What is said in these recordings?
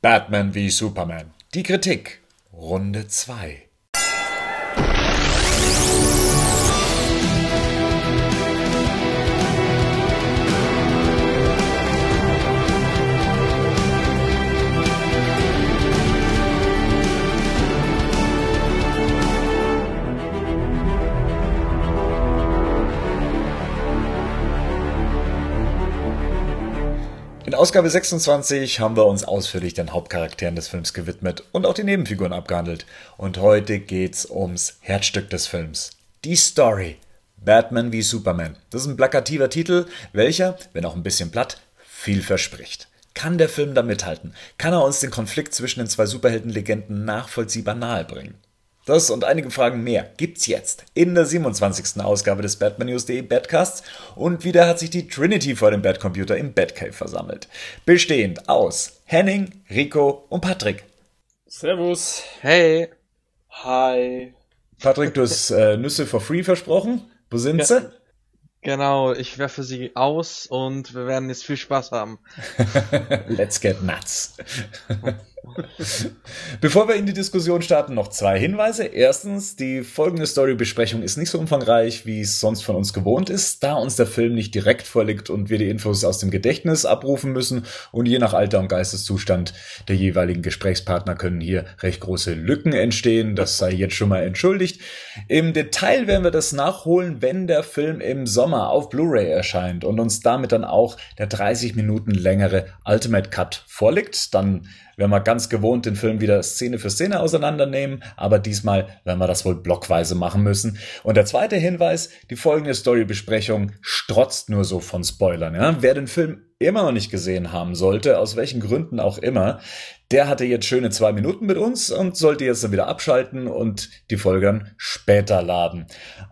Batman wie Superman. Die Kritik. Runde 2. Ausgabe 26 haben wir uns ausführlich den Hauptcharakteren des Films gewidmet und auch die Nebenfiguren abgehandelt. Und heute geht's ums Herzstück des Films. Die Story. Batman wie Superman. Das ist ein plakativer Titel, welcher, wenn auch ein bisschen platt, viel verspricht. Kann der Film da mithalten? Kann er uns den Konflikt zwischen den zwei Superheldenlegenden nachvollziehbar nahebringen? Das und einige Fragen mehr gibt's jetzt in der 27. Ausgabe des Batman News.de Badcasts und wieder hat sich die Trinity vor dem Batcomputer im Batcave versammelt. Bestehend aus Henning, Rico und Patrick. Servus. Hey. Hi. Patrick, du hast äh, Nüsse for free versprochen. Wo sind ja. sie? Genau, ich werfe sie aus und wir werden jetzt viel Spaß haben. Let's get nuts. Bevor wir in die Diskussion starten, noch zwei Hinweise. Erstens, die folgende Storybesprechung ist nicht so umfangreich, wie es sonst von uns gewohnt ist, da uns der Film nicht direkt vorliegt und wir die Infos aus dem Gedächtnis abrufen müssen und je nach Alter und Geisteszustand der jeweiligen Gesprächspartner können hier recht große Lücken entstehen. Das sei jetzt schon mal entschuldigt. Im Detail werden wir das nachholen, wenn der Film im Sommer auf Blu-ray erscheint und uns damit dann auch der 30 Minuten längere Ultimate Cut vorliegt. Dann werden wir ganz gewohnt den Film wieder Szene für Szene auseinandernehmen, aber diesmal werden wir das wohl blockweise machen müssen. Und der zweite Hinweis, die folgende Storybesprechung strotzt nur so von Spoilern. Ja? Wer den Film immer noch nicht gesehen haben sollte, aus welchen Gründen auch immer, der hatte jetzt schöne zwei Minuten mit uns und sollte jetzt dann wieder abschalten und die Folge später laden.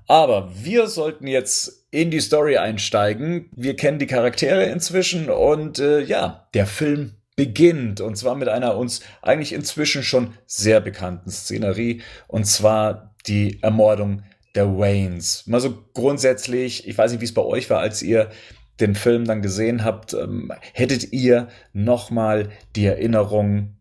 Aber wir sollten jetzt in die Story einsteigen. Wir kennen die Charaktere inzwischen und äh, ja, der Film beginnt. Und zwar mit einer uns eigentlich inzwischen schon sehr bekannten Szenerie. Und zwar die Ermordung der Waynes. Mal so grundsätzlich, ich weiß nicht, wie es bei euch war, als ihr den Film dann gesehen habt, ähm, hättet ihr nochmal die Erinnerung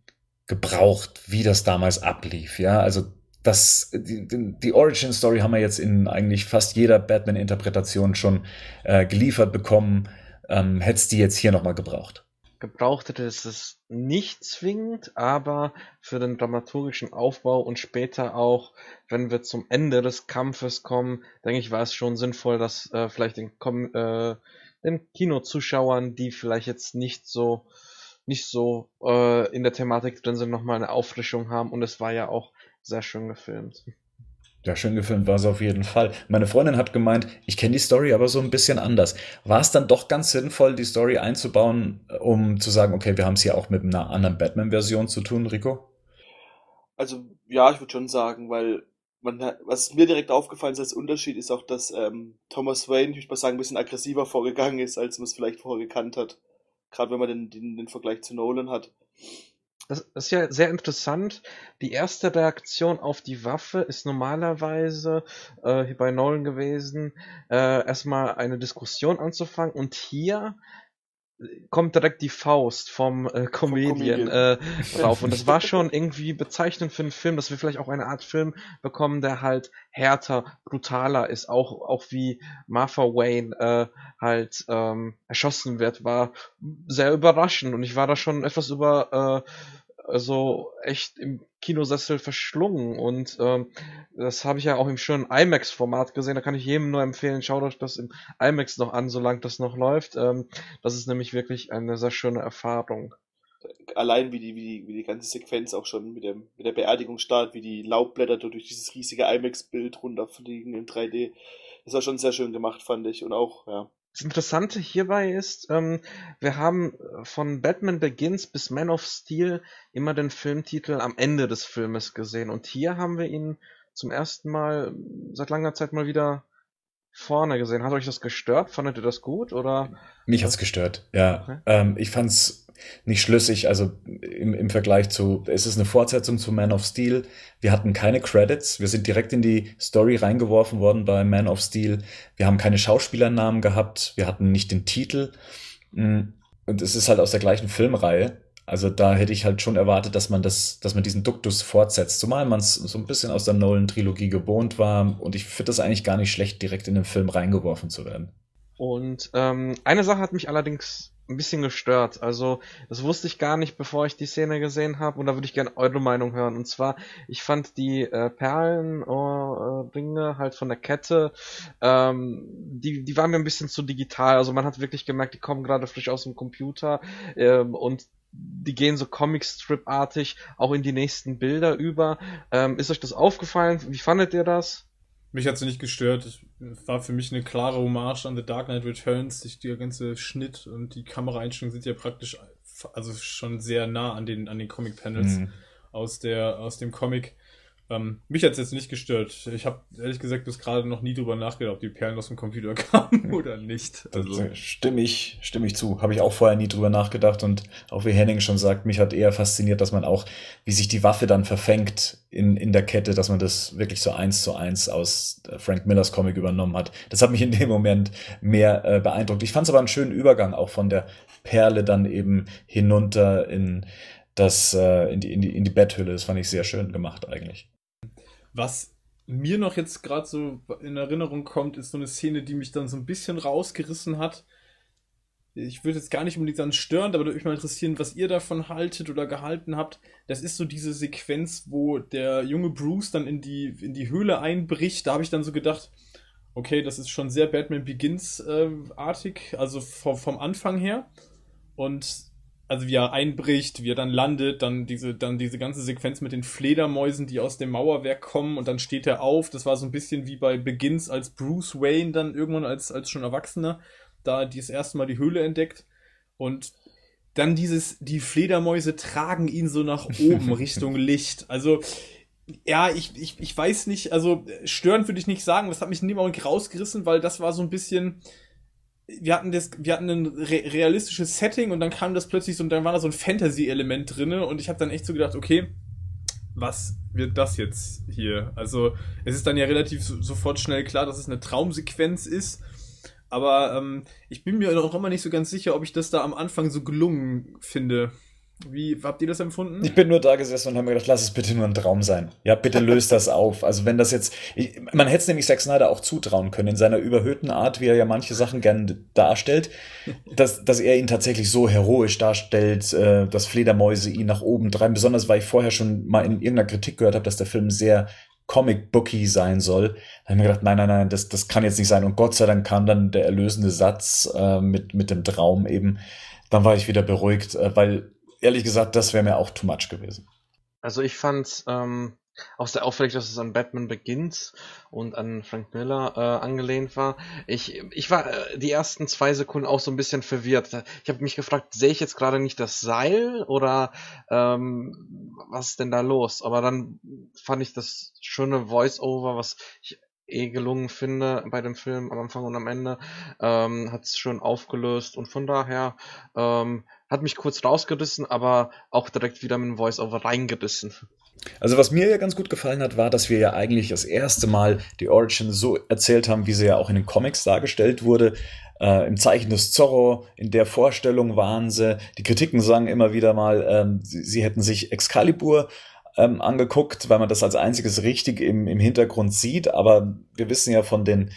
gebraucht, wie das damals ablief, ja? Also das, die, die Origin Story haben wir jetzt in eigentlich fast jeder Batman-Interpretation schon äh, geliefert bekommen. Ähm, hättest die jetzt hier nochmal gebraucht? Gebraucht hätte, ist es nicht zwingend, aber für den dramaturgischen Aufbau und später auch, wenn wir zum Ende des Kampfes kommen, denke ich, war es schon sinnvoll, dass äh, vielleicht den, äh, den Kinozuschauern, die vielleicht jetzt nicht so nicht so äh, in der Thematik drin sind, nochmal eine Auffrischung haben und es war ja auch sehr schön gefilmt. Ja, schön gefilmt war es auf jeden Fall. Meine Freundin hat gemeint, ich kenne die Story aber so ein bisschen anders. War es dann doch ganz sinnvoll, die Story einzubauen, um zu sagen, okay, wir haben es hier auch mit einer anderen Batman-Version zu tun, Rico? Also ja, ich würde schon sagen, weil man, was mir direkt aufgefallen ist als Unterschied, ist auch, dass ähm, Thomas Wayne, ich würde mal sagen, ein bisschen aggressiver vorgegangen ist, als man es vielleicht vorher gekannt hat. Gerade wenn man den, den, den Vergleich zu Nolan hat. Das ist ja sehr interessant. Die erste Reaktion auf die Waffe ist normalerweise äh, bei Nolan gewesen, äh, erstmal eine Diskussion anzufangen und hier kommt direkt die Faust vom äh, Comedian, Äh, drauf. Und das war schon irgendwie bezeichnend für einen Film, dass wir vielleicht auch eine Art Film bekommen, der halt härter, brutaler ist, auch, auch wie Martha Wayne äh, halt ähm, erschossen wird, war sehr überraschend. Und ich war da schon etwas über äh, also echt im Kinosessel verschlungen und ähm, das habe ich ja auch im schönen IMAX-Format gesehen. Da kann ich jedem nur empfehlen, schaut euch das im IMAX noch an, solange das noch läuft. Ähm, das ist nämlich wirklich eine sehr schöne Erfahrung. Allein wie die, wie die, wie die ganze Sequenz auch schon mit, dem, mit der Beerdigung startet, wie die Laubblätter durch dieses riesige IMAX-Bild runterfliegen in 3D. Das war schon sehr schön gemacht, fand ich. Und auch, ja, das Interessante hierbei ist, ähm, wir haben von Batman Begins bis Man of Steel immer den Filmtitel am Ende des Filmes gesehen. Und hier haben wir ihn zum ersten Mal seit langer Zeit mal wieder vorne gesehen. Hat euch das gestört? Fandet ihr das gut? Oder? Mich hat's gestört, ja. Okay. Ähm, ich fand's nicht schlüssig. Also im, im Vergleich zu, es ist eine Fortsetzung zu Man of Steel. Wir hatten keine Credits. Wir sind direkt in die Story reingeworfen worden bei Man of Steel. Wir haben keine Schauspielernamen gehabt. Wir hatten nicht den Titel. Mm, und es ist halt aus der gleichen Filmreihe. Also da hätte ich halt schon erwartet, dass man das, dass man diesen Duktus fortsetzt, zumal man es so ein bisschen aus der Nolan-Trilogie gewohnt war. Und ich finde das eigentlich gar nicht schlecht, direkt in den Film reingeworfen zu werden. Und ähm, eine Sache hat mich allerdings ein bisschen gestört. Also, das wusste ich gar nicht, bevor ich die Szene gesehen habe. Und da würde ich gerne eure Meinung hören. Und zwar, ich fand die äh, Perlenringe äh, halt von der Kette, ähm, die, die waren mir ein bisschen zu digital. Also man hat wirklich gemerkt, die kommen gerade frisch aus dem Computer. Ähm, und die gehen so Comic-Strip-artig auch in die nächsten Bilder über. Ähm, ist euch das aufgefallen? Wie fandet ihr das? Mich hat sie nicht gestört. Es war für mich eine klare Hommage an The Dark Knight Returns. Der ganze Schnitt und die Kameraeinstellungen sind ja praktisch also schon sehr nah an den, an den Comic-Panels mhm. aus, aus dem Comic. Ähm, mich hat es jetzt nicht gestört. Ich habe ehrlich gesagt bis gerade noch nie drüber nachgedacht, ob die Perlen aus dem Computer kamen oder nicht. Also stimme ich, stimme ich zu. Habe ich auch vorher nie drüber nachgedacht und auch wie Henning schon sagt, mich hat eher fasziniert, dass man auch, wie sich die Waffe dann verfängt in, in der Kette, dass man das wirklich so eins zu eins aus äh, Frank Millers Comic übernommen hat. Das hat mich in dem Moment mehr äh, beeindruckt. Ich fand es aber einen schönen Übergang auch von der Perle dann eben hinunter in das äh, in die in die in die Betthülle. Das fand ich sehr schön gemacht eigentlich. Was mir noch jetzt gerade so in Erinnerung kommt, ist so eine Szene, die mich dann so ein bisschen rausgerissen hat. Ich würde jetzt gar nicht unbedingt dann störend, aber würde mich mal interessieren, was ihr davon haltet oder gehalten habt. Das ist so diese Sequenz, wo der junge Bruce dann in die, in die Höhle einbricht. Da habe ich dann so gedacht, okay, das ist schon sehr Batman Begins-artig, äh, also vom, vom Anfang her. Und also wie er einbricht, wie er dann landet, dann diese, dann diese ganze Sequenz mit den Fledermäusen, die aus dem Mauerwerk kommen und dann steht er auf. Das war so ein bisschen wie bei Begins als Bruce Wayne dann irgendwann als, als schon Erwachsener, da das erste Mal die Höhle entdeckt. Und dann dieses, die Fledermäuse tragen ihn so nach oben Richtung Licht. Also, ja, ich, ich, ich weiß nicht, also störend würde ich nicht sagen, das hat mich in dem Augenblick rausgerissen, weil das war so ein bisschen, wir hatten das, wir hatten ein re realistisches Setting und dann kam das plötzlich so und dann war da so ein Fantasy-Element drinne und ich habe dann echt so gedacht, okay, was wird das jetzt hier? Also es ist dann ja relativ so, sofort schnell klar, dass es eine Traumsequenz ist, aber ähm, ich bin mir noch immer nicht so ganz sicher, ob ich das da am Anfang so gelungen finde. Wie habt ihr das empfunden? Ich bin nur da gesessen und habe mir gedacht, lass es bitte nur ein Traum sein. Ja, bitte löst das auf. Also wenn das jetzt, ich, man hätte es nämlich Zack Snyder auch zutrauen können in seiner überhöhten Art, wie er ja manche Sachen gerne darstellt, dass, dass er ihn tatsächlich so heroisch darstellt, äh, dass Fledermäuse ihn nach oben treiben. Besonders weil ich vorher schon mal in irgendeiner Kritik gehört habe, dass der Film sehr Comic-Booky sein soll. Da habe ich mir gedacht, nein, nein, nein, das, das kann jetzt nicht sein. Und Gott sei Dank kam dann der erlösende Satz äh, mit, mit dem Traum eben. Dann war ich wieder beruhigt, äh, weil ehrlich gesagt, das wäre mir auch too much gewesen. Also ich fand's ähm, auch sehr auffällig, dass es an Batman Begins und an Frank Miller äh, angelehnt war. Ich, ich war äh, die ersten zwei Sekunden auch so ein bisschen verwirrt. Ich habe mich gefragt, sehe ich jetzt gerade nicht das Seil oder ähm, was ist denn da los? Aber dann fand ich das schöne Voice-Over, was ich eh gelungen finde bei dem Film am Anfang und am Ende, ähm, hat es schön aufgelöst und von daher ähm, hat mich kurz rausgerissen, aber auch direkt wieder mit dem Voice-Over reingerissen. Also was mir ja ganz gut gefallen hat, war, dass wir ja eigentlich das erste Mal die Origin so erzählt haben, wie sie ja auch in den Comics dargestellt wurde. Äh, Im Zeichen des Zorro, in der Vorstellung waren sie. Die Kritiken sagen immer wieder mal, ähm, sie, sie hätten sich Excalibur ähm, angeguckt, weil man das als einziges richtig im, im Hintergrund sieht. Aber wir wissen ja von den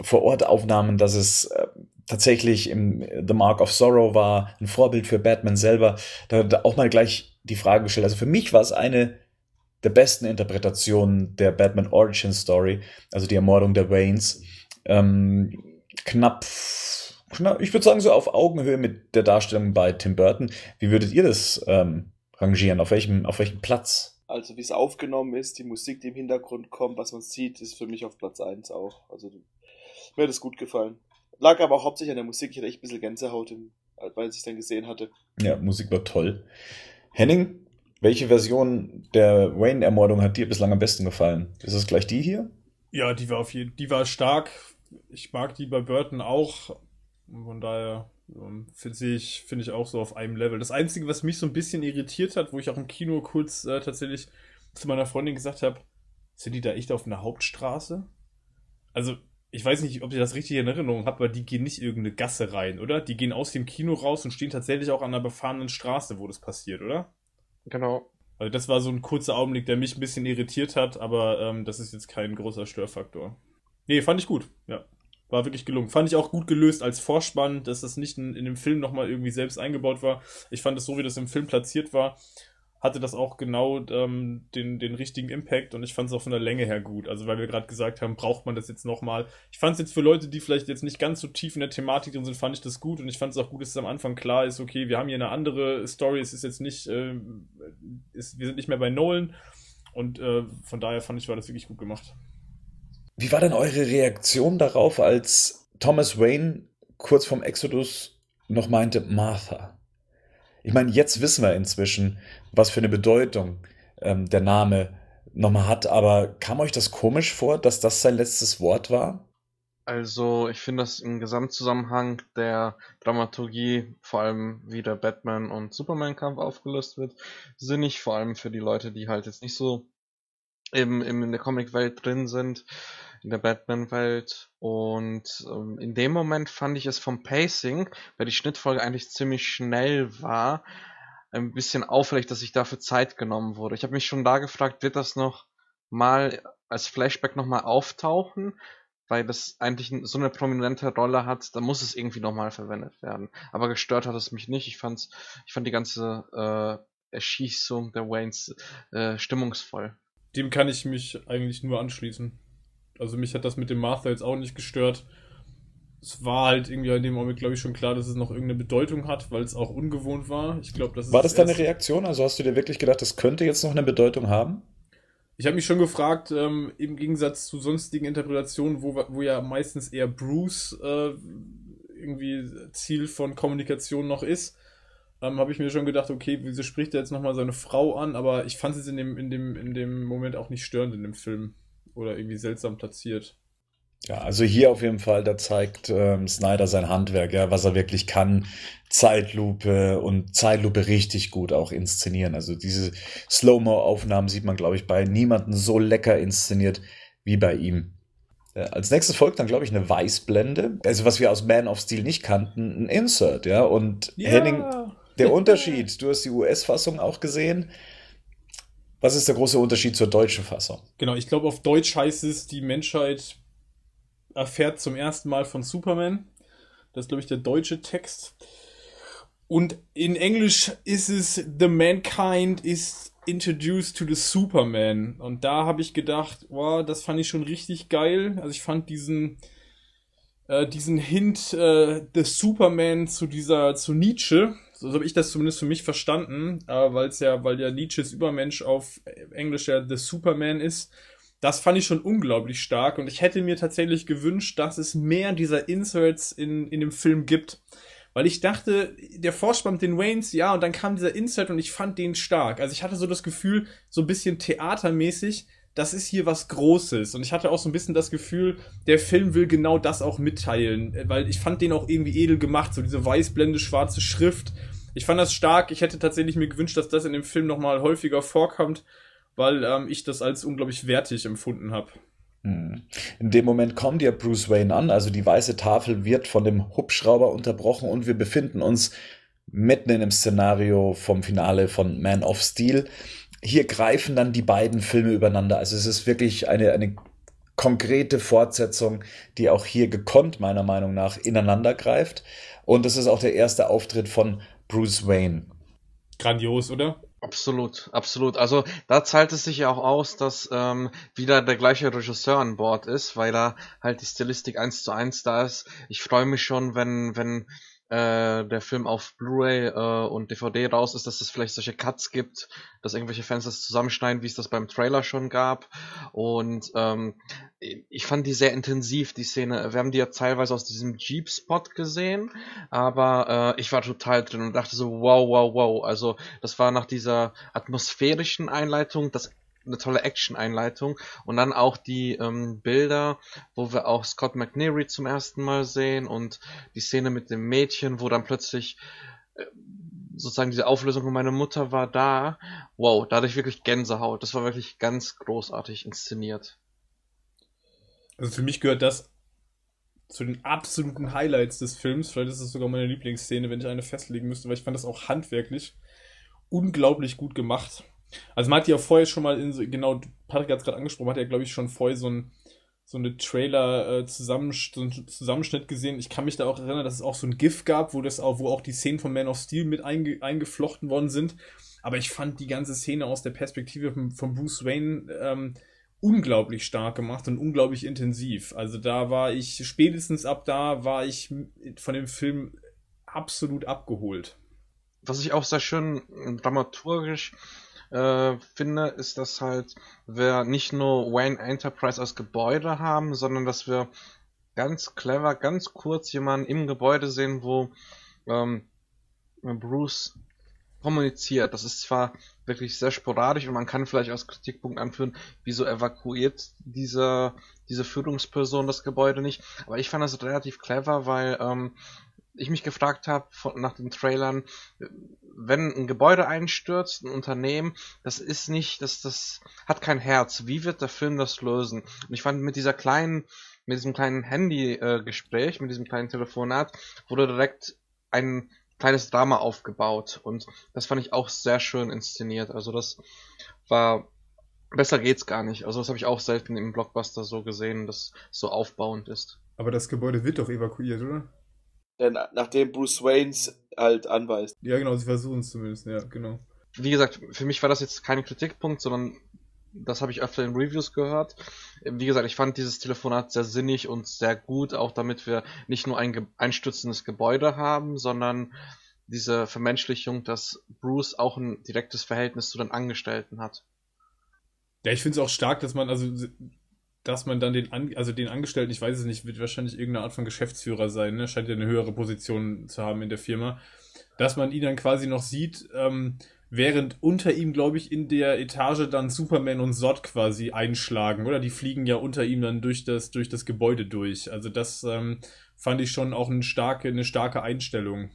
Vorortaufnahmen, dass es äh, tatsächlich im The Mark of Sorrow war, ein Vorbild für Batman selber. Da, da auch mal gleich die Frage gestellt. Also für mich war es eine der besten Interpretationen der Batman Origin Story, also die Ermordung der Waynes. Ähm, knapp, knapp, ich würde sagen, so auf Augenhöhe mit der Darstellung bei Tim Burton. Wie würdet ihr das ähm, rangieren? Auf welchem, auf welchem Platz? Also wie es aufgenommen ist, die Musik, die im Hintergrund kommt, was man sieht, ist für mich auf Platz 1 auch. Also mir hat es gut gefallen. Lag aber auch hauptsächlich an der Musik. Ich hatte echt ein bisschen Gänsehaut, weil ich es dann gesehen hatte. Ja, Musik war toll. Henning, welche Version der Wayne-Ermordung hat dir bislang am besten gefallen? Ist es gleich die hier? Ja, die war auf jeden die war stark. Ich mag die bei Burton auch. Von daher finde ich, find ich auch so auf einem Level. Das Einzige, was mich so ein bisschen irritiert hat, wo ich auch im Kino kurz äh, tatsächlich zu meiner Freundin gesagt habe, sind die da echt auf einer Hauptstraße? Also, ich weiß nicht, ob ihr das richtig in Erinnerung habt, aber die gehen nicht irgendeine Gasse rein, oder? Die gehen aus dem Kino raus und stehen tatsächlich auch an einer befahrenen Straße, wo das passiert, oder? Genau. Also das war so ein kurzer Augenblick, der mich ein bisschen irritiert hat, aber ähm, das ist jetzt kein großer Störfaktor. Nee, fand ich gut, ja. War wirklich gelungen. Fand ich auch gut gelöst als Vorspann, dass das nicht in, in dem Film nochmal irgendwie selbst eingebaut war. Ich fand es so, wie das im Film platziert war, hatte das auch genau ähm, den, den richtigen Impact und ich fand es auch von der Länge her gut. Also weil wir gerade gesagt haben, braucht man das jetzt nochmal. Ich fand es jetzt für Leute, die vielleicht jetzt nicht ganz so tief in der Thematik drin sind, fand ich das gut und ich fand es auch gut, dass es am Anfang klar ist, okay, wir haben hier eine andere Story, es ist jetzt nicht, äh, ist, wir sind nicht mehr bei Nolan und äh, von daher fand ich, war das wirklich gut gemacht. Wie war denn eure Reaktion darauf, als Thomas Wayne kurz vorm Exodus noch meinte, Martha? Ich meine, jetzt wissen wir inzwischen, was für eine Bedeutung ähm, der Name nochmal hat, aber kam euch das komisch vor, dass das sein letztes Wort war? Also, ich finde das im Gesamtzusammenhang der Dramaturgie, vor allem wie der Batman- und Superman-Kampf aufgelöst wird, sinnig, vor allem für die Leute, die halt jetzt nicht so eben, eben in der Comic-Welt drin sind, in der Batman-Welt. Und ähm, in dem Moment fand ich es vom Pacing, weil die Schnittfolge eigentlich ziemlich schnell war, ein bisschen auffällig, dass sich dafür Zeit genommen wurde. Ich habe mich schon da gefragt, wird das noch mal als Flashback nochmal auftauchen? Weil das eigentlich so eine prominente Rolle hat, da muss es irgendwie nochmal verwendet werden. Aber gestört hat es mich nicht. Ich fand's, ich fand die ganze äh, Erschießung der Waynes äh, stimmungsvoll. Dem kann ich mich eigentlich nur anschließen. Also mich hat das mit dem Martha jetzt auch nicht gestört. Es war halt irgendwie in dem Moment, glaube ich, schon klar, dass es noch irgendeine Bedeutung hat, weil es auch ungewohnt war. Ich glaube, das War das deine Reaktion? Also hast du dir wirklich gedacht, das könnte jetzt noch eine Bedeutung haben? Ich habe mich schon gefragt, ähm, im Gegensatz zu sonstigen Interpretationen, wo, wo ja meistens eher Bruce äh, irgendwie Ziel von Kommunikation noch ist, ähm, habe ich mir schon gedacht, okay, wieso spricht er jetzt nochmal seine Frau an? Aber ich fand es in dem, in, dem, in dem Moment auch nicht störend in dem Film oder irgendwie seltsam platziert. Ja, also hier auf jeden Fall, da zeigt ähm, Snyder sein Handwerk, ja, was er wirklich kann. Zeitlupe und Zeitlupe richtig gut auch inszenieren. Also diese Slow-Mo-Aufnahmen sieht man, glaube ich, bei niemandem so lecker inszeniert wie bei ihm. Ja, als nächstes folgt dann, glaube ich, eine Weißblende. Also was wir aus Man of Steel nicht kannten, ein Insert, ja. Und ja. Henning, der Unterschied, du hast die US-Fassung auch gesehen. Was ist der große Unterschied zur deutschen Fassung? Genau, ich glaube, auf Deutsch heißt es, die Menschheit erfährt zum ersten Mal von Superman. Das ist, glaube ich, der deutsche Text. Und in Englisch ist es The Mankind is introduced to the Superman. Und da habe ich gedacht, wow, das fand ich schon richtig geil. Also ich fand diesen äh, diesen Hint äh, des Superman zu dieser zu Nietzsche so habe ich das zumindest für mich verstanden, äh, weil es ja, weil ja Nietzsches Übermensch auf Englisch ja The Superman ist. Das fand ich schon unglaublich stark und ich hätte mir tatsächlich gewünscht, dass es mehr dieser Inserts in, in dem Film gibt. Weil ich dachte, der Vorspann mit den Waynes, ja, und dann kam dieser Insert und ich fand den stark. Also ich hatte so das Gefühl, so ein bisschen theatermäßig, das ist hier was Großes. Und ich hatte auch so ein bisschen das Gefühl, der Film will genau das auch mitteilen. Weil ich fand den auch irgendwie edel gemacht. So diese weißblende schwarze Schrift ich fand das stark. Ich hätte tatsächlich mir gewünscht, dass das in dem Film nochmal häufiger vorkommt, weil ähm, ich das als unglaublich wertig empfunden habe. Hm. In dem Moment kommt ja Bruce Wayne an, also die weiße Tafel wird von dem Hubschrauber unterbrochen und wir befinden uns mitten in dem Szenario vom Finale von Man of Steel. Hier greifen dann die beiden Filme übereinander. Also es ist wirklich eine, eine konkrete Fortsetzung, die auch hier gekonnt meiner Meinung nach ineinander greift. Und es ist auch der erste Auftritt von Bruce Wayne. Grandios, oder? Absolut, absolut. Also da zahlt es sich ja auch aus, dass ähm, wieder der gleiche Regisseur an Bord ist, weil da halt die Stilistik eins zu eins da ist. Ich freue mich schon, wenn wenn äh, der Film auf Blu-ray äh, und DVD raus ist, dass es vielleicht solche Cuts gibt, dass irgendwelche Fans das zusammenschneiden, wie es das beim Trailer schon gab. Und ähm, ich fand die sehr intensiv, die Szene. Wir haben die ja teilweise aus diesem Jeep-Spot gesehen, aber äh, ich war total drin und dachte so, wow, wow, wow. Also das war nach dieser atmosphärischen Einleitung das eine tolle Action-Einleitung und dann auch die ähm, Bilder, wo wir auch Scott McNeary zum ersten Mal sehen und die Szene mit dem Mädchen, wo dann plötzlich äh, sozusagen diese Auflösung von meiner Mutter war da. Wow, da hatte ich wirklich Gänsehaut. Das war wirklich ganz großartig inszeniert. Also für mich gehört das zu den absoluten Highlights des Films. Vielleicht ist es sogar meine Lieblingsszene, wenn ich eine festlegen müsste, weil ich fand das auch handwerklich unglaublich gut gemacht. Also man hat ja vorher schon mal in so, genau, Patrick hat es gerade angesprochen, hat ja glaube ich schon vorher so ein so eine Trailer äh, Zusammensch so einen Zusammenschnitt gesehen. Ich kann mich da auch erinnern, dass es auch so ein GIF gab, wo das auch, wo auch die Szenen von Man of Steel mit einge eingeflochten worden sind. Aber ich fand die ganze Szene aus der Perspektive von, von Bruce Wayne ähm, unglaublich stark gemacht und unglaublich intensiv. Also da war ich, spätestens ab da war ich von dem Film absolut abgeholt. Was ich auch sehr schön dramaturgisch äh, finde, ist, dass halt wir nicht nur Wayne Enterprise als Gebäude haben, sondern dass wir ganz clever, ganz kurz jemanden im Gebäude sehen, wo ähm, Bruce kommuniziert. Das ist zwar wirklich sehr sporadisch und man kann vielleicht als Kritikpunkt anführen, wieso evakuiert diese, diese Führungsperson das Gebäude nicht. Aber ich fand das relativ clever, weil ähm, ich mich gefragt habe nach den Trailern, wenn ein Gebäude einstürzt, ein Unternehmen, das ist nicht, das, das hat kein Herz. Wie wird der Film das lösen? Und ich fand mit dieser kleinen, mit diesem kleinen Handy-Gespräch, mit diesem kleinen Telefonat, wurde direkt ein kleines Drama aufgebaut und das fand ich auch sehr schön inszeniert. Also das war besser geht's gar nicht. Also das habe ich auch selten im Blockbuster so gesehen, dass so aufbauend ist. Aber das Gebäude wird doch evakuiert, oder? Denn nachdem Bruce Waynes halt anweist. Ja, genau, sie versuchen es zumindest, ja, genau. Wie gesagt, für mich war das jetzt kein Kritikpunkt, sondern das habe ich öfter in Reviews gehört. Wie gesagt, ich fand dieses Telefonat sehr sinnig und sehr gut, auch damit wir nicht nur ein einstürzendes Gebäude haben, sondern diese Vermenschlichung, dass Bruce auch ein direktes Verhältnis zu den Angestellten hat. Ja, ich finde es auch stark, dass man, also dass man dann den, An also den Angestellten, ich weiß es nicht, wird wahrscheinlich irgendeine Art von Geschäftsführer sein, ne? scheint ja eine höhere Position zu haben in der Firma, dass man ihn dann quasi noch sieht, ähm, während unter ihm, glaube ich, in der Etage dann Superman und Zod quasi einschlagen, oder? Die fliegen ja unter ihm dann durch das, durch das Gebäude durch. Also das ähm, fand ich schon auch eine starke, eine starke Einstellung.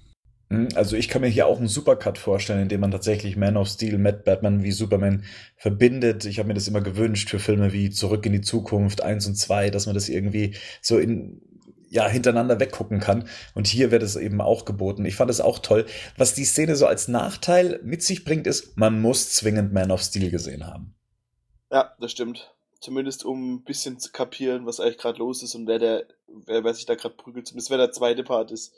Hm, also ich kann mir hier auch einen Supercut vorstellen, in dem man tatsächlich Man of Steel mit Batman wie Superman verbindet. Ich habe mir das immer gewünscht für Filme wie Zurück in die Zukunft 1 und 2, dass man das irgendwie so in ja, hintereinander weggucken kann. Und hier wird es eben auch geboten. Ich fand es auch toll. Was die Szene so als Nachteil mit sich bringt, ist, man muss zwingend Man of Steel gesehen haben. Ja, das stimmt. Zumindest um ein bisschen zu kapieren, was eigentlich gerade los ist und wer der, wer, wer sich da gerade prügelt, zumindest wer der zweite Part ist.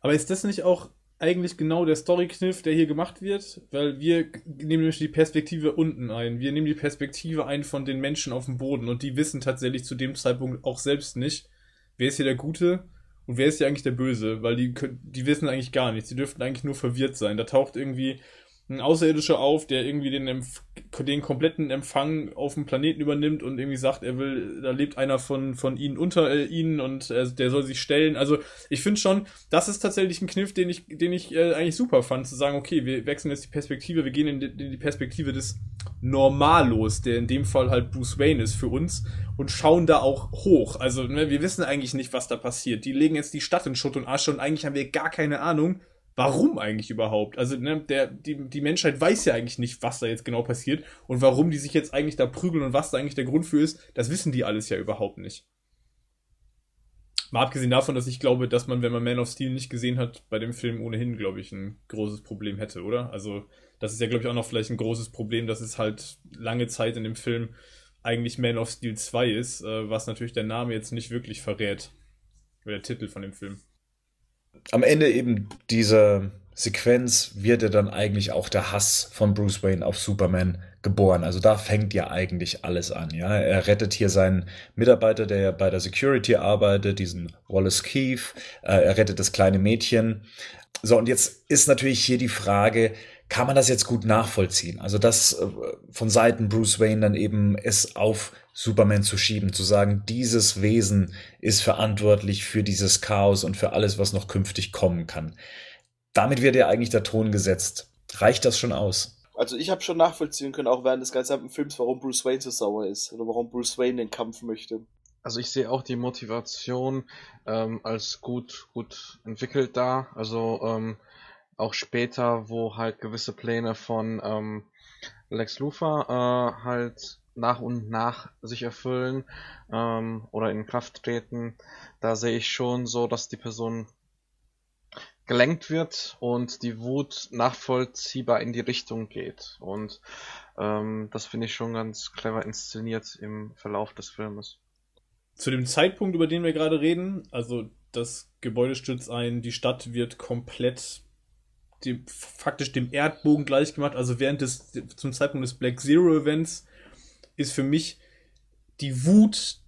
Aber ist das nicht auch eigentlich genau der Story-Kniff, der hier gemacht wird, weil wir nehmen nämlich die Perspektive unten ein. Wir nehmen die Perspektive ein von den Menschen auf dem Boden und die wissen tatsächlich zu dem Zeitpunkt auch selbst nicht, wer ist hier der Gute und wer ist hier eigentlich der Böse, weil die, die wissen eigentlich gar nichts. Die dürften eigentlich nur verwirrt sein. Da taucht irgendwie ein Außerirdischer auf, der irgendwie den, Empf den kompletten Empfang auf dem Planeten übernimmt und irgendwie sagt, er will, da lebt einer von, von ihnen unter äh, ihnen und äh, der soll sich stellen. Also ich finde schon, das ist tatsächlich ein Kniff, den ich, den ich äh, eigentlich super fand, zu sagen, okay, wir wechseln jetzt die Perspektive, wir gehen in die, in die Perspektive des Normalos, der in dem Fall halt Bruce Wayne ist für uns und schauen da auch hoch. Also ne, wir wissen eigentlich nicht, was da passiert. Die legen jetzt die Stadt in Schutt und Asche und eigentlich haben wir gar keine Ahnung, warum eigentlich überhaupt? Also, ne, der, die, die Menschheit weiß ja eigentlich nicht, was da jetzt genau passiert und warum die sich jetzt eigentlich da prügeln und was da eigentlich der Grund für ist, das wissen die alles ja überhaupt nicht. Mal abgesehen davon, dass ich glaube, dass man, wenn man Man of Steel nicht gesehen hat, bei dem Film ohnehin, glaube ich, ein großes Problem hätte, oder? Also, das ist ja, glaube ich, auch noch vielleicht ein großes Problem, dass es halt lange Zeit in dem Film eigentlich Man of Steel 2 ist, äh, was natürlich der Name jetzt nicht wirklich verrät. Oder der Titel von dem Film am Ende eben dieser Sequenz wird ja dann eigentlich auch der Hass von Bruce Wayne auf Superman geboren. Also da fängt ja eigentlich alles an. Ja, er rettet hier seinen Mitarbeiter, der ja bei der Security arbeitet, diesen Wallace Keefe. Äh, er rettet das kleine Mädchen. So und jetzt ist natürlich hier die Frage, kann man das jetzt gut nachvollziehen? Also das äh, von Seiten Bruce Wayne dann eben es auf Superman zu schieben, zu sagen, dieses Wesen ist verantwortlich für dieses Chaos und für alles, was noch künftig kommen kann. Damit wird ja eigentlich der Ton gesetzt. Reicht das schon aus? Also ich habe schon nachvollziehen können, auch während des gesamten Films, warum Bruce Wayne so sauer ist oder warum Bruce Wayne den Kampf möchte. Also ich sehe auch die Motivation ähm, als gut gut entwickelt da. Also ähm, auch später, wo halt gewisse Pläne von ähm, Lex Luthor äh, halt nach und nach sich erfüllen ähm, oder in Kraft treten, da sehe ich schon so, dass die Person gelenkt wird und die Wut nachvollziehbar in die Richtung geht. Und ähm, das finde ich schon ganz clever inszeniert im Verlauf des Filmes. Zu dem Zeitpunkt, über den wir gerade reden, also das Gebäude stürzt ein, die Stadt wird komplett dem, faktisch dem Erdbogen gleichgemacht. Also während des, zum Zeitpunkt des Black Zero Events ist für mich die Wut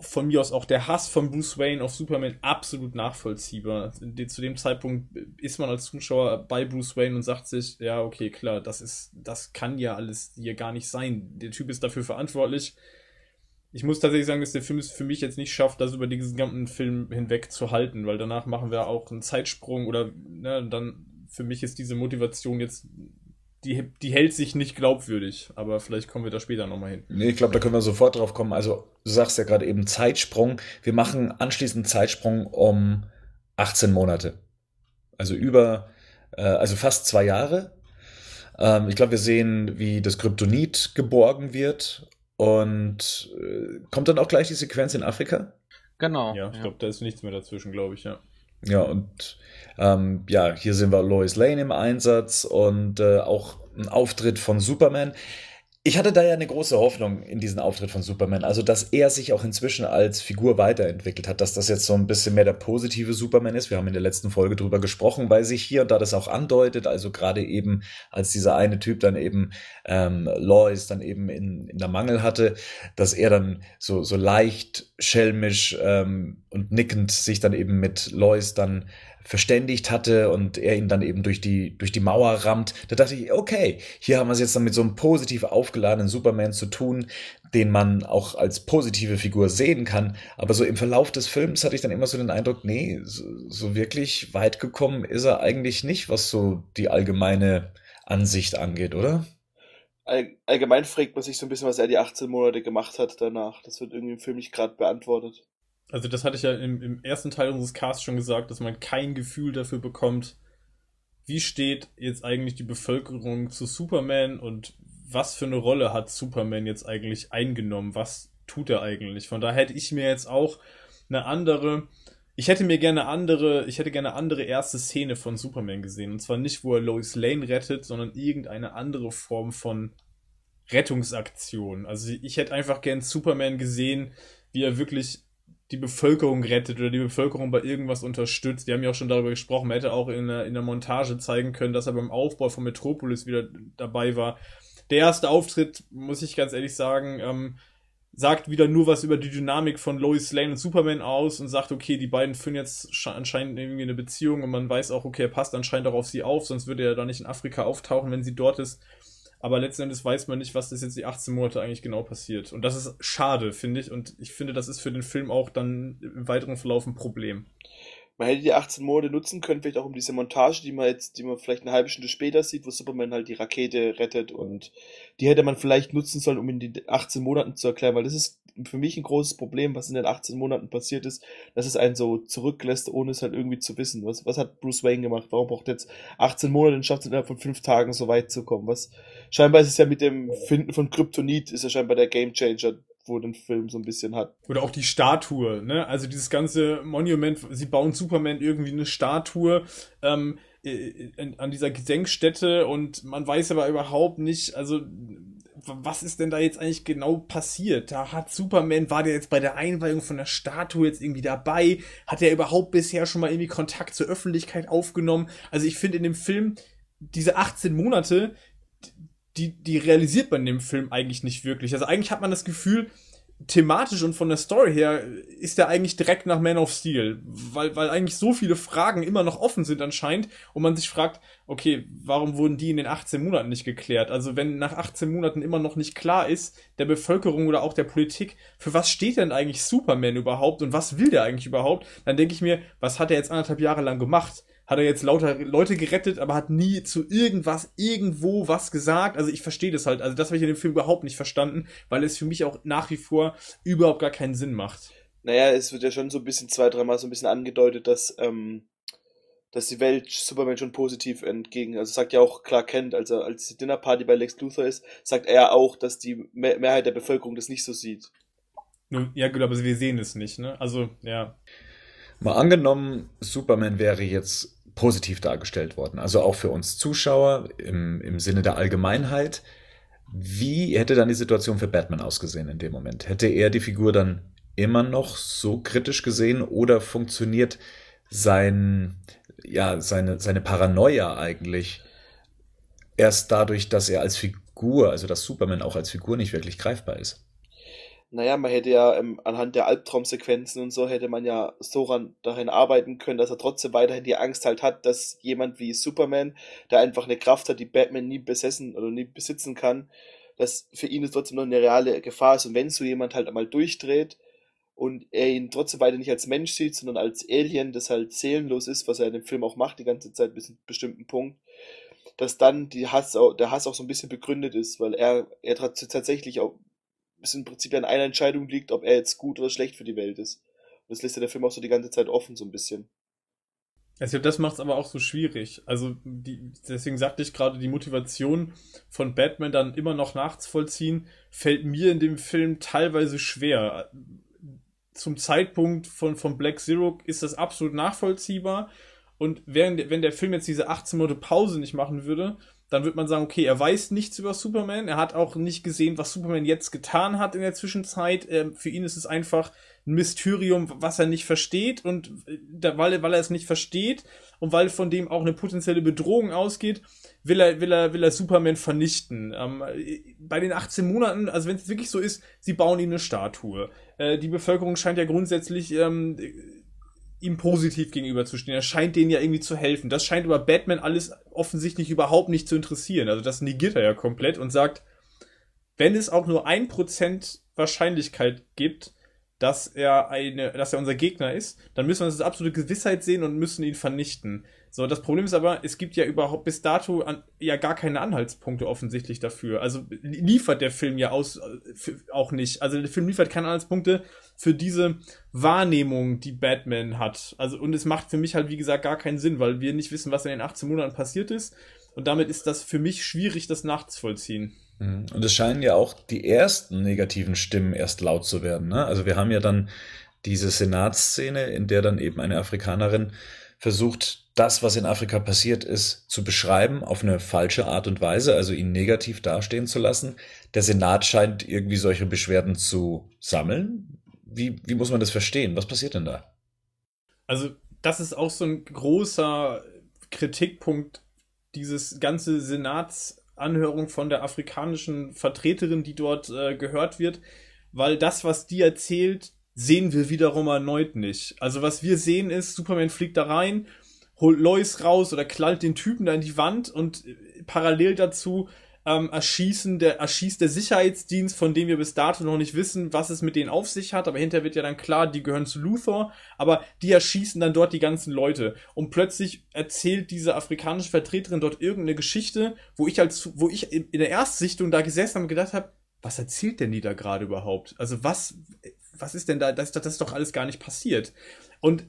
von mir aus auch der Hass von Bruce Wayne auf Superman absolut nachvollziehbar. Zu dem Zeitpunkt ist man als Zuschauer bei Bruce Wayne und sagt sich, ja, okay, klar, das ist, das kann ja alles hier gar nicht sein. Der Typ ist dafür verantwortlich. Ich muss tatsächlich sagen, dass der Film es für mich jetzt nicht schafft, das über diesen gesamten Film hinweg zu halten, weil danach machen wir auch einen Zeitsprung oder ne, dann für mich ist diese Motivation jetzt die, die hält sich nicht glaubwürdig, aber vielleicht kommen wir da später nochmal hin. Nee, ich glaube, da können wir sofort drauf kommen. Also, du sagst ja gerade eben Zeitsprung. Wir machen anschließend Zeitsprung um 18 Monate. Also über, äh, also fast zwei Jahre. Ähm, ich glaube, wir sehen, wie das Kryptonit geborgen wird und äh, kommt dann auch gleich die Sequenz in Afrika? Genau. Ja, ich ja. glaube, da ist nichts mehr dazwischen, glaube ich, ja. Ja, und ähm, ja, hier sehen wir Lois Lane im Einsatz und äh, auch ein Auftritt von Superman. Ich hatte da ja eine große Hoffnung in diesen Auftritt von Superman, also dass er sich auch inzwischen als Figur weiterentwickelt hat, dass das jetzt so ein bisschen mehr der positive Superman ist. Wir haben in der letzten Folge drüber gesprochen, weil sich hier und da das auch andeutet, also gerade eben als dieser eine Typ dann eben ähm, Lois dann eben in, in der Mangel hatte, dass er dann so, so leicht schelmisch ähm, und nickend sich dann eben mit Lois dann verständigt hatte und er ihn dann eben durch die, durch die Mauer rammt. Da dachte ich, okay, hier haben wir es jetzt dann mit so einem positiv aufgeladenen Superman zu tun, den man auch als positive Figur sehen kann. Aber so im Verlauf des Films hatte ich dann immer so den Eindruck, nee, so, so wirklich weit gekommen ist er eigentlich nicht, was so die allgemeine Ansicht angeht, oder? allgemein fragt man sich so ein bisschen, was er die 18 Monate gemacht hat danach. Das wird irgendwie im Film nicht gerade beantwortet. Also das hatte ich ja im, im ersten Teil unseres Casts schon gesagt, dass man kein Gefühl dafür bekommt, wie steht jetzt eigentlich die Bevölkerung zu Superman und was für eine Rolle hat Superman jetzt eigentlich eingenommen? Was tut er eigentlich? Von daher hätte ich mir jetzt auch eine andere, ich hätte mir gerne andere, ich hätte gerne andere erste Szene von Superman gesehen. Und zwar nicht, wo er Lois Lane rettet, sondern irgendeine andere Form von Rettungsaktion. Also ich hätte einfach gern Superman gesehen, wie er wirklich die Bevölkerung rettet oder die Bevölkerung bei irgendwas unterstützt. Die haben ja auch schon darüber gesprochen. Man hätte auch in der, in der Montage zeigen können, dass er beim Aufbau von Metropolis wieder dabei war. Der erste Auftritt, muss ich ganz ehrlich sagen, ähm, sagt wieder nur was über die Dynamik von Lois Lane und Superman aus und sagt, okay, die beiden führen jetzt anscheinend irgendwie eine Beziehung und man weiß auch, okay, er passt anscheinend auch auf sie auf, sonst würde er da nicht in Afrika auftauchen, wenn sie dort ist. Aber letzten Endes weiß man nicht, was das jetzt die 18 Monate eigentlich genau passiert. Und das ist schade, finde ich. Und ich finde, das ist für den Film auch dann im weiteren Verlauf ein Problem. Man hätte die 18 Monate nutzen können, vielleicht auch um diese Montage, die man jetzt, die man vielleicht eine halbe Stunde später sieht, wo Superman halt die Rakete rettet und die hätte man vielleicht nutzen sollen, um in die 18 Monaten zu erklären, weil das ist für mich ein großes Problem, was in den 18 Monaten passiert ist, dass es einen so zurücklässt, ohne es halt irgendwie zu wissen. Was, was hat Bruce Wayne gemacht? Warum braucht er jetzt 18 Monate und schafft es innerhalb von fünf Tagen so weit zu kommen? Was, scheinbar ist es ja mit dem Finden von Kryptonit, ist ja scheinbar der Gamechanger, wo den Film so ein bisschen hat. Oder auch die Statue, ne? Also dieses ganze Monument, sie bauen Superman irgendwie eine Statue, ähm, an dieser Gedenkstätte und man weiß aber überhaupt nicht, also was ist denn da jetzt eigentlich genau passiert? Da hat Superman, war der jetzt bei der Einweihung von der Statue jetzt irgendwie dabei? Hat er überhaupt bisher schon mal irgendwie Kontakt zur Öffentlichkeit aufgenommen? Also ich finde in dem Film, diese 18 Monate, die, die realisiert man in dem Film eigentlich nicht wirklich. Also eigentlich hat man das Gefühl, thematisch und von der Story her ist er eigentlich direkt nach Man of Steel, weil, weil eigentlich so viele Fragen immer noch offen sind anscheinend und man sich fragt, okay, warum wurden die in den 18 Monaten nicht geklärt? Also wenn nach 18 Monaten immer noch nicht klar ist, der Bevölkerung oder auch der Politik, für was steht denn eigentlich Superman überhaupt und was will der eigentlich überhaupt, dann denke ich mir, was hat er jetzt anderthalb Jahre lang gemacht? Hat er jetzt lauter Leute gerettet, aber hat nie zu irgendwas, irgendwo was gesagt. Also ich verstehe das halt. Also das habe ich in dem Film überhaupt nicht verstanden, weil es für mich auch nach wie vor überhaupt gar keinen Sinn macht. Naja, es wird ja schon so ein bisschen zwei, dreimal so ein bisschen angedeutet, dass ähm, dass die Welt Superman schon positiv entgegen, also sagt ja auch Clark Kent, also als die Dinnerparty bei Lex Luthor ist, sagt er auch, dass die Mehrheit der Bevölkerung das nicht so sieht. Ja, gut, aber wir sehen es nicht, ne? Also, ja. Mal angenommen, Superman wäre jetzt positiv dargestellt worden, also auch für uns Zuschauer im, im Sinne der Allgemeinheit. Wie hätte dann die Situation für Batman ausgesehen in dem Moment? Hätte er die Figur dann immer noch so kritisch gesehen oder funktioniert sein, ja, seine, seine Paranoia eigentlich erst dadurch, dass er als Figur, also dass Superman auch als Figur nicht wirklich greifbar ist? Naja, man hätte ja ähm, anhand der Albtraumsequenzen und so hätte man ja so ran, darin arbeiten können, dass er trotzdem weiterhin die Angst halt hat, dass jemand wie Superman, der einfach eine Kraft hat, die Batman nie besessen oder nie besitzen kann, dass für ihn es trotzdem noch eine reale Gefahr ist. Und wenn so jemand halt einmal durchdreht und er ihn trotzdem weiter nicht als Mensch sieht, sondern als Alien, das halt seelenlos ist, was er in dem Film auch macht, die ganze Zeit bis zu einem bestimmten Punkt, dass dann die Hass der Hass auch so ein bisschen begründet ist, weil er, er tatsächlich auch es im Prinzip an einer Entscheidung liegt, ob er jetzt gut oder schlecht für die Welt ist. Und das lässt ja der Film auch so die ganze Zeit offen, so ein bisschen. Also das macht es aber auch so schwierig. Also die, deswegen sagte ich gerade, die Motivation von Batman dann immer noch nachzuvollziehen, fällt mir in dem Film teilweise schwer. Zum Zeitpunkt von, von Black Zero ist das absolut nachvollziehbar. Und während, wenn der Film jetzt diese 18 Monate Pause nicht machen würde, dann wird man sagen, okay, er weiß nichts über Superman, er hat auch nicht gesehen, was Superman jetzt getan hat in der Zwischenzeit. Ähm, für ihn ist es einfach ein Mysterium, was er nicht versteht und äh, weil, weil er es nicht versteht und weil von dem auch eine potenzielle Bedrohung ausgeht, will er, will er, will er Superman vernichten. Ähm, bei den 18 Monaten, also wenn es wirklich so ist, sie bauen ihm eine Statue. Äh, die Bevölkerung scheint ja grundsätzlich ähm, ihm positiv gegenüberzustehen. Er scheint denen ja irgendwie zu helfen. Das scheint aber Batman alles offensichtlich überhaupt nicht zu interessieren. Also das negiert er ja komplett und sagt, wenn es auch nur ein Prozent Wahrscheinlichkeit gibt, dass er eine, dass er unser Gegner ist, dann müssen wir das als absolute Gewissheit sehen und müssen ihn vernichten. So, das Problem ist aber, es gibt ja überhaupt bis dato an, ja gar keine Anhaltspunkte offensichtlich dafür. Also liefert der Film ja aus, äh, auch nicht. Also der Film liefert keine Anhaltspunkte für diese Wahrnehmung, die Batman hat. Also, und es macht für mich halt, wie gesagt, gar keinen Sinn, weil wir nicht wissen, was in den 18 Monaten passiert ist. Und damit ist das für mich schwierig, das nachzuvollziehen. Mhm. Und es scheinen ja auch die ersten negativen Stimmen erst laut zu werden. Ne? Also wir haben ja dann diese Senatsszene, in der dann eben eine Afrikanerin versucht, das, was in Afrika passiert ist, zu beschreiben auf eine falsche Art und Weise, also ihn negativ dastehen zu lassen. Der Senat scheint irgendwie solche Beschwerden zu sammeln. Wie, wie muss man das verstehen? Was passiert denn da? Also, das ist auch so ein großer Kritikpunkt, dieses ganze Senatsanhörung von der afrikanischen Vertreterin, die dort äh, gehört wird, weil das, was die erzählt, sehen wir wiederum erneut nicht. Also was wir sehen ist, Superman fliegt da rein, holt Lois raus oder knallt den Typen da in die Wand und äh, parallel dazu ähm, erschießen der, erschießt der Sicherheitsdienst, von dem wir bis dato noch nicht wissen, was es mit denen auf sich hat, aber hinterher wird ja dann klar, die gehören zu Luthor, aber die erschießen dann dort die ganzen Leute. Und plötzlich erzählt diese afrikanische Vertreterin dort irgendeine Geschichte, wo ich als, wo ich in der Erstsichtung da gesessen habe und gedacht habe, was erzählt denn die da gerade überhaupt? Also was, was ist denn da, das, das ist doch alles gar nicht passiert. Und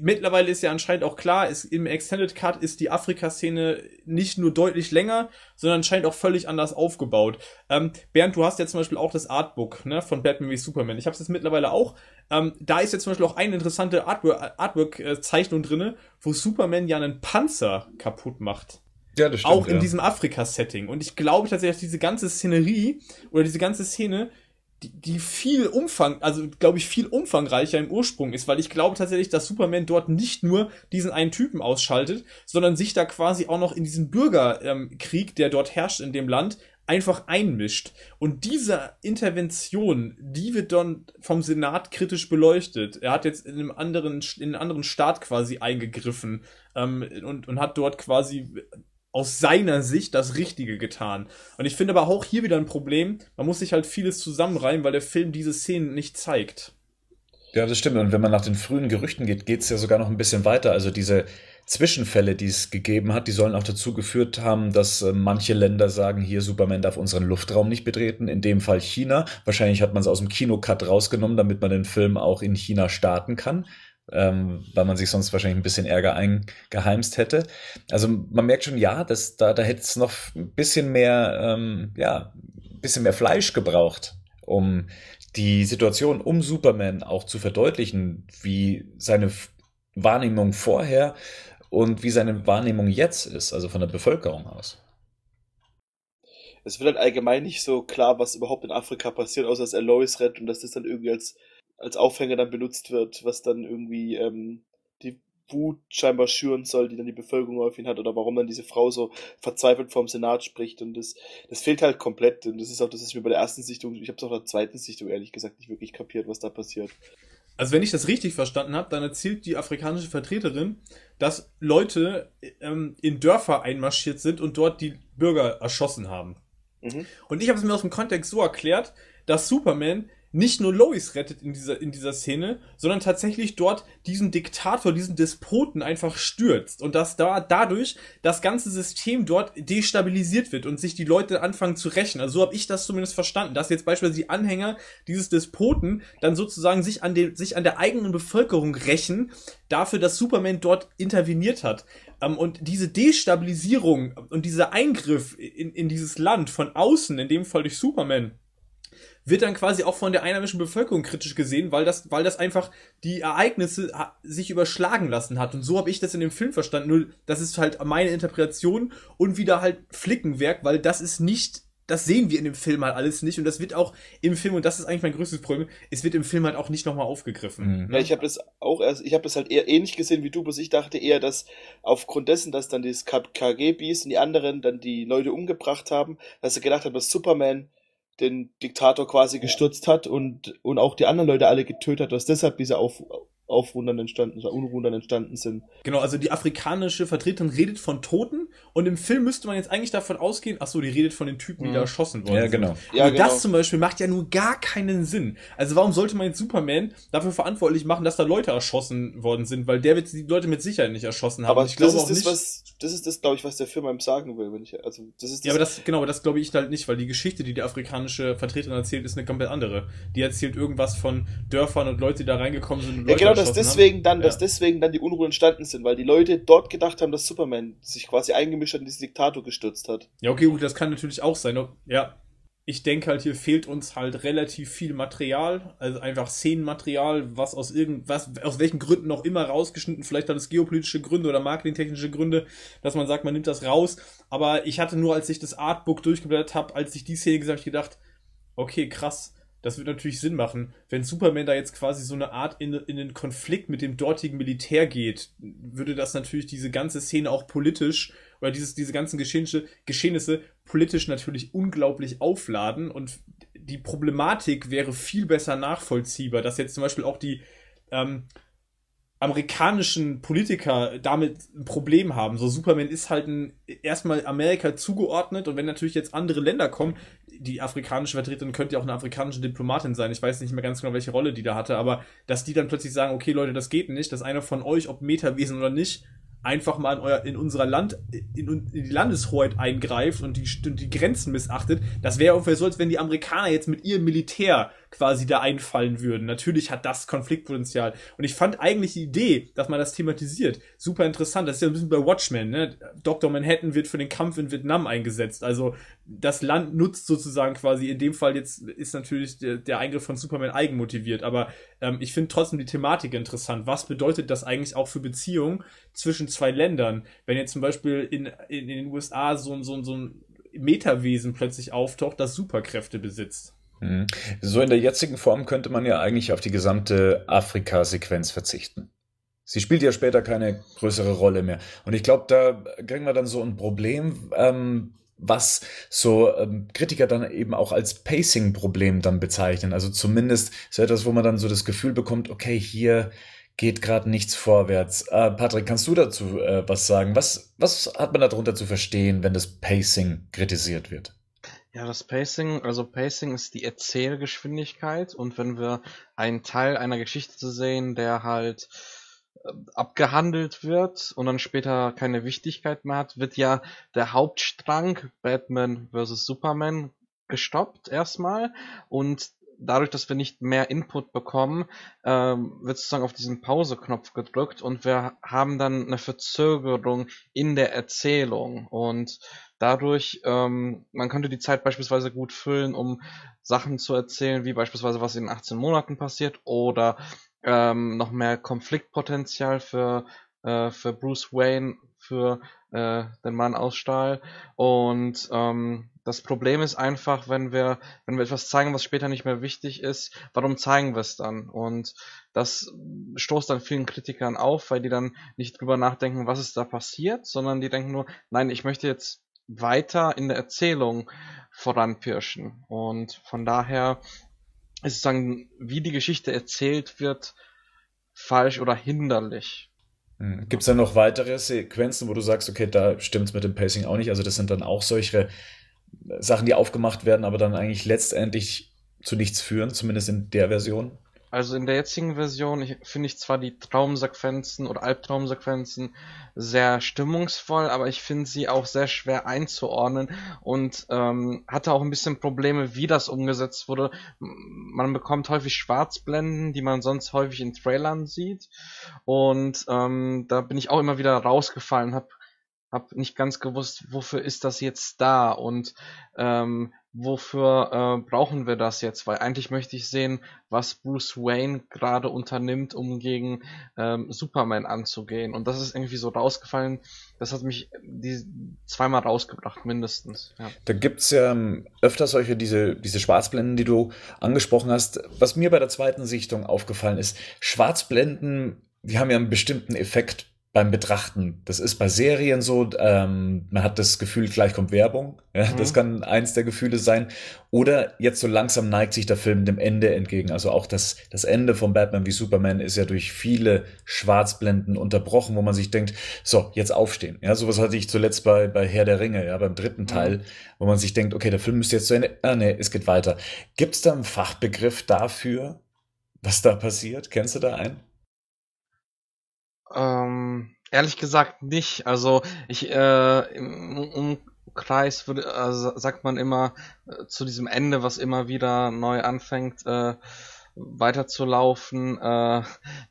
mittlerweile ist ja anscheinend auch klar, ist, im Extended Cut ist die Afrika-Szene nicht nur deutlich länger, sondern scheint auch völlig anders aufgebaut. Ähm, Bernd, du hast ja zum Beispiel auch das Artbook ne, von Batman wie Superman. Ich habe es jetzt mittlerweile auch. Ähm, da ist jetzt zum Beispiel auch eine interessante Artwork-Zeichnung drinne, wo Superman ja einen Panzer kaputt macht. Ja, das stimmt. Auch in ja. diesem Afrika-Setting. Und ich glaube tatsächlich, dass diese ganze Szenerie oder diese ganze Szene die, die viel umfang, also glaube ich viel umfangreicher im Ursprung ist, weil ich glaube tatsächlich, dass Superman dort nicht nur diesen einen Typen ausschaltet, sondern sich da quasi auch noch in diesen Bürgerkrieg, ähm, der dort herrscht in dem Land, einfach einmischt. Und diese Intervention, die wird dann vom Senat kritisch beleuchtet. Er hat jetzt in einem anderen, in einen anderen Staat quasi eingegriffen ähm, und, und hat dort quasi aus seiner Sicht das Richtige getan. Und ich finde aber auch hier wieder ein Problem, man muss sich halt vieles zusammenreimen, weil der Film diese Szenen nicht zeigt. Ja, das stimmt. Und wenn man nach den frühen Gerüchten geht, geht es ja sogar noch ein bisschen weiter. Also diese Zwischenfälle, die es gegeben hat, die sollen auch dazu geführt haben, dass äh, manche Länder sagen, hier Superman darf unseren Luftraum nicht betreten, in dem Fall China. Wahrscheinlich hat man es aus dem Kinocut rausgenommen, damit man den Film auch in China starten kann. Ähm, weil man sich sonst wahrscheinlich ein bisschen Ärger eingeheimst hätte. Also man merkt schon, ja, dass da, da hätte es noch ein bisschen mehr, ähm, ja, ein bisschen mehr Fleisch gebraucht, um die Situation um Superman auch zu verdeutlichen, wie seine Wahrnehmung vorher und wie seine Wahrnehmung jetzt ist, also von der Bevölkerung aus. Es wird halt allgemein nicht so klar, was überhaupt in Afrika passiert, außer dass er Lois rettet und dass das dann irgendwie als, als Aufhänger dann benutzt wird, was dann irgendwie ähm, die Wut scheinbar schüren soll, die dann die Bevölkerung auf ihn hat, oder warum dann diese Frau so verzweifelt vorm Senat spricht. Und das, das fehlt halt komplett. Und das ist auch das, was ich mir bei der ersten Sichtung, ich habe es auch bei der zweiten Sichtung ehrlich gesagt nicht wirklich kapiert, was da passiert. Also wenn ich das richtig verstanden habe, dann erzählt die afrikanische Vertreterin, dass Leute ähm, in Dörfer einmarschiert sind und dort die Bürger erschossen haben. Mhm. Und ich habe es mir aus dem Kontext so erklärt, dass Superman nicht nur Lois rettet in dieser, in dieser Szene, sondern tatsächlich dort diesen Diktator, diesen Despoten einfach stürzt und dass da dadurch das ganze System dort destabilisiert wird und sich die Leute anfangen zu rächen. Also so habe ich das zumindest verstanden, dass jetzt beispielsweise die Anhänger dieses Despoten dann sozusagen sich an, den, sich an der eigenen Bevölkerung rächen dafür, dass Superman dort interveniert hat. Ähm, und diese Destabilisierung und dieser Eingriff in, in dieses Land von außen, in dem Fall durch Superman, wird dann quasi auch von der einheimischen Bevölkerung kritisch gesehen, weil das, weil das einfach die Ereignisse sich überschlagen lassen hat. Und so habe ich das in dem Film verstanden. Nur, das ist halt meine Interpretation und wieder halt Flickenwerk, weil das ist nicht das sehen wir in dem Film halt alles nicht und das wird auch im Film und das ist eigentlich mein größtes Problem, es wird im Film halt auch nicht nochmal aufgegriffen. Mhm. Ja, ich habe das auch erst, ich habe das halt eher ähnlich gesehen wie du, bloß ich dachte eher, dass aufgrund dessen, dass dann dieses KGBs und die anderen dann die Leute umgebracht haben, dass sie gedacht haben, dass Superman den Diktator quasi gestürzt hat und, und auch die anderen Leute alle getötet hat, dass deshalb diese Auf, Aufruhen dann entstanden, Unruhen dann entstanden sind. Genau, also die afrikanische Vertreterin redet von Toten und im Film müsste man jetzt eigentlich davon ausgehen, ach so, die redet von den Typen, die mhm. da erschossen worden ja, genau. sind. Ja, und genau. das zum Beispiel macht ja nur gar keinen Sinn. Also warum sollte man jetzt Superman dafür verantwortlich machen, dass da Leute erschossen worden sind? Weil der wird die Leute mit Sicherheit nicht erschossen haben. Aber ich glaube auch das, nicht. Was, das ist das, glaube ich, was der Film einem sagen will, wenn ich, also das ist das Ja, aber das, genau, aber das glaube ich halt nicht, weil die Geschichte, die die afrikanische Vertreterin erzählt, ist eine komplett andere. Die erzählt irgendwas von Dörfern und Leute, die da reingekommen sind und ja, Leute genau, dass deswegen dann, ja. dass deswegen dann die Unruhen entstanden sind, weil die Leute dort gedacht haben, dass Superman sich quasi eingemischt hat und diesen Diktator gestürzt hat. Ja, okay, gut, das kann natürlich auch sein. Ja, ich denke halt, hier fehlt uns halt relativ viel Material, also einfach Szenenmaterial, was aus irgendwas, aus welchen Gründen noch immer rausgeschnitten, vielleicht hat es geopolitische Gründe oder marketingtechnische Gründe, dass man sagt, man nimmt das raus. Aber ich hatte nur, als ich das Artbook durchgeblättert habe, als ich die Szene gesagt habe, gedacht, okay, krass, das wird natürlich Sinn machen. Wenn Superman da jetzt quasi so eine Art in, in den Konflikt mit dem dortigen Militär geht, würde das natürlich diese ganze Szene auch politisch oder dieses, diese ganzen Geschehnisse, Geschehnisse politisch natürlich unglaublich aufladen und die Problematik wäre viel besser nachvollziehbar, dass jetzt zum Beispiel auch die ähm, amerikanischen Politiker damit ein Problem haben. So Superman ist halt ein, erstmal Amerika zugeordnet und wenn natürlich jetzt andere Länder kommen, die afrikanische Vertreterin könnte ja auch eine afrikanische Diplomatin sein. Ich weiß nicht mehr ganz genau, welche Rolle die da hatte, aber dass die dann plötzlich sagen, okay Leute, das geht nicht, dass einer von euch, ob Metawesen oder nicht, einfach mal in, euer, in unserer Land, in, in die Landeshoheit eingreift und die, die Grenzen missachtet. Das wäre ungefähr so, als wenn die Amerikaner jetzt mit ihrem Militär quasi da einfallen würden. Natürlich hat das Konfliktpotenzial. Und ich fand eigentlich die Idee, dass man das thematisiert, super interessant. Das ist ja ein bisschen bei Watchmen, ne? Dr. Manhattan wird für den Kampf in Vietnam eingesetzt. Also das Land nutzt sozusagen quasi, in dem Fall jetzt ist natürlich der, der Eingriff von Superman eigenmotiviert. Aber ähm, ich finde trotzdem die Thematik interessant. Was bedeutet das eigentlich auch für Beziehungen zwischen zwei Ländern? Wenn jetzt zum Beispiel in, in, in den USA so, so, so ein Metawesen plötzlich auftaucht, das Superkräfte besitzt. Mhm. So in der jetzigen Form könnte man ja eigentlich auf die gesamte Afrika-Sequenz verzichten. Sie spielt ja später keine größere Rolle mehr. Und ich glaube, da kriegen wir dann so ein Problem, ähm, was so ähm, Kritiker dann eben auch als Pacing-Problem dann bezeichnen. Also zumindest so etwas, wo man dann so das Gefühl bekommt, okay, hier geht gerade nichts vorwärts. Äh, Patrick, kannst du dazu äh, was sagen? Was, was hat man darunter zu verstehen, wenn das Pacing kritisiert wird? Ja, das Pacing, also Pacing ist die Erzählgeschwindigkeit und wenn wir einen Teil einer Geschichte sehen, der halt äh, abgehandelt wird und dann später keine Wichtigkeit mehr hat, wird ja der Hauptstrang Batman vs. Superman gestoppt erstmal und dadurch, dass wir nicht mehr Input bekommen, ähm, wird sozusagen auf diesen Pause-Knopf gedrückt und wir haben dann eine Verzögerung in der Erzählung. Und dadurch, ähm, man könnte die Zeit beispielsweise gut füllen, um Sachen zu erzählen, wie beispielsweise was in 18 Monaten passiert oder ähm, noch mehr Konfliktpotenzial für, äh, für Bruce Wayne, für äh, den Mann aus Stahl. Und ähm, das Problem ist einfach, wenn wir, wenn wir etwas zeigen, was später nicht mehr wichtig ist, warum zeigen wir es dann? Und das stoßt dann vielen Kritikern auf, weil die dann nicht drüber nachdenken, was ist da passiert, sondern die denken nur, nein, ich möchte jetzt weiter in der Erzählung voranpirschen. Und von daher ist es dann, wie die Geschichte erzählt wird, falsch oder hinderlich. Hm. Gibt es dann noch weitere Sequenzen, wo du sagst, okay, da stimmt es mit dem Pacing auch nicht? Also das sind dann auch solche Sachen, die aufgemacht werden, aber dann eigentlich letztendlich zu nichts führen, zumindest in der Version? Also in der jetzigen Version finde ich zwar die Traumsequenzen oder Albtraumsequenzen sehr stimmungsvoll, aber ich finde sie auch sehr schwer einzuordnen und ähm, hatte auch ein bisschen Probleme, wie das umgesetzt wurde. Man bekommt häufig Schwarzblenden, die man sonst häufig in Trailern sieht und ähm, da bin ich auch immer wieder rausgefallen, habe hab nicht ganz gewusst, wofür ist das jetzt da und ähm, wofür äh, brauchen wir das jetzt? Weil eigentlich möchte ich sehen, was Bruce Wayne gerade unternimmt, um gegen ähm, Superman anzugehen. Und das ist irgendwie so rausgefallen. Das hat mich die, zweimal rausgebracht, mindestens. Ja. Da gibt's ja ähm, öfter solche, diese, diese Schwarzblenden, die du angesprochen hast. Was mir bei der zweiten Sichtung aufgefallen ist, Schwarzblenden, die haben ja einen bestimmten Effekt beim Betrachten. Das ist bei Serien so, ähm, man hat das Gefühl, gleich kommt Werbung. Ja, mhm. Das kann eins der Gefühle sein. Oder jetzt so langsam neigt sich der Film dem Ende entgegen. Also auch das, das Ende von Batman wie Superman ist ja durch viele Schwarzblenden unterbrochen, wo man sich denkt, so, jetzt aufstehen. Ja, sowas hatte ich zuletzt bei, bei Herr der Ringe, ja, beim dritten Teil, mhm. wo man sich denkt, okay, der Film müsste jetzt zu Ende. Ah, nee, es geht weiter. Gibt es da einen Fachbegriff dafür, was da passiert? Kennst du da einen? Ähm, ehrlich gesagt nicht. Also ich äh, im Umkreis würde, äh, sagt man immer äh, zu diesem Ende, was immer wieder neu anfängt, äh, weiterzulaufen, äh,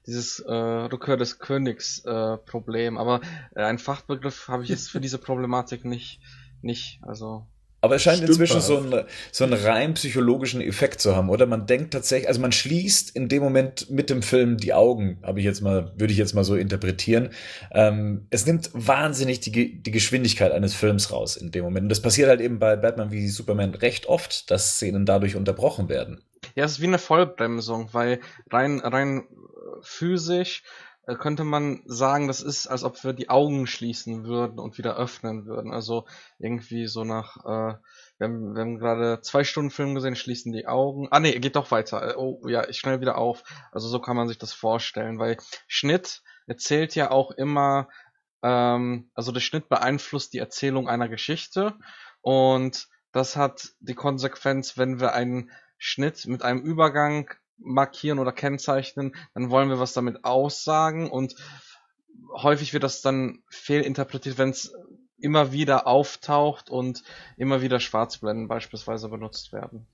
dieses äh, Rückkehr des Königs äh, Problem. Aber äh, ein Fachbegriff habe ich jetzt für diese Problematik nicht, nicht. Also aber es scheint Stimmt inzwischen so einen, so einen rein psychologischen Effekt zu haben, oder? Man denkt tatsächlich, also man schließt in dem Moment mit dem Film die Augen, habe ich jetzt mal, würde ich jetzt mal so interpretieren. Ähm, es nimmt wahnsinnig die, die Geschwindigkeit eines Films raus in dem Moment. Und das passiert halt eben bei Batman wie Superman recht oft, dass Szenen dadurch unterbrochen werden. Ja, es ist wie eine Vollbremsung, weil rein, rein physisch könnte man sagen, das ist, als ob wir die Augen schließen würden und wieder öffnen würden. Also irgendwie so nach, äh, wir haben, wir haben gerade zwei Stunden Film gesehen, schließen die Augen. Ah nee, geht doch weiter. Äh, oh ja, ich schnell wieder auf. Also so kann man sich das vorstellen, weil Schnitt erzählt ja auch immer, ähm, also der Schnitt beeinflusst die Erzählung einer Geschichte und das hat die Konsequenz, wenn wir einen Schnitt mit einem Übergang markieren oder kennzeichnen, dann wollen wir was damit aussagen und häufig wird das dann fehlinterpretiert, wenn es immer wieder auftaucht und immer wieder Schwarzblenden beispielsweise benutzt werden.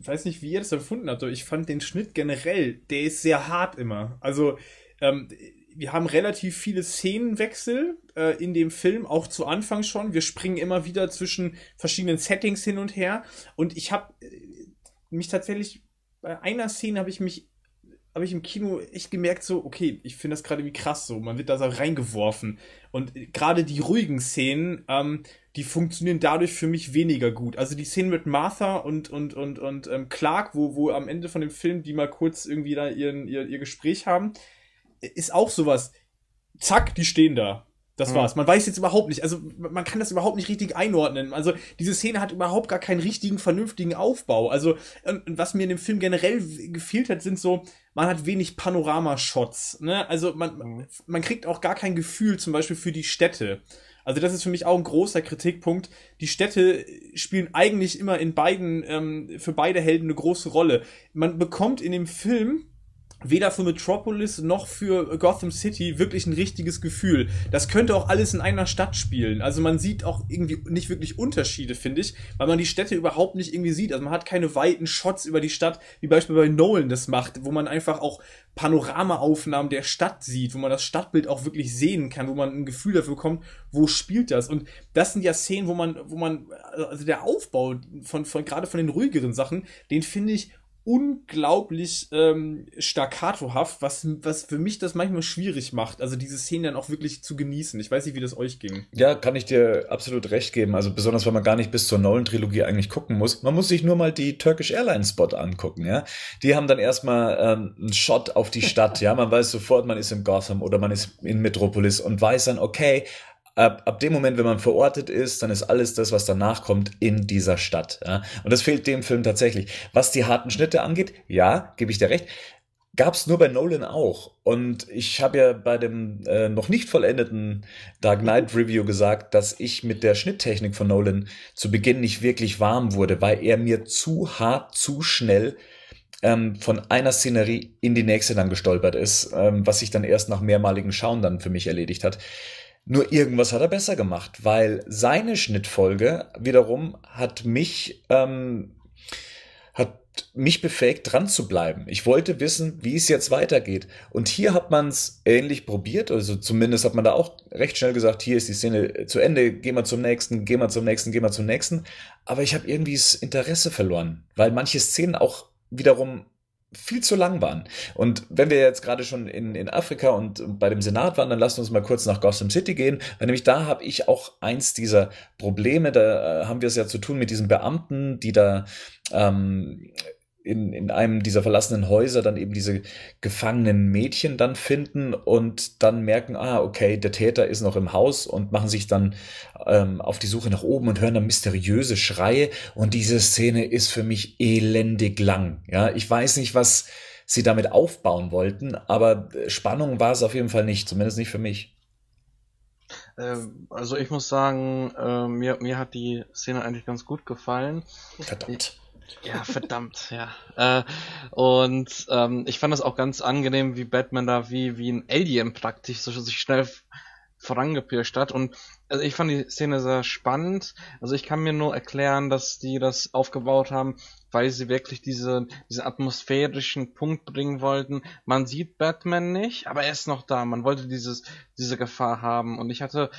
Ich weiß nicht, wie ihr das empfunden habt, aber ich fand den Schnitt generell, der ist sehr hart immer. Also, ähm, wir haben relativ viele Szenenwechsel äh, in dem Film, auch zu Anfang schon. Wir springen immer wieder zwischen verschiedenen Settings hin und her. Und ich habe äh, mich tatsächlich bei einer Szene habe ich mich, habe ich im Kino echt gemerkt, so, okay, ich finde das gerade wie krass so. Man wird da so reingeworfen. Und gerade die ruhigen Szenen, ähm, die funktionieren dadurch für mich weniger gut. Also die Szene mit Martha und, und, und, und ähm, Clark, wo, wo am Ende von dem Film die mal kurz irgendwie da ihren, ihr, ihr Gespräch haben, ist auch sowas. Zack, die stehen da. Das war's. Man weiß jetzt überhaupt nicht, also man kann das überhaupt nicht richtig einordnen. Also diese Szene hat überhaupt gar keinen richtigen, vernünftigen Aufbau. Also was mir in dem Film generell gefehlt hat, sind so, man hat wenig Panoramashots. Ne? Also man, mhm. man kriegt auch gar kein Gefühl zum Beispiel für die Städte. Also das ist für mich auch ein großer Kritikpunkt. Die Städte spielen eigentlich immer in beiden, ähm, für beide Helden eine große Rolle. Man bekommt in dem Film weder für Metropolis noch für Gotham City wirklich ein richtiges Gefühl. Das könnte auch alles in einer Stadt spielen. Also man sieht auch irgendwie nicht wirklich Unterschiede, finde ich, weil man die Städte überhaupt nicht irgendwie sieht. Also man hat keine weiten Shots über die Stadt, wie beispielsweise bei Nolan das macht, wo man einfach auch Panoramaaufnahmen der Stadt sieht, wo man das Stadtbild auch wirklich sehen kann, wo man ein Gefühl dafür bekommt, wo spielt das. Und das sind ja Szenen, wo man, wo man, also der Aufbau von, von gerade von den ruhigeren Sachen, den finde ich unglaublich ähm, staccatohaft, was, was für mich das manchmal schwierig macht, also diese Szenen dann auch wirklich zu genießen. Ich weiß nicht, wie das euch ging. Ja, kann ich dir absolut recht geben. Also besonders, wenn man gar nicht bis zur Nolan-Trilogie eigentlich gucken muss. Man muss sich nur mal die Turkish Airlines Spot angucken, ja. Die haben dann erstmal ähm, einen Shot auf die Stadt, ja. Man weiß sofort, man ist in Gotham oder man ist in Metropolis und weiß dann, okay, ab, ab dem Moment, wenn man verortet ist, dann ist alles das, was danach kommt, in dieser Stadt. Ja? Und das fehlt dem Film tatsächlich. Was die harten Schnitte angeht, ja, gebe ich dir recht. Gab es nur bei Nolan auch. Und ich habe ja bei dem äh, noch nicht vollendeten Dark Knight Review gesagt, dass ich mit der Schnitttechnik von Nolan zu Beginn nicht wirklich warm wurde, weil er mir zu hart, zu schnell ähm, von einer Szenerie in die nächste dann gestolpert ist, ähm, was sich dann erst nach mehrmaligen Schauen dann für mich erledigt hat. Nur irgendwas hat er besser gemacht, weil seine Schnittfolge wiederum hat mich, ähm, hat mich befähigt, dran zu bleiben. Ich wollte wissen, wie es jetzt weitergeht. Und hier hat man es ähnlich probiert, also zumindest hat man da auch recht schnell gesagt, hier ist die Szene zu Ende, geh mal zum nächsten, geh mal zum nächsten, geh mal zum nächsten. Aber ich habe irgendwie das Interesse verloren, weil manche Szenen auch wiederum viel zu lang waren. Und wenn wir jetzt gerade schon in, in Afrika und bei dem Senat waren, dann lasst uns mal kurz nach Gotham City gehen. Weil nämlich da habe ich auch eins dieser Probleme, da äh, haben wir es ja zu tun mit diesen Beamten, die da ähm, in, in einem dieser verlassenen Häuser dann eben diese gefangenen Mädchen dann finden und dann merken, ah, okay, der Täter ist noch im Haus und machen sich dann ähm, auf die Suche nach oben und hören dann mysteriöse Schreie und diese Szene ist für mich elendig lang. Ja, ich weiß nicht, was sie damit aufbauen wollten, aber Spannung war es auf jeden Fall nicht, zumindest nicht für mich. Ähm, also ich muss sagen, äh, mir, mir hat die Szene eigentlich ganz gut gefallen. Verdammt. Ja, verdammt, ja. Äh, und ähm, ich fand das auch ganz angenehm, wie Batman da wie, wie ein Alien praktisch so sich schnell vorangepirscht hat. Und also ich fand die Szene sehr spannend. Also ich kann mir nur erklären, dass die das aufgebaut haben, weil sie wirklich diese, diesen atmosphärischen Punkt bringen wollten. Man sieht Batman nicht, aber er ist noch da. Man wollte dieses, diese Gefahr haben. Und ich hatte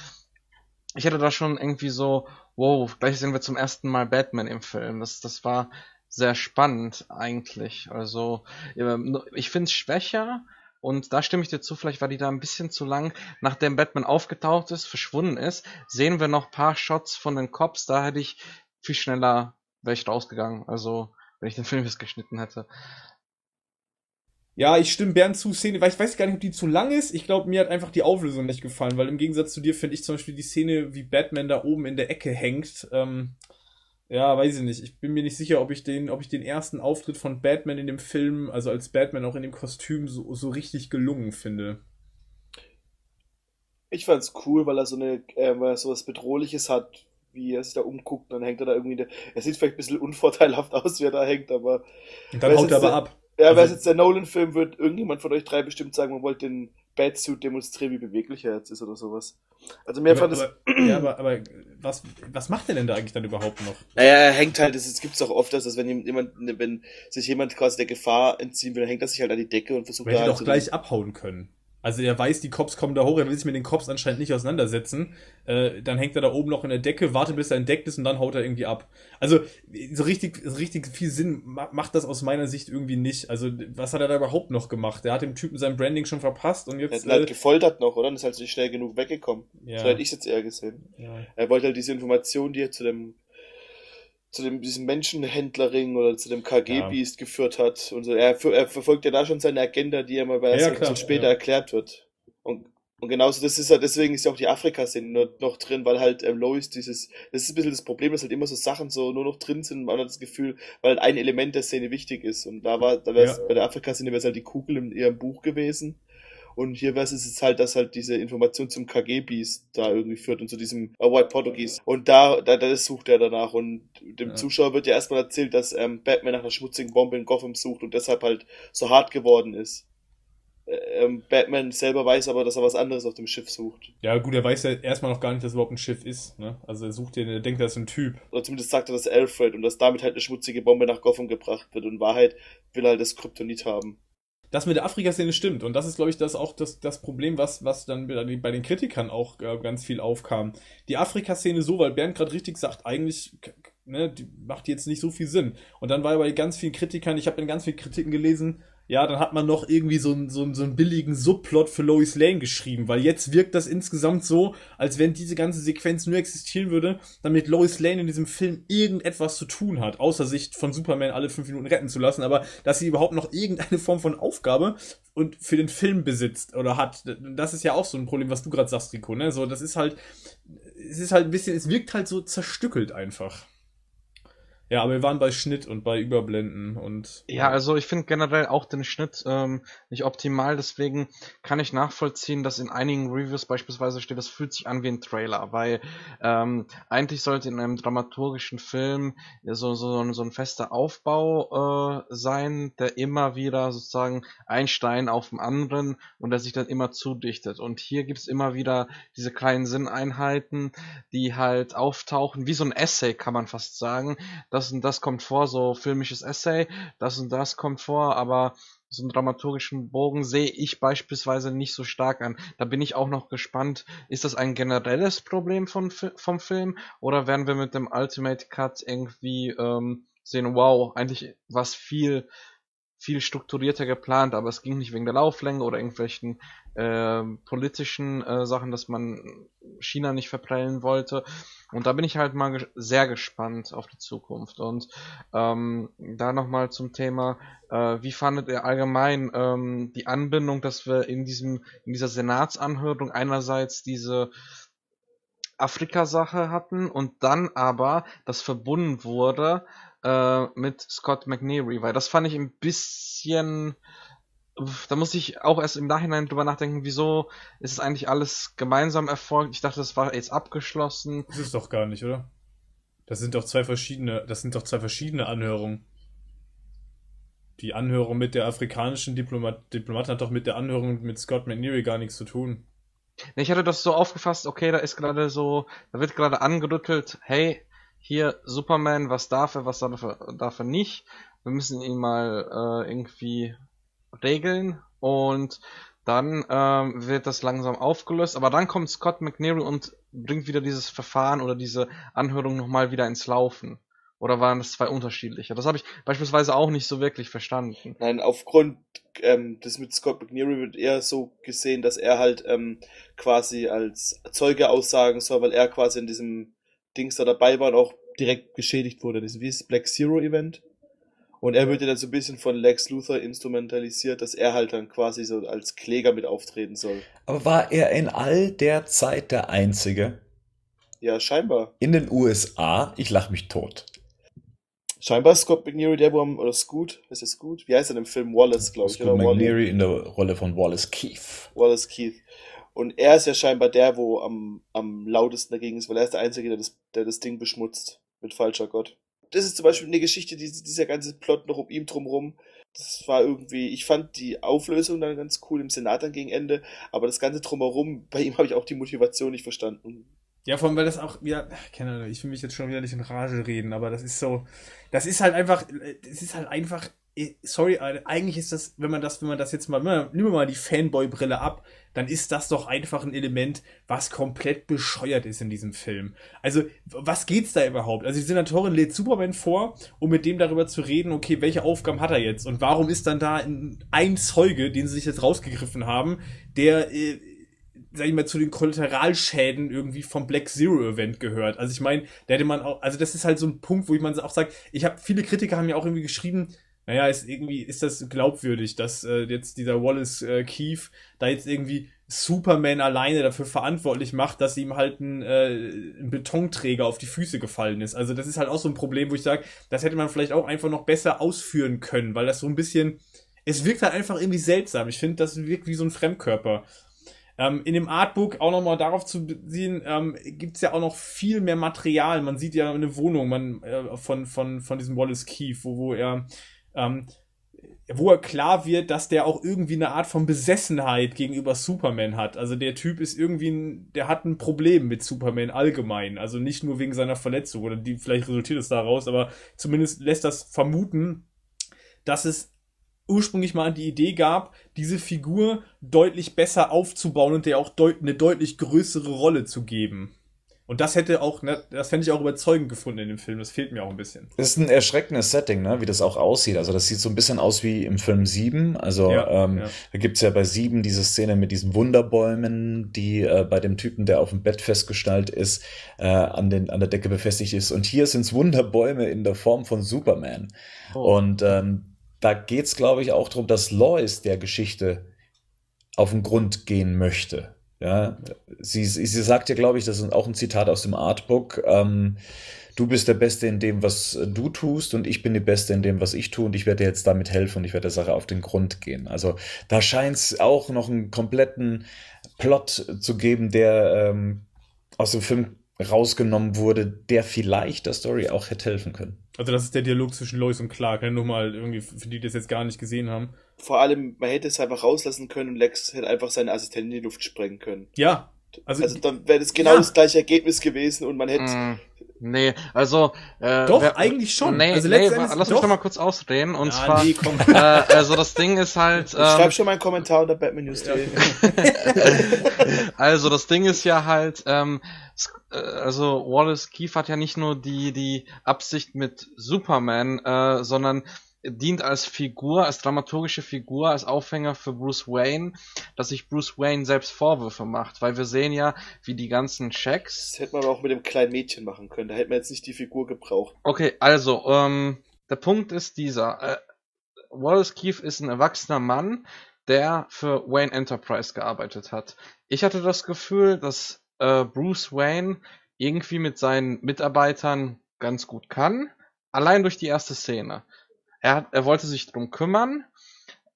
ich hatte da schon irgendwie so, wow, gleich sehen wir zum ersten Mal Batman im Film. Das, das war sehr spannend eigentlich. Also ich finde es schwächer und da stimme ich dir zu, vielleicht war die da ein bisschen zu lang. Nachdem Batman aufgetaucht ist, verschwunden ist, sehen wir noch paar Shots von den Cops. Da hätte ich viel schneller wäre ich rausgegangen. Also wenn ich den Film jetzt geschnitten hätte. Ja, ich stimme Bernd zu Szene, weil ich weiß gar nicht, ob die zu lang ist. Ich glaube, mir hat einfach die Auflösung nicht gefallen, weil im Gegensatz zu dir finde ich zum Beispiel die Szene, wie Batman da oben in der Ecke hängt. Ähm, ja, weiß ich nicht. Ich bin mir nicht sicher, ob ich den, ob ich den ersten Auftritt von Batman in dem Film, also als Batman auch in dem Kostüm, so, so richtig gelungen finde. Ich fand's cool, weil er so eine, äh, weil er sowas Bedrohliches hat, wie er sich da umguckt, dann hängt er da irgendwie, der, er sieht vielleicht ein bisschen unvorteilhaft aus, wie er da hängt, aber. Und dann haut er aber ab. Ja, also, es jetzt der Nolan-Film, wird irgendjemand von euch drei bestimmt sagen, man wollte den Batsuit demonstrieren, wie beweglich er jetzt ist oder sowas. Also mir aber, fand es. Ja, aber, aber was, was macht er denn da eigentlich dann überhaupt noch? Naja, er hängt halt, es gibt es auch oft, dass wenn jemand, wenn sich jemand quasi der Gefahr entziehen will, dann hängt er sich halt an die Decke und versucht er hätte halt doch gleich abhauen können. Also er weiß, die Cops kommen da hoch, er will sich mit den Cops anscheinend nicht auseinandersetzen. Äh, dann hängt er da oben noch in der Decke, wartet bis er entdeckt ist und dann haut er irgendwie ab. Also so richtig, so richtig viel Sinn macht das aus meiner Sicht irgendwie nicht. Also was hat er da überhaupt noch gemacht? Er hat dem Typen sein Branding schon verpasst und jetzt. Er hat halt äh, gefoltert noch, oder? Und ist halt nicht schnell genug weggekommen. Ja. So hätte ich jetzt eher gesehen. Ja. Er wollte halt diese Information, die er zu dem zu dem, diesem Menschenhändlerring oder zu dem KG-Beast ja. geführt hat. Und so. Er, er, verfolgt ja da schon seine Agenda, die er mal bei ja, klar, später ja. erklärt wird. Und, und genauso, das ist ja, deswegen ist ja auch die Afrika-Szene noch drin, weil halt ähm, Lois dieses, das ist ein bisschen das Problem, dass halt immer so Sachen so nur noch drin sind, man hat das Gefühl, weil halt ein Element der Szene wichtig ist. Und da war, da wäre bei der Afrika-Szene wäre es halt die Kugel in ihrem Buch gewesen. Und hier wäre es jetzt halt, dass halt diese Information zum KG-Beast da irgendwie führt und zu diesem uh, White Portuguese. Und da, da, das sucht er danach. Und dem ja. Zuschauer wird ja erstmal erzählt, dass ähm, Batman nach einer schmutzigen Bombe in Gotham sucht und deshalb halt so hart geworden ist. äh, ähm, Batman selber weiß aber, dass er was anderes auf dem Schiff sucht. Ja, gut, er weiß ja erstmal noch gar nicht, dass es überhaupt ein Schiff ist. Ne? Also er sucht den, er denkt, das ist ein Typ. Oder zumindest sagt er das Alfred und dass damit halt eine schmutzige Bombe nach Gotham gebracht wird. Und in Wahrheit will er halt das Kryptonit haben. Das mit der Afrika-Szene stimmt. Und das ist, glaube ich, das auch das, das Problem, was, was dann bei den Kritikern auch äh, ganz viel aufkam. Die Afrika-Szene so, weil Bernd gerade richtig sagt, eigentlich ne, die macht jetzt nicht so viel Sinn. Und dann war bei ganz vielen Kritikern, ich habe in ganz vielen Kritiken gelesen, ja, dann hat man noch irgendwie so einen, so, so einen billigen Subplot für Lois Lane geschrieben, weil jetzt wirkt das insgesamt so, als wenn diese ganze Sequenz nur existieren würde, damit Lois Lane in diesem Film irgendetwas zu tun hat, außer sich von Superman alle fünf Minuten retten zu lassen, aber dass sie überhaupt noch irgendeine Form von Aufgabe und für den Film besitzt oder hat. Das ist ja auch so ein Problem, was du gerade sagst, Rico, ne? So, das ist halt, es ist halt ein bisschen, es wirkt halt so zerstückelt einfach. Ja, aber wir waren bei Schnitt und bei Überblenden und. Ja, also ich finde generell auch den Schnitt ähm, nicht optimal, deswegen kann ich nachvollziehen, dass in einigen Reviews beispielsweise steht, das fühlt sich an wie ein Trailer, weil ähm, eigentlich sollte in einem dramaturgischen Film so, so, so ein fester Aufbau äh, sein, der immer wieder sozusagen ein Stein auf dem anderen und der sich dann immer zudichtet. Und hier gibt's immer wieder diese kleinen Sinneinheiten, die halt auftauchen, wie so ein Essay, kann man fast sagen, das und das kommt vor, so filmisches Essay, das und das kommt vor, aber so einen dramaturgischen Bogen sehe ich beispielsweise nicht so stark an. Da bin ich auch noch gespannt, ist das ein generelles Problem von, vom Film oder werden wir mit dem Ultimate Cut irgendwie ähm, sehen, wow, eigentlich was viel viel strukturierter geplant, aber es ging nicht wegen der Lauflänge oder irgendwelchen äh, politischen äh, Sachen, dass man China nicht verprellen wollte. Und da bin ich halt mal ges sehr gespannt auf die Zukunft. Und ähm, da nochmal zum Thema, äh, wie fandet ihr allgemein ähm, die Anbindung, dass wir in diesem, in dieser Senatsanhörung einerseits diese Afrika-Sache hatten und dann aber das verbunden wurde äh, mit Scott McNeary, weil das fand ich ein bisschen da muss ich auch erst im Nachhinein drüber nachdenken, wieso ist es eigentlich alles gemeinsam erfolgt. Ich dachte, das war jetzt abgeschlossen. Das ist doch gar nicht, oder? Das sind doch zwei verschiedene, das sind doch zwei verschiedene Anhörungen. Die Anhörung mit der afrikanischen Diplomat, Diplomat hat doch mit der Anhörung mit Scott McNeary gar nichts zu tun. Ich hatte das so aufgefasst, okay, da ist gerade so, da wird gerade angerüttelt, hey, hier Superman, was darf er, was darf er, darf er nicht. Wir müssen ihn mal äh, irgendwie regeln und dann ähm, wird das langsam aufgelöst, aber dann kommt Scott McNeary und bringt wieder dieses Verfahren oder diese Anhörung nochmal wieder ins Laufen. Oder waren das zwei unterschiedliche? Das habe ich beispielsweise auch nicht so wirklich verstanden. Nein, aufgrund ähm, des mit Scott McNeary wird eher so gesehen, dass er halt ähm, quasi als Zeuge aussagen soll, weil er quasi in diesem Dings da dabei war und auch direkt geschädigt wurde. Das ist das Black Zero Event. Und er wird ja dann so ein bisschen von Lex Luthor instrumentalisiert, dass er halt dann quasi so als Kläger mit auftreten soll. Aber war er in all der Zeit der Einzige? Ja, scheinbar. In den USA? Ich lach mich tot. Scheinbar ist Scott McNeary der, wo am, oder Scoot, ist es Scoot? Wie heißt er im Film? Wallace, glaube ich. Scott McNeary in der Rolle von Wallace Keith. Wallace Keith. Und er ist ja scheinbar der, wo am, am lautesten dagegen ist, weil er ist der Einzige, der das, der das Ding beschmutzt mit falscher Gott. Das ist zum Beispiel eine Geschichte, die, dieser ganze Plot noch um ihm drumherum. Das war irgendwie, ich fand die Auflösung dann ganz cool im Senat dann gegen Ende, aber das ganze drumherum, bei ihm habe ich auch die Motivation nicht verstanden. Ja, vor allem, weil das auch, ja, keine ich will mich jetzt schon wieder nicht in Rage reden, aber das ist so, das ist halt einfach, es ist halt einfach äh, sorry, eigentlich ist das, wenn man das, wenn man das jetzt mal, nehmen wir mal die Fanboy-Brille ab, dann ist das doch einfach ein Element, was komplett bescheuert ist in diesem Film. Also, was geht's da überhaupt? Also, die Senatorin lädt Superman vor, um mit dem darüber zu reden, okay, welche Aufgaben hat er jetzt? Und warum ist dann da ein Zeuge, den sie sich jetzt rausgegriffen haben, der, äh, sag ich mal, zu den Kollateralschäden irgendwie vom Black Zero Event gehört. Also ich meine, da hätte man auch, also das ist halt so ein Punkt, wo ich man auch sagt, ich habe viele Kritiker haben ja auch irgendwie geschrieben, naja, ist irgendwie, ist das glaubwürdig, dass äh, jetzt dieser Wallace äh, Keith da jetzt irgendwie Superman alleine dafür verantwortlich macht, dass ihm halt ein, äh, ein Betonträger auf die Füße gefallen ist. Also das ist halt auch so ein Problem, wo ich sage, das hätte man vielleicht auch einfach noch besser ausführen können, weil das so ein bisschen, es wirkt halt einfach irgendwie seltsam. Ich finde, das wirkt wie so ein Fremdkörper. Ähm, in dem Artbook auch nochmal darauf zu beziehen, ähm, gibt es ja auch noch viel mehr Material. Man sieht ja eine Wohnung man, äh, von, von, von diesem Wallace Keith, wo, wo er ähm, wo er klar wird, dass der auch irgendwie eine Art von Besessenheit gegenüber Superman hat. Also der Typ ist irgendwie, ein, der hat ein Problem mit Superman allgemein. Also nicht nur wegen seiner Verletzung oder die, vielleicht resultiert es daraus, aber zumindest lässt das vermuten, dass es ursprünglich mal die Idee gab, diese Figur deutlich besser aufzubauen und der auch deut eine deutlich größere Rolle zu geben. Und das hätte auch, ne, das fände ich auch überzeugend gefunden in dem Film. Das fehlt mir auch ein bisschen. Das ist ein erschreckendes Setting, ne? wie das auch aussieht. Also das sieht so ein bisschen aus wie im Film 7. Also ja, ähm, ja. da gibt's ja bei 7 diese Szene mit diesen Wunderbäumen, die äh, bei dem Typen, der auf dem Bett festgestellt ist, äh, an, den, an der Decke befestigt ist. Und hier sind's Wunderbäume in der Form von Superman. Oh. Und ähm, da geht's, glaube ich, auch darum, dass Lois der Geschichte auf den Grund gehen möchte. Ja, sie, sie sagt ja, glaube ich, das ist auch ein Zitat aus dem Artbook. Ähm, du bist der Beste in dem, was du tust, und ich bin die Beste in dem, was ich tue, und ich werde dir jetzt damit helfen und ich werde der Sache auf den Grund gehen. Also da scheint es auch noch einen kompletten Plot zu geben, der ähm, aus dem Film rausgenommen wurde, der vielleicht der Story auch hätte helfen können. Also das ist der Dialog zwischen Lois und Clark, ne? nur mal irgendwie, für die, die das jetzt gar nicht gesehen haben vor allem, man hätte es einfach rauslassen können und Lex hätte einfach seine Assistentin in die Luft sprengen können. Ja. Also, also dann wäre das genau ja. das gleiche Ergebnis gewesen und man hätte. Mm, nee, also. Äh, Doch, wer, eigentlich schon. Nee, also nee, lass mich doch mal kurz ausreden. Und ja, zwar. Nee, komm. Äh, also das Ding ist halt. Ich ähm, schreib schon mal einen Kommentar unter Batman News. Ja. also das Ding ist ja halt, ähm, äh, also Wallace Keefe hat ja nicht nur die, die Absicht mit Superman, äh, sondern dient als Figur, als dramaturgische Figur, als Aufhänger für Bruce Wayne, dass sich Bruce Wayne selbst Vorwürfe macht, weil wir sehen ja, wie die ganzen Checks. Das hätte man aber auch mit dem kleinen Mädchen machen können, da hätte man jetzt nicht die Figur gebraucht. Okay, also, ähm, der Punkt ist dieser. Äh, Wallace Keefe ist ein erwachsener Mann, der für Wayne Enterprise gearbeitet hat. Ich hatte das Gefühl, dass äh, Bruce Wayne irgendwie mit seinen Mitarbeitern ganz gut kann, allein durch die erste Szene. Er, hat, er wollte sich drum kümmern.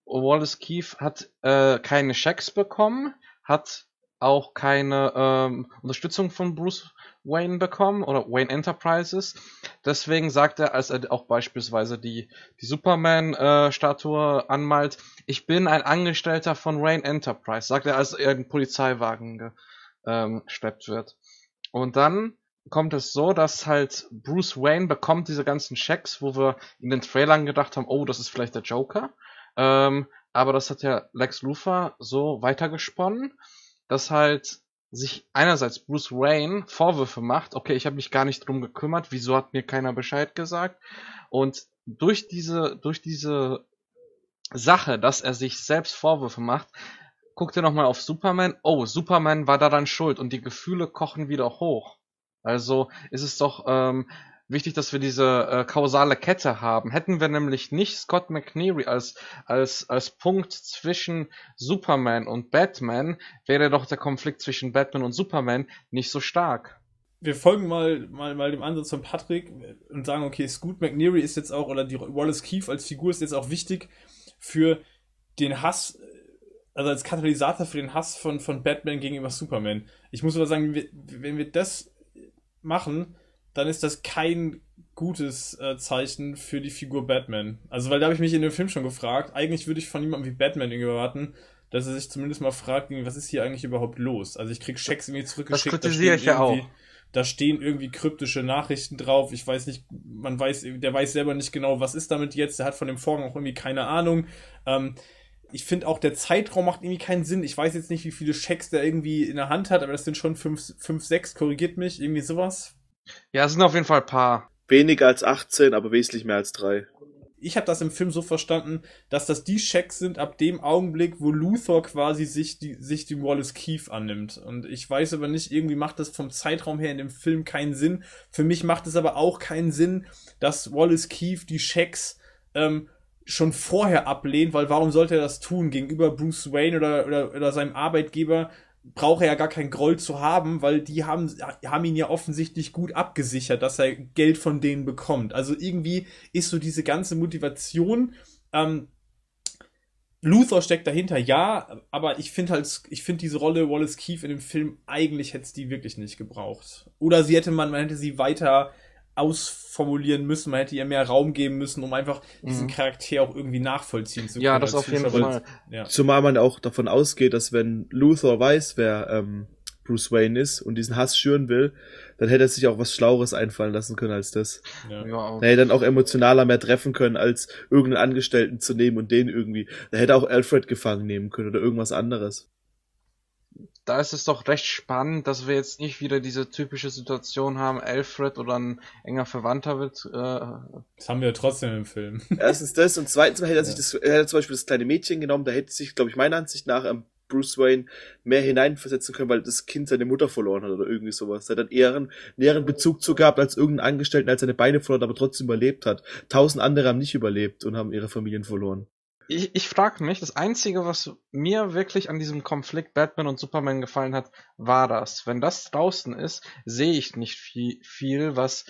Wallace Keefe hat äh, keine Schecks bekommen, hat auch keine ähm, Unterstützung von Bruce Wayne bekommen oder Wayne Enterprises. Deswegen sagt er, als er auch beispielsweise die, die Superman-Statue äh, anmalt, ich bin ein Angestellter von Wayne Enterprise, sagt er, als er in den Polizeiwagen gesteppt ähm, wird. Und dann kommt es so, dass halt Bruce Wayne bekommt diese ganzen Checks, wo wir in den Trailern gedacht haben, oh, das ist vielleicht der Joker. Ähm, aber das hat ja Lex Luthor so weitergesponnen, dass halt sich einerseits Bruce Wayne Vorwürfe macht, okay, ich habe mich gar nicht drum gekümmert, wieso hat mir keiner Bescheid gesagt? Und durch diese, durch diese Sache, dass er sich selbst Vorwürfe macht, guckt er nochmal auf Superman, oh, Superman war daran schuld und die Gefühle kochen wieder hoch. Also ist es doch ähm, wichtig, dass wir diese äh, kausale Kette haben. Hätten wir nämlich nicht Scott McNeary als, als, als Punkt zwischen Superman und Batman, wäre doch der Konflikt zwischen Batman und Superman nicht so stark. Wir folgen mal, mal, mal dem Ansatz von Patrick und sagen, okay, Scott McNeary ist jetzt auch, oder die Wallace Keefe als Figur ist jetzt auch wichtig für den Hass, also als Katalysator für den Hass von, von Batman gegenüber Superman. Ich muss aber sagen, wenn wir das machen, dann ist das kein gutes äh, Zeichen für die Figur Batman. Also, weil da habe ich mich in dem Film schon gefragt, eigentlich würde ich von jemandem wie Batman irgendwie erwarten, dass er sich zumindest mal fragt, was ist hier eigentlich überhaupt los? Also ich krieg Schecks irgendwie zurückgeschickt. Das kritisiere ich ja auch. Da stehen irgendwie kryptische Nachrichten drauf. Ich weiß nicht, man weiß, der weiß selber nicht genau, was ist damit jetzt. Der hat von dem Vorgang auch irgendwie keine Ahnung. Ähm, ich finde auch, der Zeitraum macht irgendwie keinen Sinn. Ich weiß jetzt nicht, wie viele Schecks der irgendwie in der Hand hat, aber das sind schon 5, 5 6, korrigiert mich, irgendwie sowas. Ja, es sind auf jeden Fall ein paar. Weniger als 18, aber wesentlich mehr als 3. Ich habe das im Film so verstanden, dass das die Schecks sind ab dem Augenblick, wo Luthor quasi sich die, sich die Wallace Keefe annimmt. Und ich weiß aber nicht, irgendwie macht das vom Zeitraum her in dem Film keinen Sinn. Für mich macht es aber auch keinen Sinn, dass Wallace Keefe die Schecks ähm, schon vorher ablehnt, weil warum sollte er das tun? Gegenüber Bruce Wayne oder, oder, oder seinem Arbeitgeber braucht er ja gar keinen Groll zu haben, weil die haben, haben ihn ja offensichtlich gut abgesichert, dass er Geld von denen bekommt. Also irgendwie ist so diese ganze Motivation, ähm, Luthor steckt dahinter, ja, aber ich finde halt, ich finde diese Rolle Wallace Keefe in dem Film, eigentlich hätte es die wirklich nicht gebraucht. Oder sie hätte man, man hätte sie weiter ausformulieren müssen, man hätte ihr mehr Raum geben müssen, um einfach diesen Mhm. Charakter auch irgendwie nachvollziehen zu können. Ja, das auf jeden. Fall. Ja. Zumal man auch davon ausgeht, dass wenn Luthor weiß, wer ähm, Bruce Wayne ist und diesen Hass schüren will, dann hätte er sich auch was Schlaueres einfallen lassen können als das. Ja. Ja, Er hätte dann auch emotionaler mehr treffen können, als irgendeinen Angestellten zu nehmen und den irgendwie. Da hätte er auch Alfred gefangen nehmen können oder irgendwas anderes. Da ist es doch recht spannend, dass wir jetzt nicht wieder diese typische Situation haben, Alfred oder ein enger Verwandter wird. Äh, Das haben wir ja trotzdem im Film. Erstens das und zweitens hätte er sich das, er hätte zum Beispiel das kleine Mädchen genommen, da hätte sich, glaube ich, meiner Ansicht nach ähm, Bruce Wayne mehr hineinversetzen können, weil das Kind seine Mutter verloren hat oder irgendwie sowas. Er hat dann eher einen näheren Bezug zu gehabt als irgendein Angestellten, als seine Beine verloren, hat, aber trotzdem überlebt hat. Tausend andere haben nicht überlebt und haben ihre Familien verloren. Ich ich frage mich, das Einzige, was mir wirklich an diesem Konflikt Batman und Superman gefallen hat, war das. Wenn das draußen ist, sehe ich nicht viel, viel, was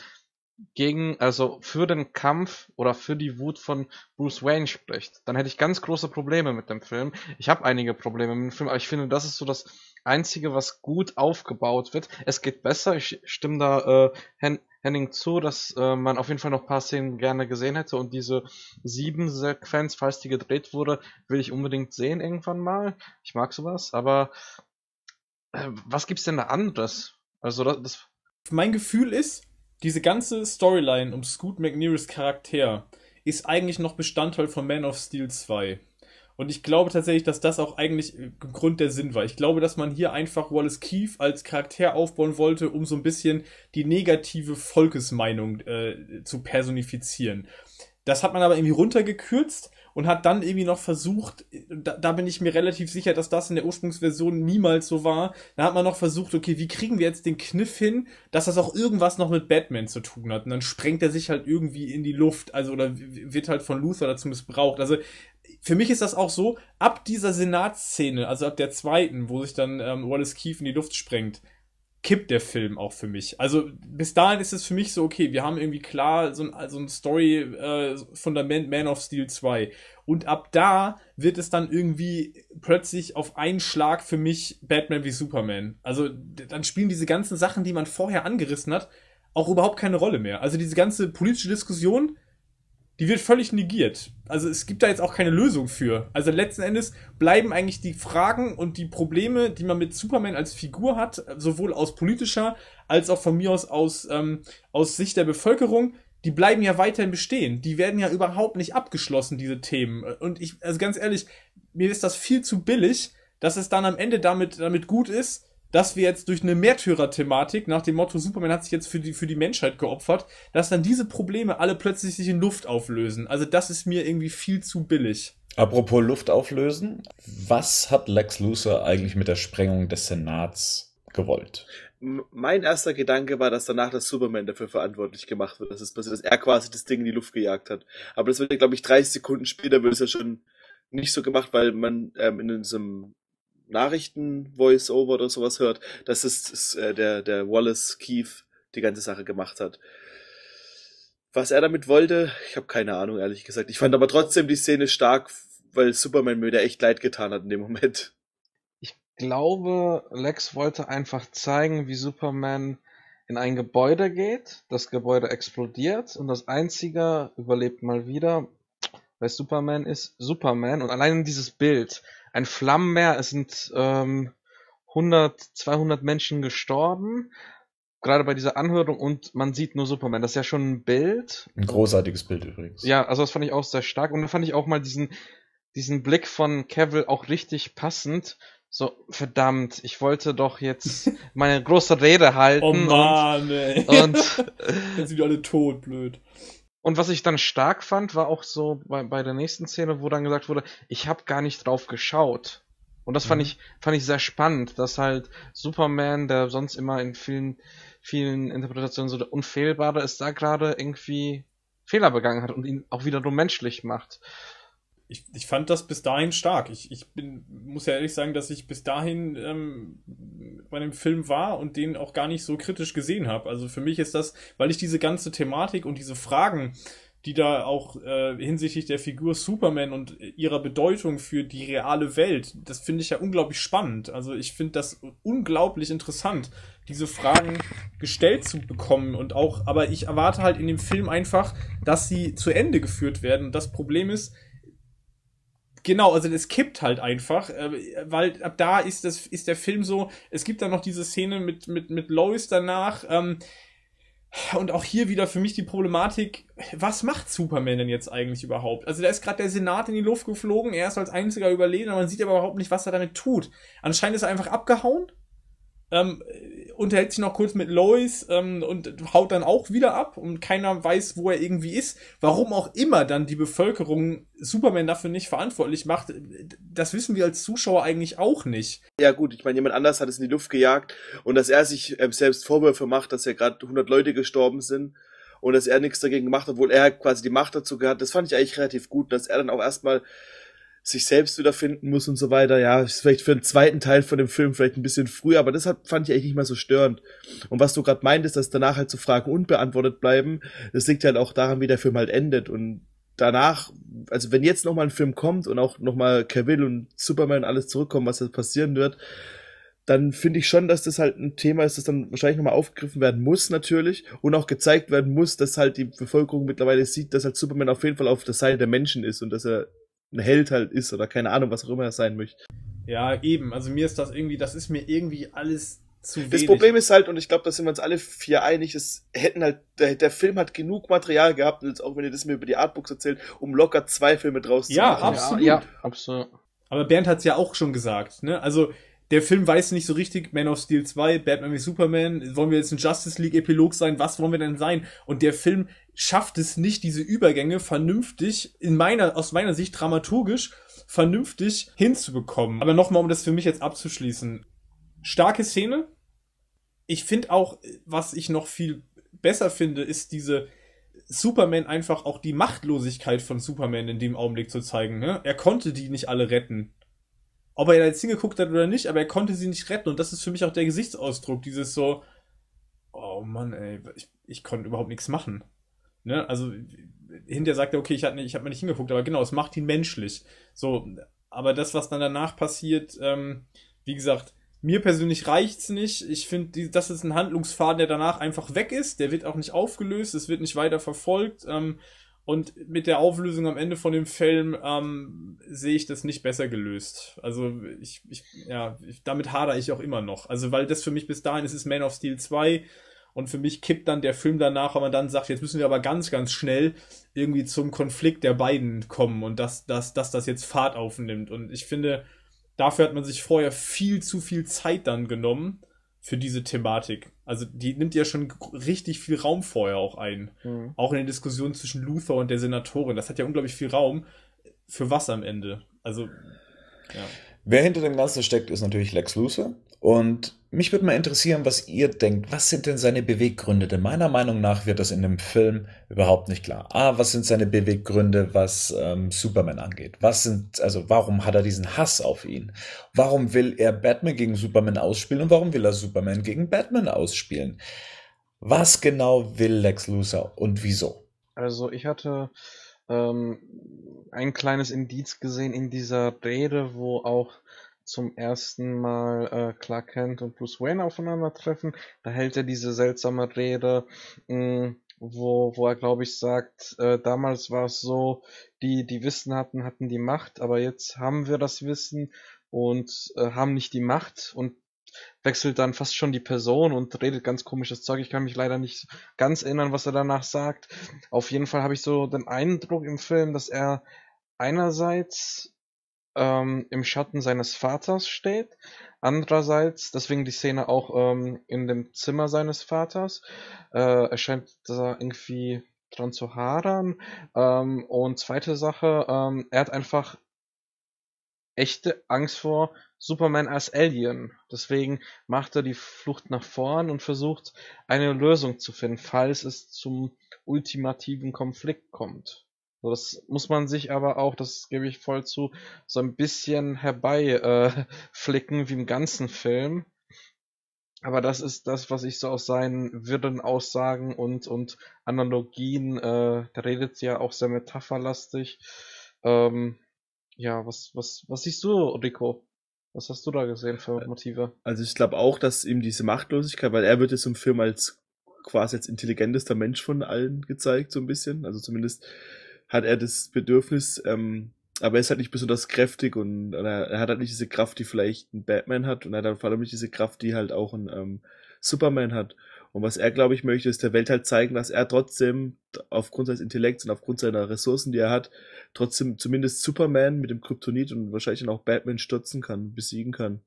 gegen, also für den Kampf oder für die Wut von Bruce Wayne spricht. Dann hätte ich ganz große Probleme mit dem Film. Ich habe einige Probleme mit dem Film, aber ich finde, das ist so das Einzige, was gut aufgebaut wird. Es geht besser. Ich stimme da äh, Hen Henning zu, dass äh, man auf jeden Fall noch ein paar Szenen gerne gesehen hätte und diese sieben Sequenz, falls die gedreht wurde, will ich unbedingt sehen irgendwann mal. Ich mag sowas, aber äh, was gibt's denn da anderes? Also das, das mein Gefühl ist, diese ganze Storyline um Scoot McNearys Charakter ist eigentlich noch Bestandteil von Man of Steel 2. Und ich glaube tatsächlich, dass das auch eigentlich äh, Grund der Sinn war. Ich glaube, dass man hier einfach Wallace Keith als Charakter aufbauen wollte, um so ein bisschen die negative Volkesmeinung äh, zu personifizieren. Das hat man aber irgendwie runtergekürzt und hat dann irgendwie noch versucht, da, da bin ich mir relativ sicher, dass das in der Ursprungsversion niemals so war. Da hat man noch versucht, okay, wie kriegen wir jetzt den Kniff hin, dass das auch irgendwas noch mit Batman zu tun hat. Und dann sprengt er sich halt irgendwie in die Luft, also oder wird halt von Luther dazu missbraucht. Also für mich ist das auch so, ab dieser Senatsszene, also ab der zweiten, wo sich dann ähm, Wallace Keith in die Luft sprengt, kippt der Film auch für mich. Also bis dahin ist es für mich so, okay, wir haben irgendwie klar so ein, so ein Story-Fundament Man of Steel 2. Und ab da wird es dann irgendwie plötzlich auf einen Schlag für mich Batman wie Superman. Also dann spielen diese ganzen Sachen, die man vorher angerissen hat, auch überhaupt keine Rolle mehr. Also diese ganze politische Diskussion, die wird völlig negiert. Also es gibt da jetzt auch keine Lösung für. Also letzten Endes bleiben eigentlich die Fragen und die Probleme, die man mit Superman als Figur hat, sowohl aus politischer als auch von mir aus aus, ähm, aus Sicht der Bevölkerung, die bleiben ja weiterhin bestehen. Die werden ja überhaupt nicht abgeschlossen, diese Themen. Und ich, also ganz ehrlich, mir ist das viel zu billig, dass es dann am Ende damit, damit gut ist, dass wir jetzt durch eine Märtyrer-Thematik nach dem Motto Superman hat sich jetzt für die, für die Menschheit geopfert, dass dann diese Probleme alle plötzlich sich in Luft auflösen. Also das ist mir irgendwie viel zu billig. Apropos Luft auflösen, was hat Lex Luthor eigentlich mit der Sprengung des Senats gewollt? Mein erster Gedanke war, dass danach das Superman dafür verantwortlich gemacht wird, dass es passiert, dass er quasi das Ding in die Luft gejagt hat. Aber das wird ja, glaube ich, 30 Sekunden später wird es ja schon nicht so gemacht, weil man ähm, in diesem Nachrichten-Voice-Over oder sowas hört, dass es äh, der, der Wallace Keith die ganze Sache gemacht hat. Was er damit wollte, ich habe keine Ahnung, ehrlich gesagt. Ich fand aber trotzdem die Szene stark, weil Superman mir da echt leid getan hat in dem Moment. Ich glaube, Lex wollte einfach zeigen, wie Superman in ein Gebäude geht, das Gebäude explodiert und das Einzige überlebt mal wieder, weil Superman ist Superman und allein dieses Bild, ein Flammenmeer, es sind ähm, 100, 200 Menschen gestorben, gerade bei dieser Anhörung und man sieht nur Superman, das ist ja schon ein Bild. Ein großartiges Bild übrigens. Ja, also das fand ich auch sehr stark und dann fand ich auch mal diesen, diesen Blick von Cavill auch richtig passend, so, verdammt, ich wollte doch jetzt meine große Rede halten. Oh Mann, ey. Und, Jetzt sind die alle tot, blöd. Und was ich dann stark fand, war auch so bei, bei der nächsten Szene, wo dann gesagt wurde, ich habe gar nicht drauf geschaut. Und das fand Mhm. ich fand ich sehr spannend, dass halt Superman, der sonst immer in vielen vielen Interpretationen so der unfehlbare ist, da gerade irgendwie Fehler begangen hat und ihn auch wiederum menschlich macht. Ich, ich fand das bis dahin stark. Ich, ich bin, muss ja ehrlich sagen, dass ich bis dahin ähm, bei dem Film war und den auch gar nicht so kritisch gesehen habe. Also für mich ist das, weil ich diese ganze Thematik und diese Fragen, die da auch äh, hinsichtlich der Figur Superman und ihrer Bedeutung für die reale Welt, das finde ich ja unglaublich spannend. Also ich finde das unglaublich interessant, diese Fragen gestellt zu bekommen und auch, aber ich erwarte halt in dem Film einfach, dass sie zu Ende geführt werden. Und das Problem ist, Genau, also es kippt halt einfach, äh, weil ab da ist das ist der Film so. Es gibt dann noch diese Szene mit mit mit Lois danach. Ähm, und auch hier wieder für mich die Problematik, was macht Superman denn jetzt eigentlich überhaupt? Also da ist gerade der Senat in die Luft geflogen, er ist als einziger überleben, aber man sieht aber überhaupt nicht, was er damit tut. Anscheinend ist er einfach abgehauen ähm, unterhält sich noch kurz mit Lois ähm, und haut dann auch wieder ab und keiner weiß, wo er irgendwie ist. Warum auch immer dann die Bevölkerung Superman dafür nicht verantwortlich macht, das wissen wir als Zuschauer eigentlich auch nicht. Ja gut, ich meine, jemand anders hat es in die Luft gejagt und dass er sich ähm, selbst Vorwürfe macht, dass ja gerade 100 Leute gestorben sind und dass er nichts dagegen gemacht hat, obwohl er quasi die Macht dazu gehabt, das fand ich eigentlich relativ gut, dass er dann auch erstmal sich selbst wiederfinden muss und so weiter. Ja, ist vielleicht für den zweiten Teil von dem Film vielleicht ein bisschen früh, aber das fand ich eigentlich nicht mal so störend. Und was du gerade meintest, dass danach halt so Fragen unbeantwortet bleiben, das liegt halt auch daran, wie der Film halt endet. Und danach, also wenn jetzt nochmal ein Film kommt und auch nochmal Cavill und Superman alles zurückkommen, was jetzt passieren wird, dann finde ich schon, dass das halt ein Thema ist, das dann wahrscheinlich nochmal aufgegriffen werden muss, natürlich, und auch gezeigt werden muss, dass halt die Bevölkerung mittlerweile sieht, dass halt Superman auf jeden Fall auf der Seite der Menschen ist und dass er ein Held halt ist oder keine Ahnung, was auch immer er sein möchte. Ja, eben. Also mir ist das irgendwie, das ist mir irgendwie alles zu wenig. Das Problem ist halt, und ich glaube, da sind wir uns alle vier einig, es hätten halt, der, der Film hat genug Material gehabt, und jetzt auch wenn ihr das mir über die Artbooks erzählt, um locker zwei Filme draus ja, zu machen. Absolut. Ja, ja, absolut. Aber Bernd hat es ja auch schon gesagt, ne? Also, der Film weiß nicht so richtig, Man of Steel 2, Batman wie Superman, wollen wir jetzt ein Justice League Epilog sein, was wollen wir denn sein? Und der Film schafft es nicht, diese Übergänge vernünftig, in meiner, aus meiner Sicht dramaturgisch, vernünftig hinzubekommen. Aber nochmal, um das für mich jetzt abzuschließen. Starke Szene. Ich finde auch, was ich noch viel besser finde, ist diese Superman einfach auch die Machtlosigkeit von Superman in dem Augenblick zu zeigen. Ne? Er konnte die nicht alle retten. Ob er jetzt hingeguckt hat oder nicht, aber er konnte sie nicht retten. Und das ist für mich auch der Gesichtsausdruck. Dieses so, oh Mann, ey, ich, ich konnte überhaupt nichts machen. Ne? Also hinterher sagt er, okay, ich habe hab mal nicht hingeguckt, aber genau, es macht ihn menschlich. So, aber das, was dann danach passiert, ähm, wie gesagt, mir persönlich reicht's nicht. Ich finde, das ist ein Handlungsfaden, der danach einfach weg ist. Der wird auch nicht aufgelöst, es wird nicht weiter verfolgt. Ähm, und mit der Auflösung am Ende von dem Film ähm, sehe ich das nicht besser gelöst. Also ich, ich ja, ich, damit hadere ich auch immer noch. Also weil das für mich bis dahin ist es Man of Steel 2 und für mich kippt dann der Film danach, wenn man dann sagt, jetzt müssen wir aber ganz, ganz schnell irgendwie zum Konflikt der beiden kommen und dass, dass, dass das jetzt Fahrt aufnimmt. Und ich finde, dafür hat man sich vorher viel zu viel Zeit dann genommen für diese Thematik. Also die nimmt ja schon richtig viel Raum vorher auch ein. Mhm. Auch in den Diskussionen zwischen Luther und der Senatorin. Das hat ja unglaublich viel Raum. Für was am Ende? Also, ja. Wer hinter dem Ganzen steckt, ist natürlich Lex Luthor. Und mich würde mal interessieren, was ihr denkt. Was sind denn seine Beweggründe? Denn meiner Meinung nach wird das in dem Film überhaupt nicht klar. Ah, was sind seine Beweggründe, was ähm, Superman angeht? Was sind, also warum hat er diesen Hass auf ihn? Warum will er Batman gegen Superman ausspielen und warum will er Superman gegen Batman ausspielen? Was genau will Lex Luthor und wieso? Also ich hatte ähm, ein kleines Indiz gesehen in dieser Rede, wo auch zum ersten Mal äh, Clark Kent und Bruce Wayne aufeinandertreffen. Da hält er diese seltsame Rede, mh, mm, wo, wo er, glaube ich, sagt, äh, damals war es so, die, die Wissen hatten, hatten die Macht, aber jetzt haben wir das Wissen und äh, haben nicht die Macht und wechselt dann fast schon die Person und redet ganz komisches Zeug. Ich kann mich leider nicht ganz erinnern, was er danach sagt. Auf jeden Fall habe ich so den Eindruck im Film, dass er einerseits ähm, im Schatten seines Vaters steht. Andererseits, deswegen die Szene auch ähm, in dem Zimmer seines Vaters. Äh, er scheint da irgendwie dran zu hadern. Ähm, und zweite Sache, ähm, er hat einfach echte Angst vor Superman als Alien. Deswegen macht er die Flucht nach vorn und versucht eine Lösung zu finden, falls es zum ultimativen Konflikt kommt. So, das muss man sich aber auch, das gebe ich voll zu, so ein bisschen herbei äh, flicken wie im ganzen Film. Aber das ist das, was ich so aus seinen wirren Aussagen und, und Analogien, äh, da redet ja auch sehr metapherlastig. Ähm, ja, was, was, was siehst du, Rico? Was hast du da gesehen für Motive? Also ich glaube auch, dass ihm diese Machtlosigkeit, weil er wird jetzt im Film als quasi als intelligentester Mensch von allen gezeigt, so ein bisschen. Also zumindest hat er das Bedürfnis, ähm, aber er ist halt nicht besonders kräftig und er, er hat halt nicht diese Kraft, die vielleicht ein Batman hat und er hat halt vor allem nicht diese Kraft, die halt auch ein ähm, Superman hat. Und was er, glaube ich, möchte, ist der Welt halt zeigen, dass er trotzdem aufgrund seines Intellekts und aufgrund seiner Ressourcen, die er hat, trotzdem zumindest Superman mit dem Kryptonit und wahrscheinlich dann auch Batman stürzen kann, besiegen kann.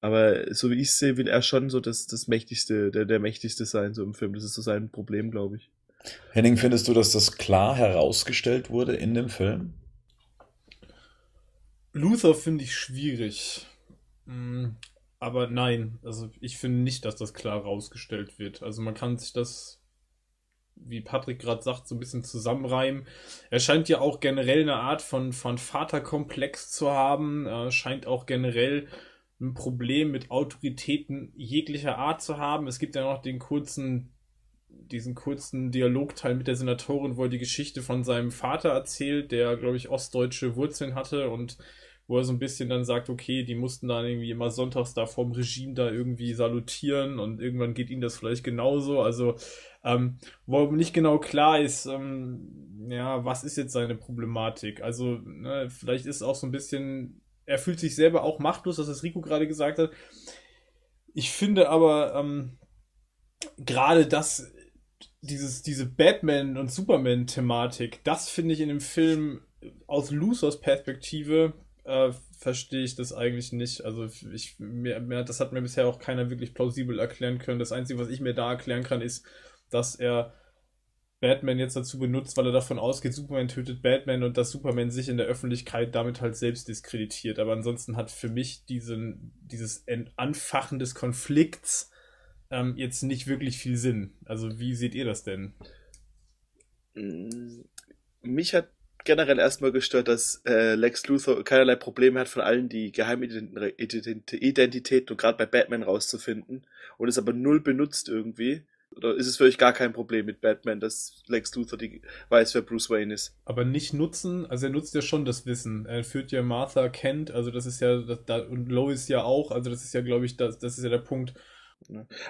Aber so wie ich sehe, will er schon so das, das mächtigste, der, der mächtigste sein, so im Film. Das ist so sein Problem, glaube ich. Henning, findest du, dass das klar herausgestellt wurde in dem Film? Luther finde ich schwierig. Mm, aber nein, also ich finde nicht, dass das klar herausgestellt wird. Also man kann sich das, wie Patrick gerade sagt, so ein bisschen zusammenreimen. Er scheint ja auch generell eine Art von, von Vaterkomplex zu haben. Er scheint auch generell ein Problem mit Autoritäten jeglicher Art zu haben. Es gibt ja noch den kurzen diesen kurzen Dialogteil mit der Senatorin, wo er die Geschichte von seinem Vater erzählt, der, glaube ich, ostdeutsche Wurzeln hatte und wo er so ein bisschen dann sagt, okay, die mussten dann irgendwie immer sonntags da vom Regime da irgendwie salutieren und irgendwann geht ihnen das vielleicht genauso. Also, ähm, wo nicht genau klar ist, ähm, ja, was ist jetzt seine Problematik? Also, ne, vielleicht ist auch so ein bisschen, er fühlt sich selber auch machtlos, das ist Rico gerade gesagt hat. Ich finde aber, ähm, gerade das dieses, diese Batman- und Superman-Thematik, das finde ich in dem Film aus Luthers Perspektive äh, verstehe ich das eigentlich nicht. Also ich, mir, mir, das hat mir bisher auch keiner wirklich plausibel erklären können. Das Einzige, was ich mir da erklären kann, ist, dass er Batman jetzt dazu benutzt, weil er davon ausgeht, Superman tötet Batman und dass Superman sich in der Öffentlichkeit damit halt selbst diskreditiert. Aber ansonsten hat für mich diesen, dieses Anfachen des Konflikts ähm, jetzt nicht wirklich viel Sinn. Also wie seht ihr das denn? Mm, mich hat generell erstmal gestört, dass äh, Lex Luthor keinerlei Probleme hat, von allen die Geheimidentitäten und gerade bei Batman rauszufinden und es aber null benutzt irgendwie. Oder ist es für euch gar kein Problem mit Batman, dass Lex Luthor die weiß, wer Bruce Wayne ist? Aber nicht nutzen, also er nutzt ja schon das Wissen. Er führt ja Martha kennt, also das ist ja, das, und Lois ja auch, also das ist ja, glaube ich, das, das ist ja der Punkt?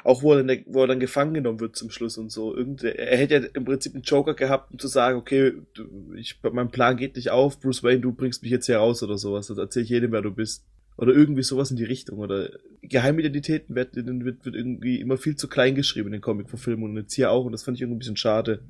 Auch wo er, dann, wo er dann gefangen genommen wird zum Schluss und so. Irgend, er hätte ja im Prinzip einen Joker gehabt, um zu sagen, okay, du, ich, mein Plan geht nicht auf, Bruce Wayne, du bringst mich jetzt hier raus oder sowas. Das erzähle ich jedem, wer du bist. Oder irgendwie sowas in die Richtung. Oder Geheimidentitäten werden, wird, wird irgendwie immer viel zu klein geschrieben in den Comic-Verfilmen und jetzt hier auch und das fand ich irgendwie ein bisschen schade.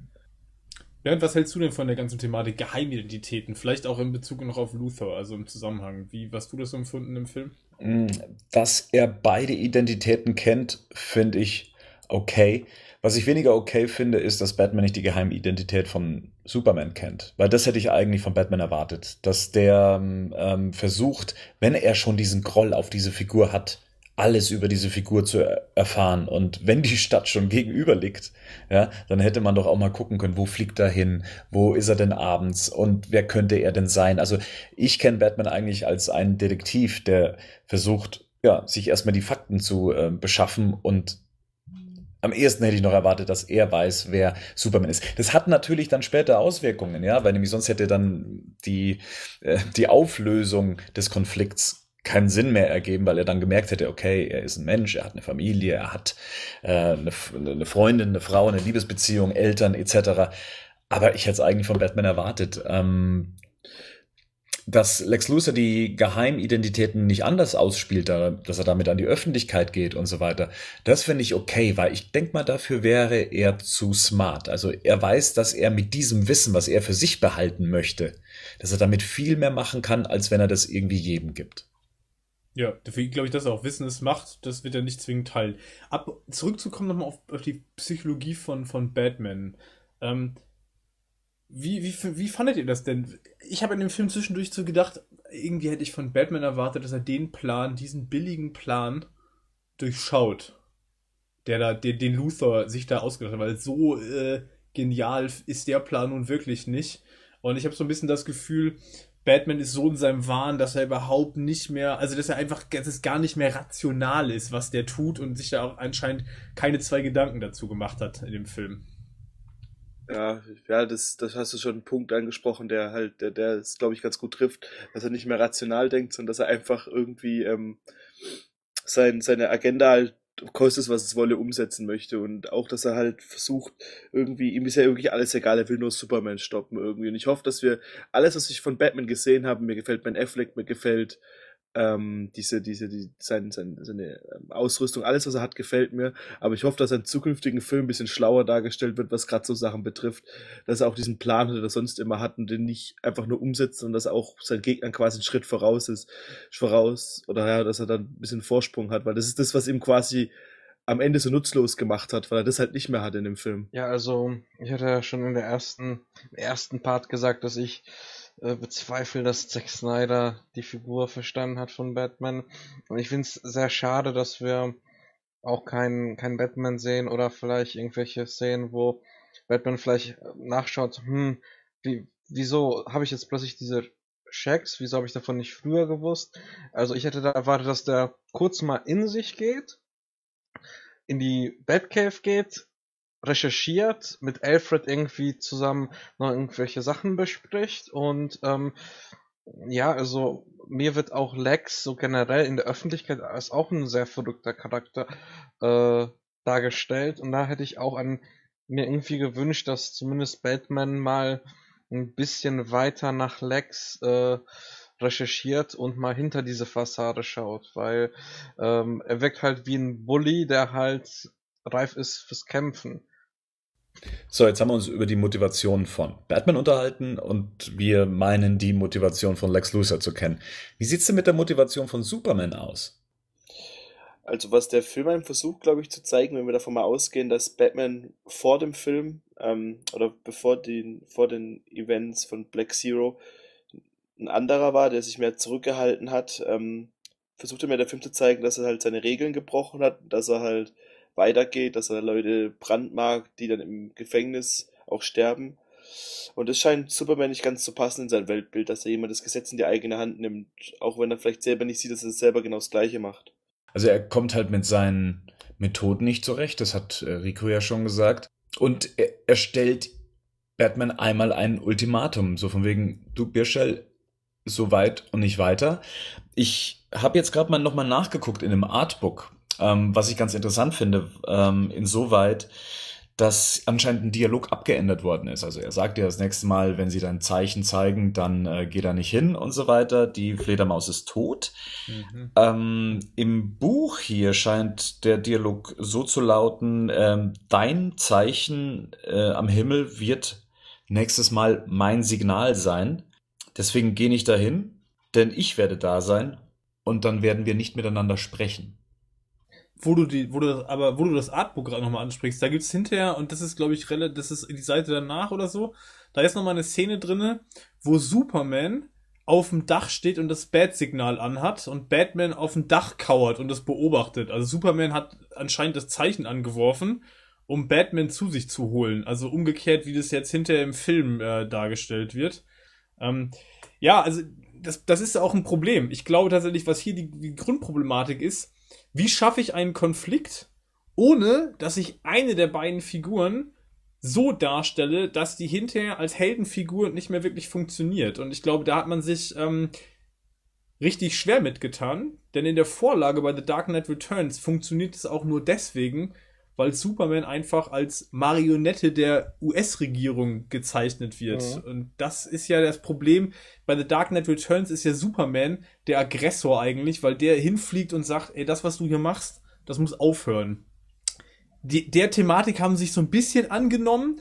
Bernd, was hältst du denn von der ganzen Thematik Geheimidentitäten? Vielleicht auch in Bezug noch auf Luther, also im Zusammenhang. Wie, was du das empfunden im Film? Mm, dass er beide Identitäten kennt, finde ich okay. Was ich weniger okay finde, ist, dass Batman nicht die Geheimidentität von Superman kennt. Weil das hätte ich eigentlich von Batman erwartet. Dass der ähm, versucht, wenn er schon diesen Groll auf diese Figur hat, alles über diese Figur zu erfahren. Und wenn die Stadt schon gegenüber liegt, ja, dann hätte man doch auch mal gucken können, wo fliegt er hin, wo ist er denn abends und wer könnte er denn sein? Also ich kenne Batman eigentlich als einen Detektiv, der versucht, ja, sich erstmal die Fakten zu äh, beschaffen und am ehesten hätte ich noch erwartet, dass er weiß, wer Superman ist. Das hat natürlich dann später Auswirkungen, ja, weil nämlich sonst hätte dann die, äh, die Auflösung des Konflikts keinen Sinn mehr ergeben, weil er dann gemerkt hätte, okay, er ist ein Mensch, er hat eine Familie, er hat äh, eine, Freundin, eine Frau, eine Liebesbeziehung, Eltern etc. Aber ich hätte es eigentlich von Batman erwartet. Ähm, dass Lex Luthor die Geheimidentitäten nicht anders ausspielt, dass er damit an die Öffentlichkeit geht und so weiter, das finde ich okay, weil ich denke mal, dafür wäre er zu smart. Also er weiß, dass er mit diesem Wissen, was er für sich behalten möchte, dass er damit viel mehr machen kann, als wenn er das irgendwie jedem gibt. Ja, dafür glaube ich, dass er auch Wissen es macht, das wird er nicht zwingend teilen. Ab, zurückzukommen nochmal auf, auf die Psychologie von, von Batman. Ähm, wie, wie, wie fandet ihr das denn? Ich habe in dem Film zwischendurch so gedacht, irgendwie hätte ich von Batman erwartet, dass er den Plan, diesen billigen Plan, durchschaut. Der da, den, den Luther sich da ausgedacht hat, weil so äh, genial ist der Plan nun wirklich nicht. Und ich habe so ein bisschen das Gefühl, Batman ist so in seinem Wahn, dass er überhaupt nicht mehr, also dass er einfach, dass es gar nicht mehr rational ist, was der tut und sich da auch anscheinend keine zwei Gedanken dazu gemacht hat in dem Film. Ja, ja, das, das hast du schon einen Punkt angesprochen, der halt, der, der es, glaube ich, ganz gut trifft, dass er nicht mehr rational denkt, sondern dass er einfach irgendwie ähm, sein, seine Agenda halt kostet es, was es wolle, umsetzen möchte. Und auch, dass er halt versucht, irgendwie, ihm ist ja wirklich alles egal, er will nur Superman stoppen irgendwie. Und ich hoffe, dass wir alles, was ich von Batman gesehen habe, mir gefällt Ben Affleck, mir gefällt ähm, diese, diese, die, sein, sein, seine ähm, Ausrüstung, alles, was er hat, gefällt mir. Aber ich hoffe, dass ein zukünftigen Film ein bisschen schlauer dargestellt wird, was gerade so Sachen betrifft. Dass er auch diesen Plan, den er sonst immer hat, und den nicht einfach nur umsetzt und dass er auch sein Gegner quasi einen Schritt voraus ist, voraus, oder ja, dass er dann ein bisschen Vorsprung hat, weil das ist das, was ihm quasi am Ende so nutzlos gemacht hat, weil er das halt nicht mehr hat in dem Film. Ja, also ich hatte ja schon in der ersten, ersten Part gesagt, dass ich äh, bezweifle, dass Zack Snyder die Figur verstanden hat von Batman. Und ich finde es sehr schade, dass wir auch keinen kein Batman sehen oder vielleicht irgendwelche Szenen, wo Batman vielleicht nachschaut, hm, wie, wieso habe ich jetzt plötzlich diese Checks, wieso habe ich davon nicht früher gewusst? Also ich hätte da erwartet, dass der kurz mal in sich geht, in die Batcave geht, recherchiert, mit Alfred irgendwie zusammen noch irgendwelche Sachen bespricht und ähm, ja, also mir wird auch Lex so generell in der Öffentlichkeit als auch ein sehr verrückter Charakter äh, dargestellt und da hätte ich auch an mir irgendwie gewünscht, dass zumindest Batman mal ein bisschen weiter nach Lex äh, recherchiert und mal hinter diese Fassade schaut, weil ähm, er wirkt halt wie ein Bully, der halt reif ist fürs Kämpfen. So, jetzt haben wir uns über die Motivation von Batman unterhalten und wir meinen die Motivation von Lex Luthor zu kennen. Wie sieht's denn mit der Motivation von Superman aus? Also was der Film einem versucht, glaube ich, zu zeigen, wenn wir davon mal ausgehen, dass Batman vor dem Film ähm, oder bevor den, vor den Events von Black Zero ein anderer war, der sich mehr zurückgehalten hat, ähm, versucht er mir der Film zu zeigen, dass er halt seine Regeln gebrochen hat, dass er halt weitergeht, dass er Leute brandmarkt, die dann im Gefängnis auch sterben. Und es scheint Superman nicht ganz zu passen in sein Weltbild, dass er jemand das Gesetz in die eigene Hand nimmt, auch wenn er vielleicht selber nicht sieht, dass er selber genau das Gleiche macht. Also er kommt halt mit seinen Methoden nicht zurecht, das hat äh, Rico ja schon gesagt. Und er, er stellt Batman einmal ein Ultimatum, so von wegen, du Birschel, so weit und nicht weiter. Ich habe jetzt gerade mal nochmal nachgeguckt in dem Artbook ähm, was ich ganz interessant finde, ähm, insoweit, dass anscheinend ein Dialog abgeändert worden ist. Also er sagt ja das nächste Mal, wenn sie dann Zeichen zeigen, dann äh, geht er nicht hin und so weiter. Die Fledermaus ist tot. Mhm. Ähm, Im Buch hier scheint der Dialog so zu lauten, ähm, dein Zeichen äh, am Himmel wird nächstes Mal mein Signal sein. Deswegen geh nicht dahin, denn ich werde da sein und dann werden wir nicht miteinander sprechen wo du die, wo du das, aber wo du das Artbook gerade nochmal ansprichst, da gibt's hinterher, und das ist, glaube ich, relativ, das ist die Seite danach oder so, da ist nochmal eine Szene drinne, wo Superman auf dem Dach steht und das Bat-Signal anhat und Batman auf dem Dach kauert und das beobachtet. Also Superman hat anscheinend das Zeichen angeworfen, um Batman zu sich zu holen. Also umgekehrt, wie das jetzt hinterher im Film äh, dargestellt wird. Ähm, ja, also das, das ist auch ein Problem. Ich glaube tatsächlich, was hier die, die Grundproblematik ist, wie schaffe ich einen Konflikt, ohne dass ich eine der beiden Figuren so darstelle, dass die hinterher als Heldenfigur nicht mehr wirklich funktioniert. Und ich glaube, da hat man sich ähm, richtig schwer mitgetan, denn in der Vorlage bei The Dark Knight Returns funktioniert es auch nur deswegen, weil Superman einfach als Marionette der US-Regierung gezeichnet wird. Mhm. Und das ist ja das Problem. Bei The Dark Knight Returns ist ja Superman der Aggressor eigentlich, weil der hinfliegt und sagt, ey, das, was du hier machst, das muss aufhören. Die, der Thematik haben sich so ein bisschen angenommen.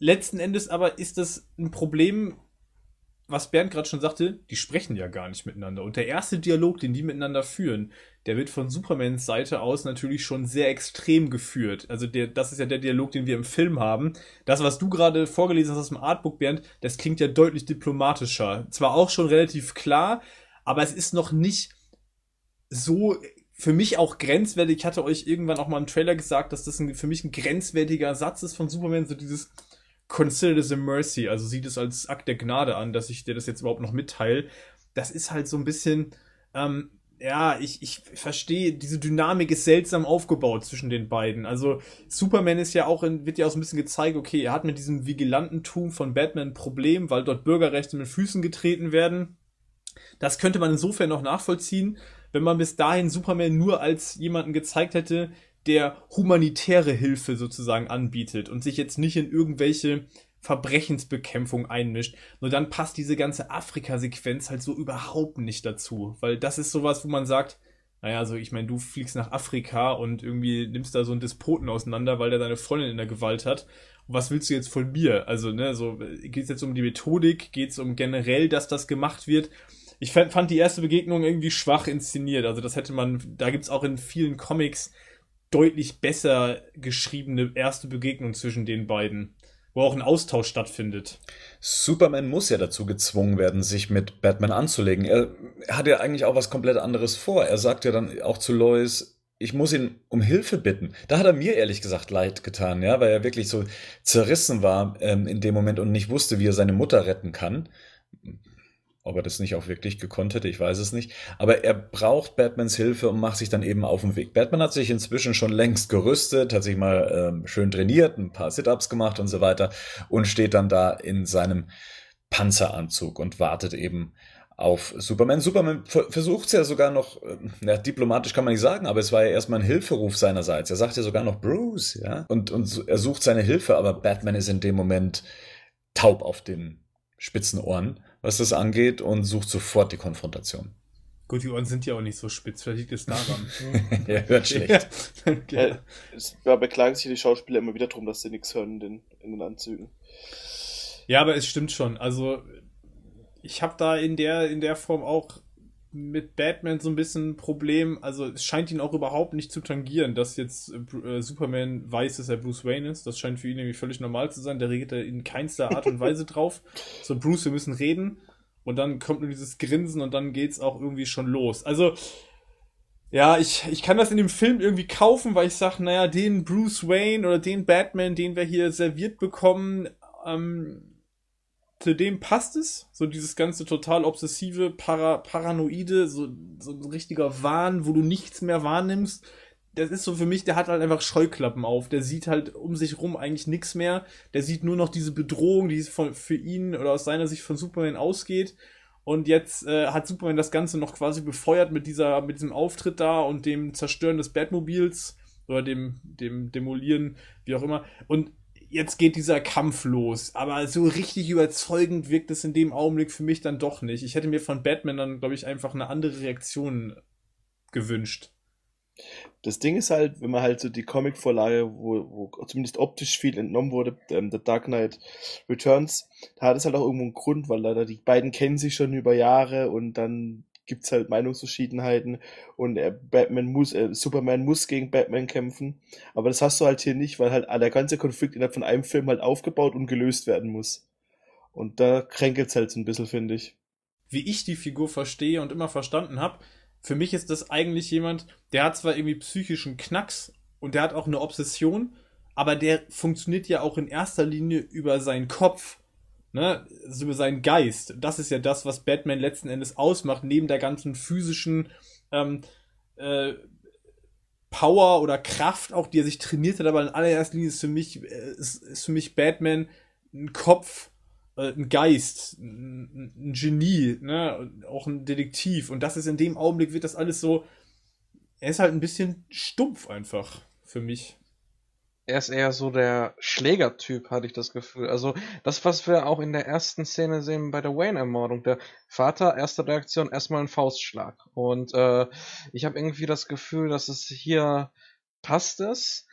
Letzten Endes aber ist das ein Problem, was Bernd gerade schon sagte, die sprechen ja gar nicht miteinander. Und der erste Dialog, den die miteinander führen, der wird von Supermans Seite aus natürlich schon sehr extrem geführt. Also der, das ist ja der Dialog, den wir im Film haben. Das, was du gerade vorgelesen hast aus dem Artbook, Bernd, das klingt ja deutlich diplomatischer. Zwar auch schon relativ klar, aber es ist noch nicht so für mich auch grenzwertig. Ich hatte euch irgendwann auch mal im Trailer gesagt, dass das ein, für mich ein grenzwertiger Satz ist von Superman, so dieses consider this a mercy, also sieht es als Akt der Gnade an, dass ich dir das jetzt überhaupt noch mitteile. Das ist halt so ein bisschen, ähm, ja, ich, ich verstehe, diese Dynamik ist seltsam aufgebaut zwischen den beiden. Also Superman ist ja auch, in, wird ja auch so ein bisschen gezeigt, okay, er hat mit diesem Vigilantentum von Batman ein Problem, weil dort Bürgerrechte mit Füßen getreten werden. Das könnte man insofern noch nachvollziehen, wenn man bis dahin Superman nur als jemanden gezeigt hätte, der humanitäre Hilfe sozusagen anbietet und sich jetzt nicht in irgendwelche Verbrechensbekämpfung einmischt. Nur dann passt diese ganze Afrika-Sequenz halt so überhaupt nicht dazu. Weil das ist sowas, wo man sagt, naja, also ich meine, du fliegst nach Afrika und irgendwie nimmst da so einen Despoten auseinander, weil der deine Freundin in der Gewalt hat. Was willst du jetzt von mir? Also, ne, so geht es jetzt um die Methodik, geht es um generell, dass das gemacht wird. Ich fand, fand die erste Begegnung irgendwie schwach inszeniert. Also das hätte man, da gibt's auch in vielen Comics deutlich besser geschriebene erste Begegnung zwischen den beiden wo auch ein Austausch stattfindet. Superman muss ja dazu gezwungen werden, sich mit Batman anzulegen. Er, hat ja eigentlich auch was komplett anderes vor. Er sagt ja dann auch zu Lois, ich muss ihn um Hilfe bitten. Da hat er mir ehrlich gesagt leid getan, ja, weil er wirklich so zerrissen war ähm, in dem Moment und nicht wusste, wie er seine Mutter retten kann. Ob er das nicht auch wirklich gekonnt hätte, ich weiß es nicht. Aber er braucht Batmans Hilfe und macht sich dann eben auf den Weg. Batman hat sich inzwischen schon längst gerüstet, hat sich mal ähm, schön trainiert, ein paar Sit-ups gemacht und so weiter und steht dann da in seinem Panzeranzug und wartet eben auf Superman. Superman versucht es ja sogar noch, äh, ja, diplomatisch kann man nicht sagen, aber es war ja erstmal ein Hilferuf seinerseits. Er sagt ja sogar noch Bruce, ja, und, und er sucht seine Hilfe, aber Batman ist in dem Moment taub auf den spitzen Ohren was das angeht und sucht sofort die Konfrontation. Gut, die Ohren sind ja auch nicht so spitz, vielleicht liegt es daran. ja, hört schlecht. ja, ja. Beklagen sich die Schauspieler immer wieder darum, dass sie nichts hören in den, in den Anzügen. Ja, aber es stimmt schon. Also, ich habe da in der, in der Form auch mit Batman so ein bisschen ein Problem. Also es scheint ihn auch überhaupt nicht zu tangieren, dass jetzt äh, Superman weiß, dass er Bruce Wayne ist. Das scheint für ihn irgendwie völlig normal zu sein. Da reagiert er in keinster Art und Weise drauf. So, Bruce, wir müssen reden. Und dann kommt nur dieses Grinsen und dann geht's auch irgendwie schon los. Also, ja, ich, ich kann das in dem Film irgendwie kaufen, weil ich sage, naja, den Bruce Wayne oder den Batman, den wir hier serviert bekommen, ähm, zu dem passt es. So dieses ganze total obsessive, para, paranoide, so, so ein richtiger Wahn, wo du nichts mehr wahrnimmst. Das ist so für mich, der hat halt einfach Scheuklappen auf. Der sieht halt um sich rum eigentlich nichts mehr. Der sieht nur noch diese Bedrohung, die von, für ihn oder aus seiner Sicht von Superman ausgeht. Und jetzt äh, hat Superman das Ganze noch quasi befeuert mit dieser, mit diesem Auftritt da und dem Zerstören des Batmobils oder dem, dem Demolieren, wie auch immer. Und jetzt geht dieser Kampf los. Aber so richtig überzeugend wirkt es in dem Augenblick für mich dann doch nicht. Ich hätte mir von Batman dann, glaube ich, einfach eine andere Reaktion gewünscht. Das Ding ist halt, wenn man halt so die Comic-Vorlage, wo, wo zumindest optisch viel entnommen wurde, ähm, The Dark Knight Returns, da hat es halt auch irgendwo einen Grund, weil leider die beiden kennen sich schon über Jahre und dann gibt es halt Meinungsverschiedenheiten und äh, Batman muss, äh, Superman muss gegen Batman kämpfen. Aber das hast du halt hier nicht, weil halt der ganze Konflikt innerhalb von einem Film halt aufgebaut und gelöst werden muss. Und da kränkelt es halt so ein bisschen, finde ich. Wie ich die Figur verstehe und immer verstanden habe, für mich ist das eigentlich jemand, der hat zwar irgendwie psychischen Knacks und der hat auch eine Obsession, aber der funktioniert ja auch in erster Linie über seinen Kopf ne, also über seinen Geist. Das ist ja das, was Batman letzten Endes ausmacht, neben der ganzen physischen ähm, äh, Power oder Kraft auch, die er sich trainiert hat, aber in allererster Linie ist für mich, äh, ist, ist für mich Batman ein Kopf, äh, ein Geist, ein, ein Genie, ne, auch ein Detektiv. Und das ist in dem Augenblick wird das alles so, er ist halt ein bisschen stumpf einfach für mich er ist eher so der Schlägertyp, hatte ich das Gefühl. Also das, was wir auch in der ersten Szene sehen bei der Wayne-Ermordung. Der Vater, erste Reaktion, erstmal ein Faustschlag. Und äh, ich habe irgendwie das Gefühl, dass es hier passt es.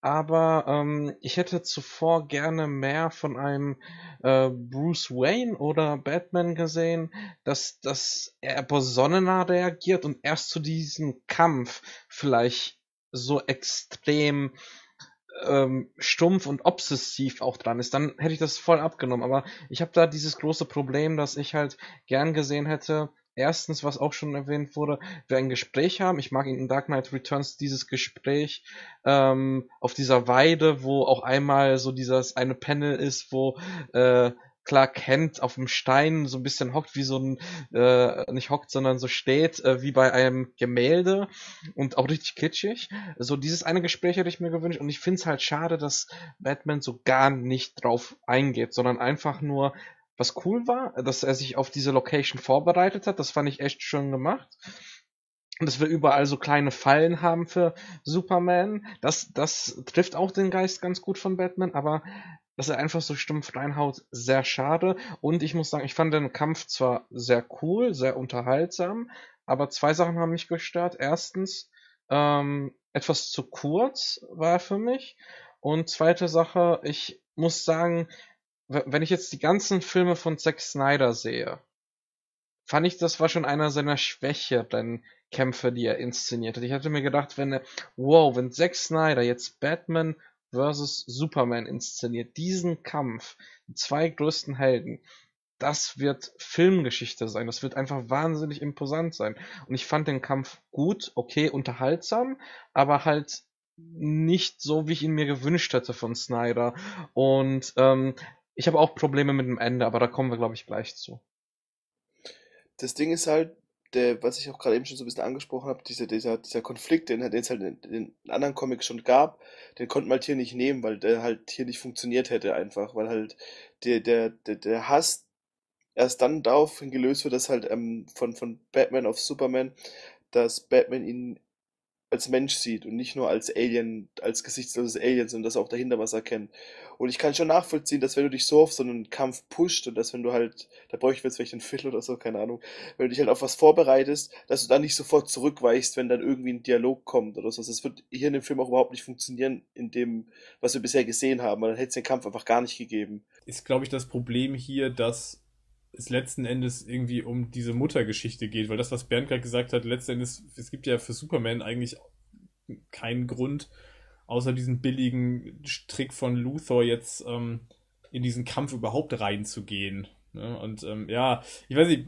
Aber ähm, ich hätte zuvor gerne mehr von einem äh, Bruce Wayne oder Batman gesehen, dass, dass er besonnener reagiert und erst zu diesem Kampf vielleicht so extrem ähm, stumpf und obsessiv auch dran ist, dann hätte ich das voll abgenommen. Aber ich habe da dieses große Problem, dass ich halt gern gesehen hätte, erstens, was auch schon erwähnt wurde, wir ein Gespräch haben. Ich mag in Dark Knight Returns dieses Gespräch ähm, auf dieser Weide, wo auch einmal so dieses eine Panel ist, wo äh, Clark Kent auf dem Stein so ein bisschen hockt, wie so ein, äh, nicht hockt, sondern so steht, äh, wie bei einem Gemälde und auch richtig kitschig. So dieses eine Gespräch hätte ich mir gewünscht und ich finde es halt schade, dass Batman so gar nicht drauf eingeht, sondern einfach nur was cool war, dass er sich auf diese Location vorbereitet hat. Das fand ich echt schön gemacht. Und dass wir überall so kleine Fallen haben für Superman. Das, das trifft auch den Geist ganz gut von Batman, aber dass er einfach so stumpf reinhaut, sehr schade. Und ich muss sagen, ich fand den Kampf zwar sehr cool, sehr unterhaltsam, aber zwei Sachen haben mich gestört. Erstens, ähm, etwas zu kurz war er für mich. Und zweite Sache, ich muss sagen, wenn ich jetzt die ganzen Filme von Zack Snyder sehe, fand ich, das war schon einer seiner schwächeren Kämpfe, die er inszeniert hat. Ich hatte mir gedacht, wenn er, wow, wenn Zack Snyder jetzt Batman vs. Superman inszeniert, diesen Kampf, die zwei größten Helden, das wird Filmgeschichte sein. Das wird einfach wahnsinnig imposant sein. Und ich fand den Kampf gut, okay, unterhaltsam, aber halt nicht so, wie ich ihn mir gewünscht hätte von Snyder. Und ähm, ich habe auch Probleme mit dem Ende, aber da kommen wir, glaube ich, gleich zu. Das Ding ist halt, der, was ich auch gerade eben schon so ein bisschen angesprochen habe, dieser, dieser, dieser Konflikt, den, es halt in den anderen Comics schon gab, den konnte man halt hier nicht nehmen, weil der halt hier nicht funktioniert hätte einfach, weil halt der, der, der, der Hass erst dann daraufhin gelöst wird, dass halt ähm, von, von Batman auf Superman, dass Batman ihn als Mensch sieht und nicht nur als Alien, als gesichtsloses Alien, sondern dass er auch dahinter was erkennt. Und ich kann schon nachvollziehen, dass wenn du dich so auf so einen Kampf pusht und dass wenn du halt, da brauche ich jetzt vielleicht einen Viertel oder so, keine Ahnung, wenn du dich halt auf was vorbereitest, dass du dann nicht sofort zurückweichst, wenn dann irgendwie ein Dialog kommt oder so. Das wird hier in dem Film auch überhaupt nicht funktionieren, in dem, was wir bisher gesehen haben. Und dann hätte es den Kampf einfach gar nicht gegeben. Ist, glaube ich, das Problem hier, dass es letzten Endes irgendwie um diese Muttergeschichte geht, weil das, was Bernd gerade gesagt hat, letzten Endes, es gibt ja für Superman eigentlich keinen Grund, außer diesen billigen Trick von Luthor jetzt ähm, in diesen Kampf überhaupt reinzugehen. Ne? Und ähm, ja, ich weiß nicht,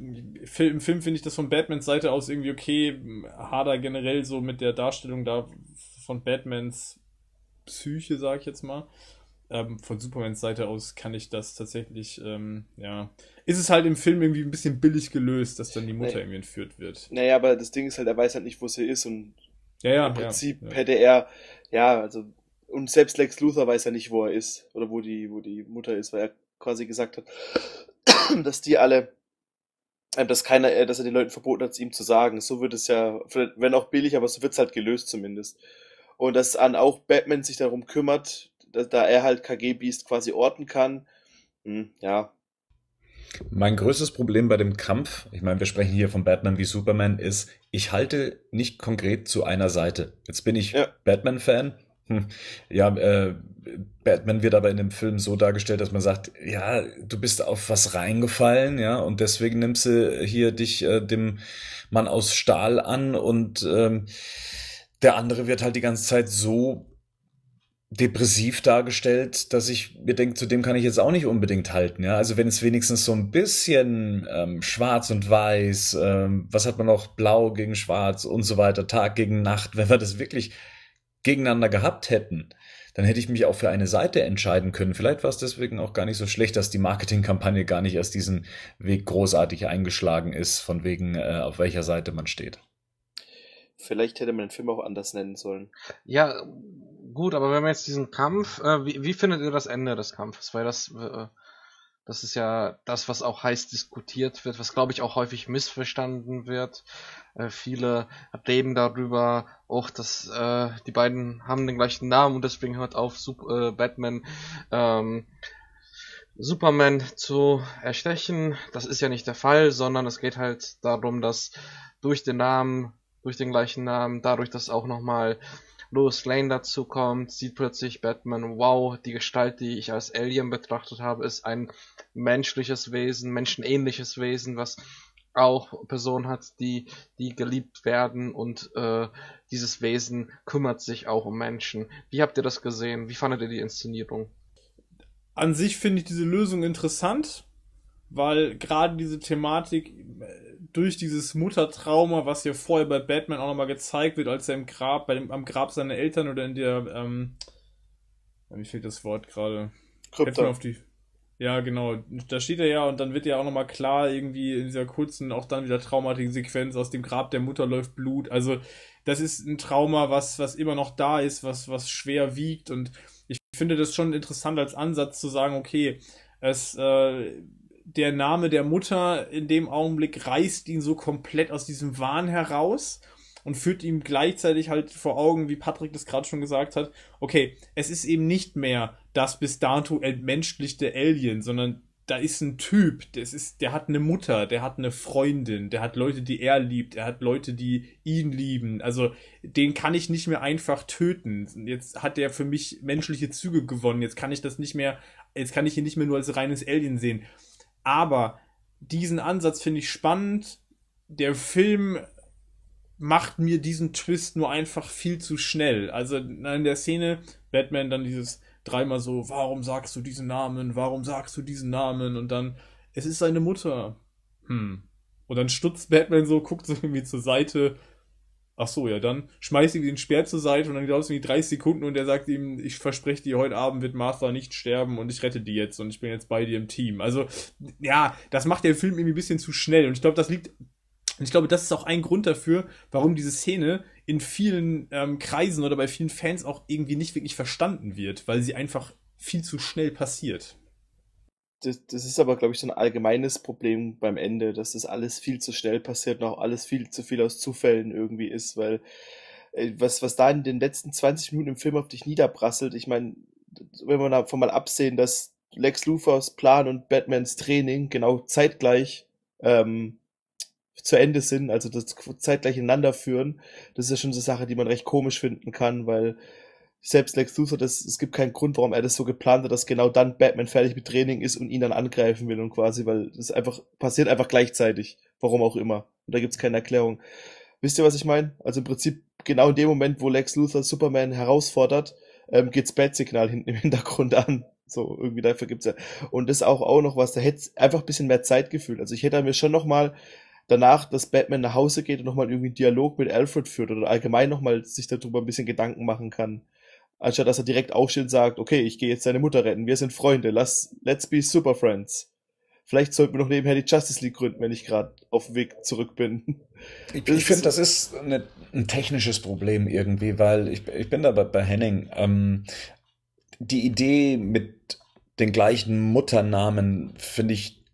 im Film finde ich das von Batmans Seite aus irgendwie okay, hader generell so mit der Darstellung da von Batmans Psyche, sag ich jetzt mal. Ähm, von Supermans Seite aus kann ich das tatsächlich, ähm, ja. Ist es halt im Film irgendwie ein bisschen billig gelöst, dass dann die Mutter nee. irgendwie entführt wird. Naja, aber das Ding ist halt, er weiß halt nicht, wo sie ist und ja, ja, im Prinzip ja. hätte er, ja, also, und selbst Lex Luthor weiß ja nicht, wo er ist oder wo die, wo die Mutter ist, weil er quasi gesagt hat, dass die alle, äh, dass keiner, äh, dass er den Leuten verboten hat, es ihm zu sagen. So wird es ja, wenn auch billig, aber so wird es halt gelöst zumindest. Und dass an auch Batman sich darum kümmert, da er halt KG Beast quasi orten kann. Hm, ja. Mein größtes Problem bei dem Kampf, ich meine, wir sprechen hier von Batman wie Superman, ist, ich halte nicht konkret zu einer Seite. Jetzt bin ich ja. Batman-Fan. Hm. Ja, äh, Batman wird aber in dem Film so dargestellt, dass man sagt, ja, du bist auf was reingefallen, ja, und deswegen nimmst du hier dich äh, dem Mann aus Stahl an und ähm, der andere wird halt die ganze Zeit so depressiv dargestellt, dass ich mir denke, zu dem kann ich jetzt auch nicht unbedingt halten. Ja, also wenn es wenigstens so ein bisschen ähm, Schwarz und Weiß, ähm, was hat man noch, Blau gegen Schwarz und so weiter, Tag gegen Nacht, wenn wir das wirklich gegeneinander gehabt hätten, dann hätte ich mich auch für eine Seite entscheiden können. Vielleicht war es deswegen auch gar nicht so schlecht, dass die Marketingkampagne gar nicht erst diesen Weg großartig eingeschlagen ist, von wegen äh, auf welcher Seite man steht. Vielleicht hätte man den Film auch anders nennen sollen. Ja, gut, aber wenn wir jetzt diesen Kampf, äh, wie, wie findet ihr das Ende des Kampfes? Weil das, äh, das ist ja das, was auch heiß diskutiert wird, was glaube ich auch häufig missverstanden wird. Äh, viele reden darüber, auch dass äh, die beiden haben den gleichen Namen und deswegen hört auf Super, äh, Batman ähm, Superman zu erstechen. Das ist ja nicht der Fall, sondern es geht halt darum, dass durch den Namen, durch den gleichen Namen, dadurch, dass auch nochmal Lois Lane dazu kommt, sieht plötzlich Batman, wow, die Gestalt, die ich als Alien betrachtet habe, ist ein menschliches Wesen, menschenähnliches Wesen, was auch Personen hat, die, die geliebt werden und äh, dieses Wesen kümmert sich auch um Menschen. Wie habt ihr das gesehen? Wie fandet ihr die Inszenierung? An sich finde ich diese Lösung interessant, weil gerade diese Thematik, durch dieses Muttertrauma, was hier vorher bei Batman auch nochmal gezeigt wird, als er im Grab, bei dem, am Grab seiner Eltern oder in der, ähm, mir fehlt das Wort gerade. Krypta. auf die. Ja, genau. Da steht er ja und dann wird ja auch nochmal klar, irgendwie in dieser kurzen, auch dann wieder traumatischen Sequenz, aus dem Grab der Mutter läuft Blut. Also, das ist ein Trauma, was, was immer noch da ist, was, was schwer wiegt und ich finde das schon interessant als Ansatz zu sagen, okay, es, äh, der Name der Mutter in dem Augenblick reißt ihn so komplett aus diesem Wahn heraus und führt ihm gleichzeitig halt vor Augen, wie Patrick das gerade schon gesagt hat, okay, es ist eben nicht mehr das bis dato entmenschlichte Alien, sondern da ist ein Typ, das ist, der hat eine Mutter, der hat eine Freundin, der hat Leute, die er liebt, er hat Leute, die ihn lieben. Also den kann ich nicht mehr einfach töten. Jetzt hat er für mich menschliche Züge gewonnen. Jetzt kann ich das nicht mehr, jetzt kann ich ihn nicht mehr nur als reines Alien sehen. Aber diesen Ansatz finde ich spannend. Der Film macht mir diesen Twist nur einfach viel zu schnell. Also in der Szene, Batman dann dieses dreimal so, warum sagst du diesen Namen, warum sagst du diesen Namen und dann, es ist seine Mutter. Hm. Und dann stutzt Batman so, guckt so irgendwie zur Seite. Ach so, ja, dann schmeißt ihm den Speer zur Seite und dann dauert es irgendwie 30 Sekunden und er sagt ihm, ich verspreche dir, heute Abend wird Martha nicht sterben und ich rette die jetzt und ich bin jetzt bei dir im Team. Also, ja, das macht der Film irgendwie ein bisschen zu schnell und ich glaube, das liegt und ich glaube, das ist auch ein Grund dafür, warum diese Szene in vielen ähm, Kreisen oder bei vielen Fans auch irgendwie nicht wirklich verstanden wird, weil sie einfach viel zu schnell passiert. Das, das ist aber, glaube ich, so ein allgemeines Problem beim Ende, dass das alles viel zu schnell passiert und auch alles viel zu viel aus Zufällen irgendwie ist, weil äh, was, was da in den letzten 20 Minuten im Film auf dich niederprasselt, ich meine, wenn wir davon mal absehen, dass Lex Luthers Plan und Batmans Training genau zeitgleich ähm, zu Ende sind, also das zeitgleich ineinander führen, das ist ja schon so eine Sache, die man recht komisch finden kann, weil selbst Lex Luthor, das, es gibt keinen Grund, warum er das so geplant hat, dass genau dann Batman fertig mit Training ist und ihn dann angreifen will und quasi, weil das einfach passiert einfach gleichzeitig, warum auch immer. Und da gibt's keine Erklärung. Wisst ihr, was ich meine? Also im Prinzip genau in dem Moment, wo Lex Luthor Superman herausfordert, ähm, geht's Bat-Signal hinten im Hintergrund an. So, irgendwie dafür gibt's ja. Und das auch auch noch was, da hätte einfach ein bisschen mehr Zeit gefühlt. Also ich hätte mir schon noch mal danach, dass Batman nach Hause geht und nochmal irgendwie einen Dialog mit Alfred führt oder allgemein nochmal sich darüber ein bisschen Gedanken machen kann. Anstatt dass er direkt aufsteht und sagt, okay, ich gehe jetzt deine Mutter retten, wir sind Freunde, lass, let's be super friends. Vielleicht sollten wir noch nebenher die Justice League gründen, wenn ich gerade auf dem Weg zurück bin. Ich, ich finde, das ist eine, ein technisches Problem irgendwie, weil ich, ich bin da bei, bei Henning. Ähm, die Idee mit den gleichen Mutternamen finde ich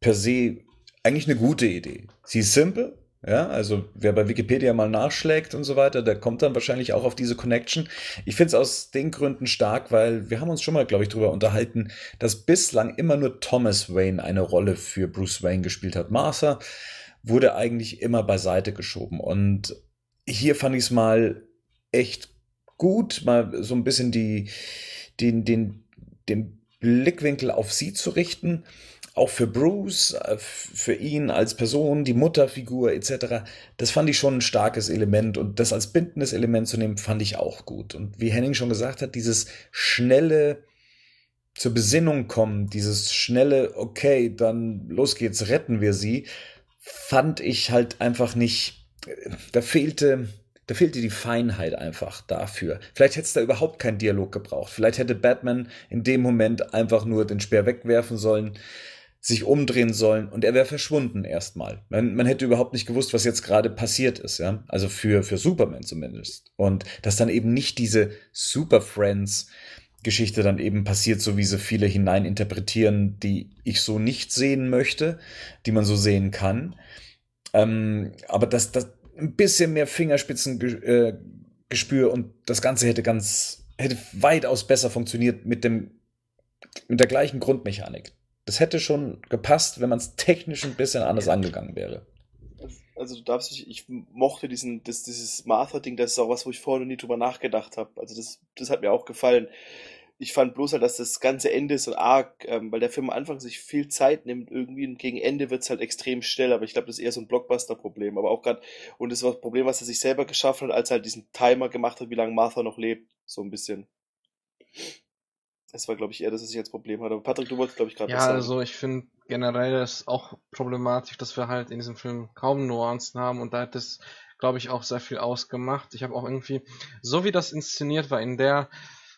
per se eigentlich eine gute Idee. Sie ist simpel, ja, also wer bei Wikipedia mal nachschlägt und so weiter, der kommt dann wahrscheinlich auch auf diese Connection. Ich finde es aus den Gründen stark, weil wir haben uns schon mal, glaube ich, darüber unterhalten, dass bislang immer nur Thomas Wayne eine Rolle für Bruce Wayne gespielt hat. Martha wurde eigentlich immer beiseite geschoben. Und hier fand ich es mal echt gut, mal so ein bisschen die, den, den, den Blickwinkel auf sie zu richten auch für Bruce, äh, für ihn als Person, die Mutterfigur etc., das fand ich schon ein starkes Element und das als bindendes Element zu nehmen, fand ich auch gut. Und wie Henning schon gesagt hat, dieses schnelle zur Besinnung kommen, dieses schnelle, okay, dann los geht's, retten wir sie, fand ich halt einfach nicht, da fehlte, da fehlte die Feinheit einfach dafür. Vielleicht hätte es da überhaupt keinen Dialog gebraucht. Vielleicht hätte Batman in dem Moment einfach nur den Speer wegwerfen sollen sich umdrehen sollen und er wäre verschwunden erstmal. Man, man hätte überhaupt nicht gewusst, was jetzt gerade passiert ist, ja. Also für, für Superman zumindest. Und dass dann eben nicht diese Super Friends Geschichte dann eben passiert, so wie sie viele hineininterpretieren, die ich so nicht sehen möchte, die man so sehen kann. Ähm, aber dass das ein bisschen mehr Fingerspitzengespür äh, und das Ganze hätte ganz, hätte weitaus besser funktioniert mit dem, mit der gleichen Grundmechanik das hätte schon gepasst, wenn man es technisch ein bisschen anders angegangen wäre. Also du darfst nicht, ich mochte diesen, das, dieses Martha-Ding, das ist auch was, wo ich vorher noch nie drüber nachgedacht habe. Also das, das hat mir auch gefallen. Ich fand bloß halt, dass das ganze Ende so arg, ähm, weil der Film am Anfang sich viel Zeit nimmt irgendwie und gegen Ende wird es halt extrem schnell, aber ich glaube, das ist eher so ein Blockbuster-Problem. Aber auch gerade, und das war das Problem, was er sich selber geschaffen hat, als er halt diesen Timer gemacht hat, wie lange Martha noch lebt, so ein bisschen. Es war, glaube ich, eher, dass er sich als Problem hat. Aber Patrick, du wolltest, glaube ich, gerade Ja, also ich finde generell ist auch problematisch, dass wir halt in diesem Film kaum Nuancen haben und da hat es, glaube ich, auch sehr viel ausgemacht. Ich habe auch irgendwie, so wie das inszeniert war, in der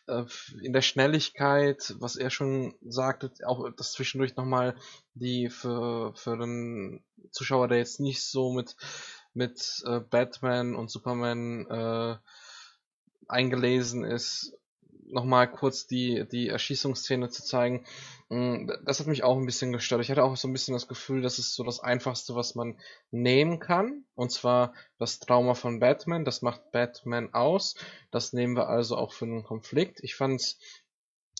äh, in der Schnelligkeit, was er schon sagte, auch das zwischendurch nochmal die für, für den Zuschauer, der jetzt nicht so mit, mit äh, Batman und Superman äh, eingelesen ist, nochmal kurz die, die Erschießungsszene zu zeigen. Mm, Das hat mich auch ein bisschen gestört. Ich hatte auch so ein bisschen das Gefühl, das ist so das Einfachste, was man nehmen kann. Und zwar das Trauma von Batman. Das macht Batman aus. Das nehmen wir also auch für den Konflikt. Ich fand es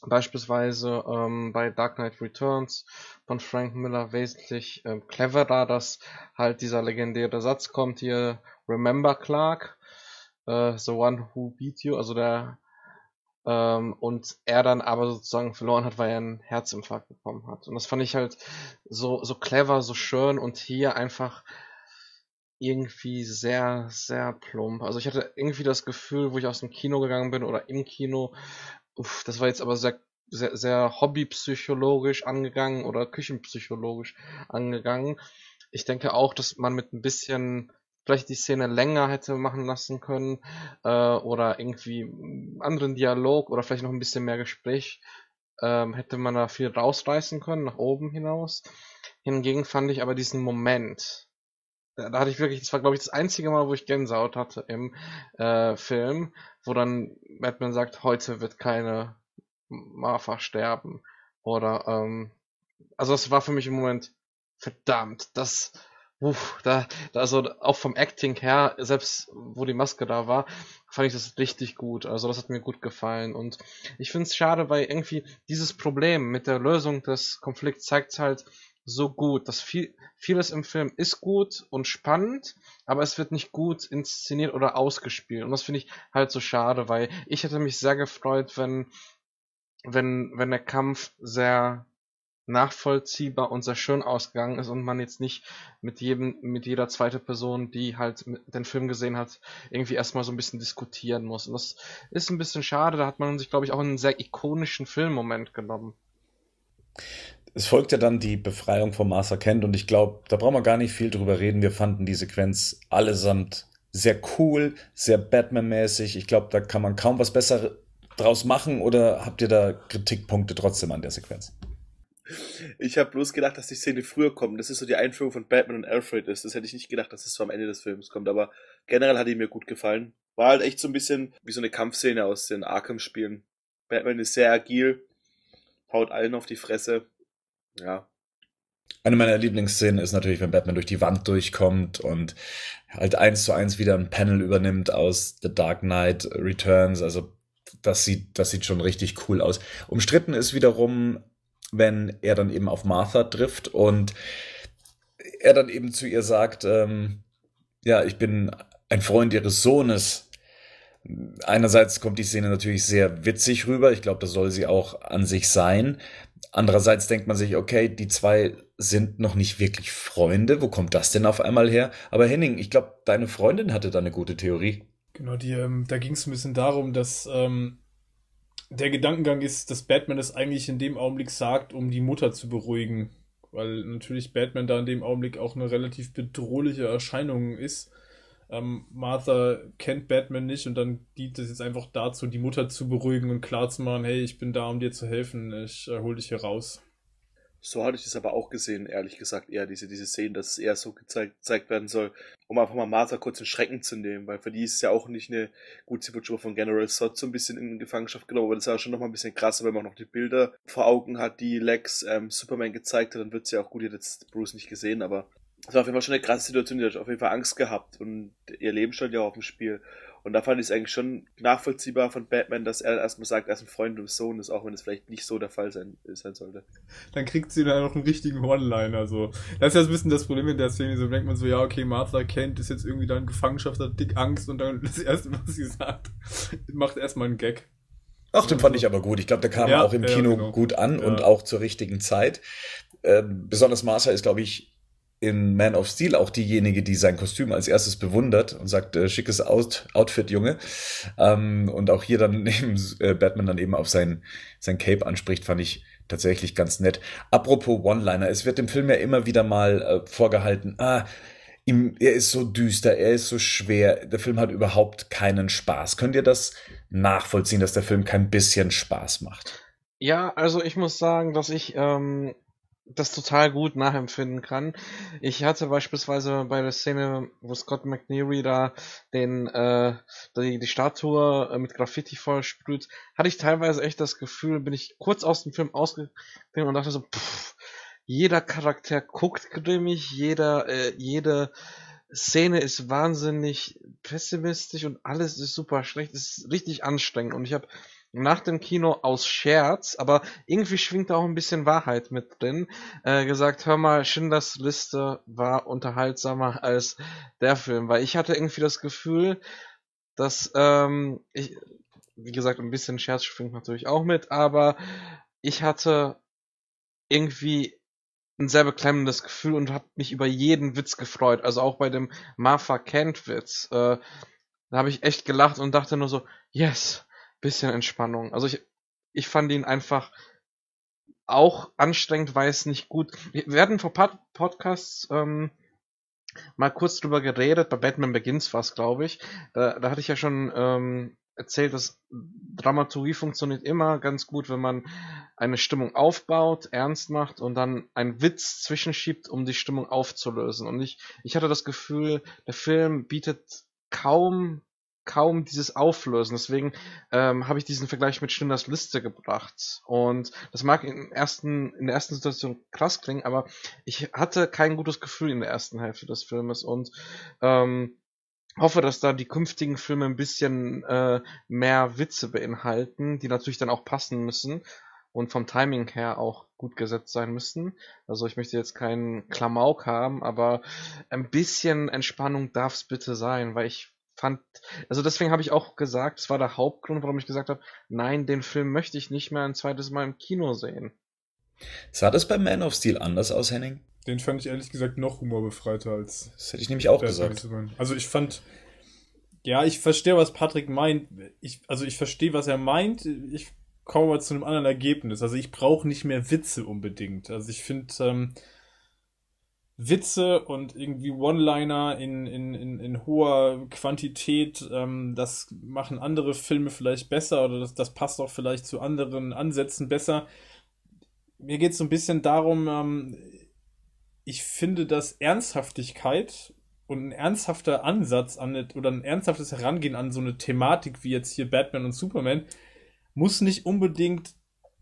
beispielsweise ähm, bei Dark Knight Returns von Frank Miller wesentlich ähm, cleverer, dass halt dieser legendäre Satz kommt hier, Remember Clark, äh, the one who beat you, also der ähm, und er dann aber sozusagen verloren hat, weil er einen Herzinfarkt bekommen hat. Und das fand ich halt so, so clever, so schön und hier einfach irgendwie sehr, sehr plump. Also ich hatte irgendwie das Gefühl, wo ich aus dem Kino gegangen bin oder im Kino, uff, das war jetzt aber sehr, sehr, sehr hobbypsychologisch angegangen oder küchenpsychologisch angegangen. Ich denke auch, dass man mit ein bisschen vielleicht die Szene länger hätte machen lassen können äh, oder irgendwie anderen Dialog oder vielleicht noch ein bisschen mehr Gespräch ähm, hätte man da viel rausreißen können, nach oben hinaus. Hingegen fand ich aber diesen Moment, da, da hatte ich wirklich, das war glaube ich das einzige Mal, wo ich Gänsehaut hatte im äh, Film, wo dann Batman sagt, heute wird keine Martha sterben. Oder, ähm, also das war für mich im Moment, verdammt, das, uff, da, da, also auch vom Acting her, selbst wo die Maske da war, fand ich das richtig gut. Also das hat mir gut gefallen. Und ich finde es schade, weil irgendwie dieses Problem mit der Lösung des Konflikts zeigt halt so gut, dass viel, vieles im Film ist gut und spannend, aber es wird nicht gut inszeniert oder ausgespielt. Und das finde ich halt so schade, weil ich hätte mich sehr gefreut, wenn, wenn, wenn der Kampf sehr nachvollziehbar und sehr schön ausgegangen ist und man jetzt nicht mit jedem, mit jeder zweite Person, die halt den Film gesehen hat, irgendwie erstmal so ein bisschen diskutieren muss. Und das ist ein bisschen schade, da hat man sich, glaube ich, auch einen sehr ikonischen Filmmoment genommen. Es folgt ja dann die Befreiung von Martha Kent und ich glaube, da brauchen wir gar nicht viel drüber reden. Wir fanden die Sequenz allesamt sehr cool, sehr Batman-mäßig. Ich glaube, da kann man kaum was besser draus machen oder habt ihr da Kritikpunkte trotzdem an der Sequenz? Ich habe bloß gedacht, dass die Szene früher kommt. Das ist so die Einführung von Batman und Alfred ist. Das hätte ich nicht gedacht, dass es so am Ende des Films kommt. Aber generell hat die mir gut gefallen. War halt echt so ein bisschen wie so eine Kampfszene aus den Arkham-Spielen. Batman ist sehr agil, haut allen auf die Fresse. Ja. Eine meiner Lieblingsszenen ist natürlich, wenn Batman durch die Wand durchkommt und halt eins zu eins wieder ein Panel übernimmt aus The Dark Knight Returns. Also das sieht, das sieht schon richtig cool aus. Umstritten ist wiederum wenn er dann eben auf Martha trifft und er dann eben zu ihr sagt, ähm, ja, ich bin ein Freund ihres Sohnes. Einerseits kommt die Szene natürlich sehr witzig rüber. Ich glaube, das soll sie auch an sich sein. Andererseits denkt man sich, okay, die zwei sind noch nicht wirklich Freunde. Wo kommt das denn auf einmal her? Aber Henning, ich glaube, deine Freundin hatte da eine gute Theorie. Genau, die, ähm, da ging es ein bisschen darum, dass ähm, der Gedankengang ist, dass Batman es eigentlich in dem Augenblick sagt, um die Mutter zu beruhigen. Weil natürlich Batman da in dem Augenblick auch eine relativ bedrohliche Erscheinung ist. Ähm, Martha kennt Batman nicht und dann dient es jetzt einfach dazu, die Mutter zu beruhigen und klarzumachen, hey, ich bin da, um dir zu helfen, ich äh, hol dich hier raus. So hatte ich das aber auch gesehen, ehrlich gesagt, eher diese, diese Szene, dass es eher so gezeigt, gezeigt werden soll, um einfach mal Martha kurz in Schrecken zu nehmen, weil für die ist es ja auch nicht eine, gut, sie wird schon von General Sod so ein bisschen in Gefangenschaft genommen, aber das ist ja schon nochmal ein bisschen krasser, wenn man auch noch die Bilder vor Augen hat, die Lex ähm, Superman gezeigt hat, dann wird sie ja auch gut, ihr jetzt Bruce nicht gesehen, aber es war auf jeden Fall schon eine krasse Situation, die hat auf jeden Fall Angst gehabt und ihr Leben stand ja auch auf dem Spiel. Und da fand ich es eigentlich schon nachvollziehbar von Batman, dass er erstmal sagt, er ist ein Freund des Sohnes, auch wenn es vielleicht nicht so der Fall sein, sein sollte. Dann kriegt sie dann noch einen richtigen One-Liner, so. Das ist ja so ein bisschen das Problem in der Szene, so denkt man so, ja, okay, Martha Kent ist jetzt irgendwie da in Gefangenschaft, hat dick Angst und dann das erste, was sie sagt, macht erstmal einen Gag. Ach, den fand ich aber gut. Ich glaube, der kam Ja, auch im ja, Kino genau. gut an Ja. und auch zur richtigen Zeit. Ähm, besonders Martha ist, glaube ich, in Man of Steel auch diejenige, die sein Kostüm als erstes bewundert und sagt, äh, schickes Out Outfit, Junge. Ähm, und auch hier dann eben äh, Batman dann eben auf sein, sein Cape anspricht, fand ich tatsächlich ganz nett. Apropos One-Liner, es wird im Film ja immer wieder mal äh, vorgehalten, ah, ihm, er ist so düster, er ist so schwer, der Film hat überhaupt keinen Spaß. Könnt ihr das nachvollziehen, dass der Film kein bisschen Spaß macht? Ja, also ich muss sagen, dass ich ähm, das total gut nachempfinden kann. Ich hatte beispielsweise bei der Szene, wo Scott McNeary da den äh, die, die Statue äh, mit Graffiti vollsprüht, hatte ich teilweise echt das Gefühl, bin ich kurz aus dem Film ausgegangen und dachte so, pff, jeder Charakter guckt grimmig, jeder äh, jede Szene ist wahnsinnig pessimistisch und alles ist super schlecht, ist richtig anstrengend und ich habe nach dem Kino aus Scherz, aber irgendwie schwingt da auch ein bisschen Wahrheit mit drin, äh, gesagt, hör mal, Schindlers Liste war unterhaltsamer als der Film, weil ich hatte irgendwie das Gefühl, dass, ähm, ich, wie gesagt, ein bisschen Scherz schwingt natürlich auch mit, aber ich hatte irgendwie ein sehr beklemmendes Gefühl und habe mich über jeden Witz gefreut, also auch bei dem Martha Kent Witz, äh, da habe ich echt gelacht und dachte nur so, yes, bisschen Entspannung. Also ich, ich fand ihn einfach auch anstrengend, weil es nicht gut. Wir hatten vor Pod Podcasts ähm, mal kurz drüber geredet, bei Batman Begins war es, glaube ich. Da, da hatte ich ja schon ähm, erzählt, dass Dramaturgie funktioniert immer ganz gut, wenn man eine Stimmung aufbaut, ernst macht und dann einen Witz zwischenschiebt, um die Stimmung aufzulösen. Und ich, ich hatte das Gefühl, der Film bietet kaum kaum dieses Auflösen. Deswegen ähm, habe ich diesen Vergleich mit Schindlers Liste gebracht. Und das mag im ersten, in der ersten Situation krass klingen, aber ich hatte kein gutes Gefühl in der ersten Hälfte des Filmes und ähm, hoffe, dass da die künftigen Filme ein bisschen äh, mehr Witze beinhalten, die natürlich dann auch passen müssen und vom Timing her auch gut gesetzt sein müssen. Also ich möchte jetzt keinen Klamauk haben, aber ein bisschen Entspannung darf es bitte sein, weil ich fand, also deswegen habe ich auch gesagt, es war der Hauptgrund, warum ich gesagt habe, nein, den Film möchte ich nicht mehr ein zweites Mal im Kino sehen. Sah das bei Man of Steel anders aus, Henning? Den fand ich ehrlich gesagt noch humorbefreiter als. Das hätte ich nämlich auch gesagt. Also ich fand, ja, ich verstehe, was Patrick meint. Ich, also ich verstehe, was er meint. Ich komme mal zu einem anderen Ergebnis. Also ich brauche nicht mehr Witze unbedingt. Also ich finde, ähm, Witze und irgendwie One-Liner in, in, in, in hoher Quantität, ähm, das machen andere Filme vielleicht besser oder das, das passt auch vielleicht zu anderen Ansätzen besser. Mir geht es so ein bisschen darum, ähm, ich finde, dass Ernsthaftigkeit und ein ernsthafter Ansatz an eine, oder ein ernsthaftes Herangehen an so eine Thematik wie jetzt hier Batman und Superman muss nicht unbedingt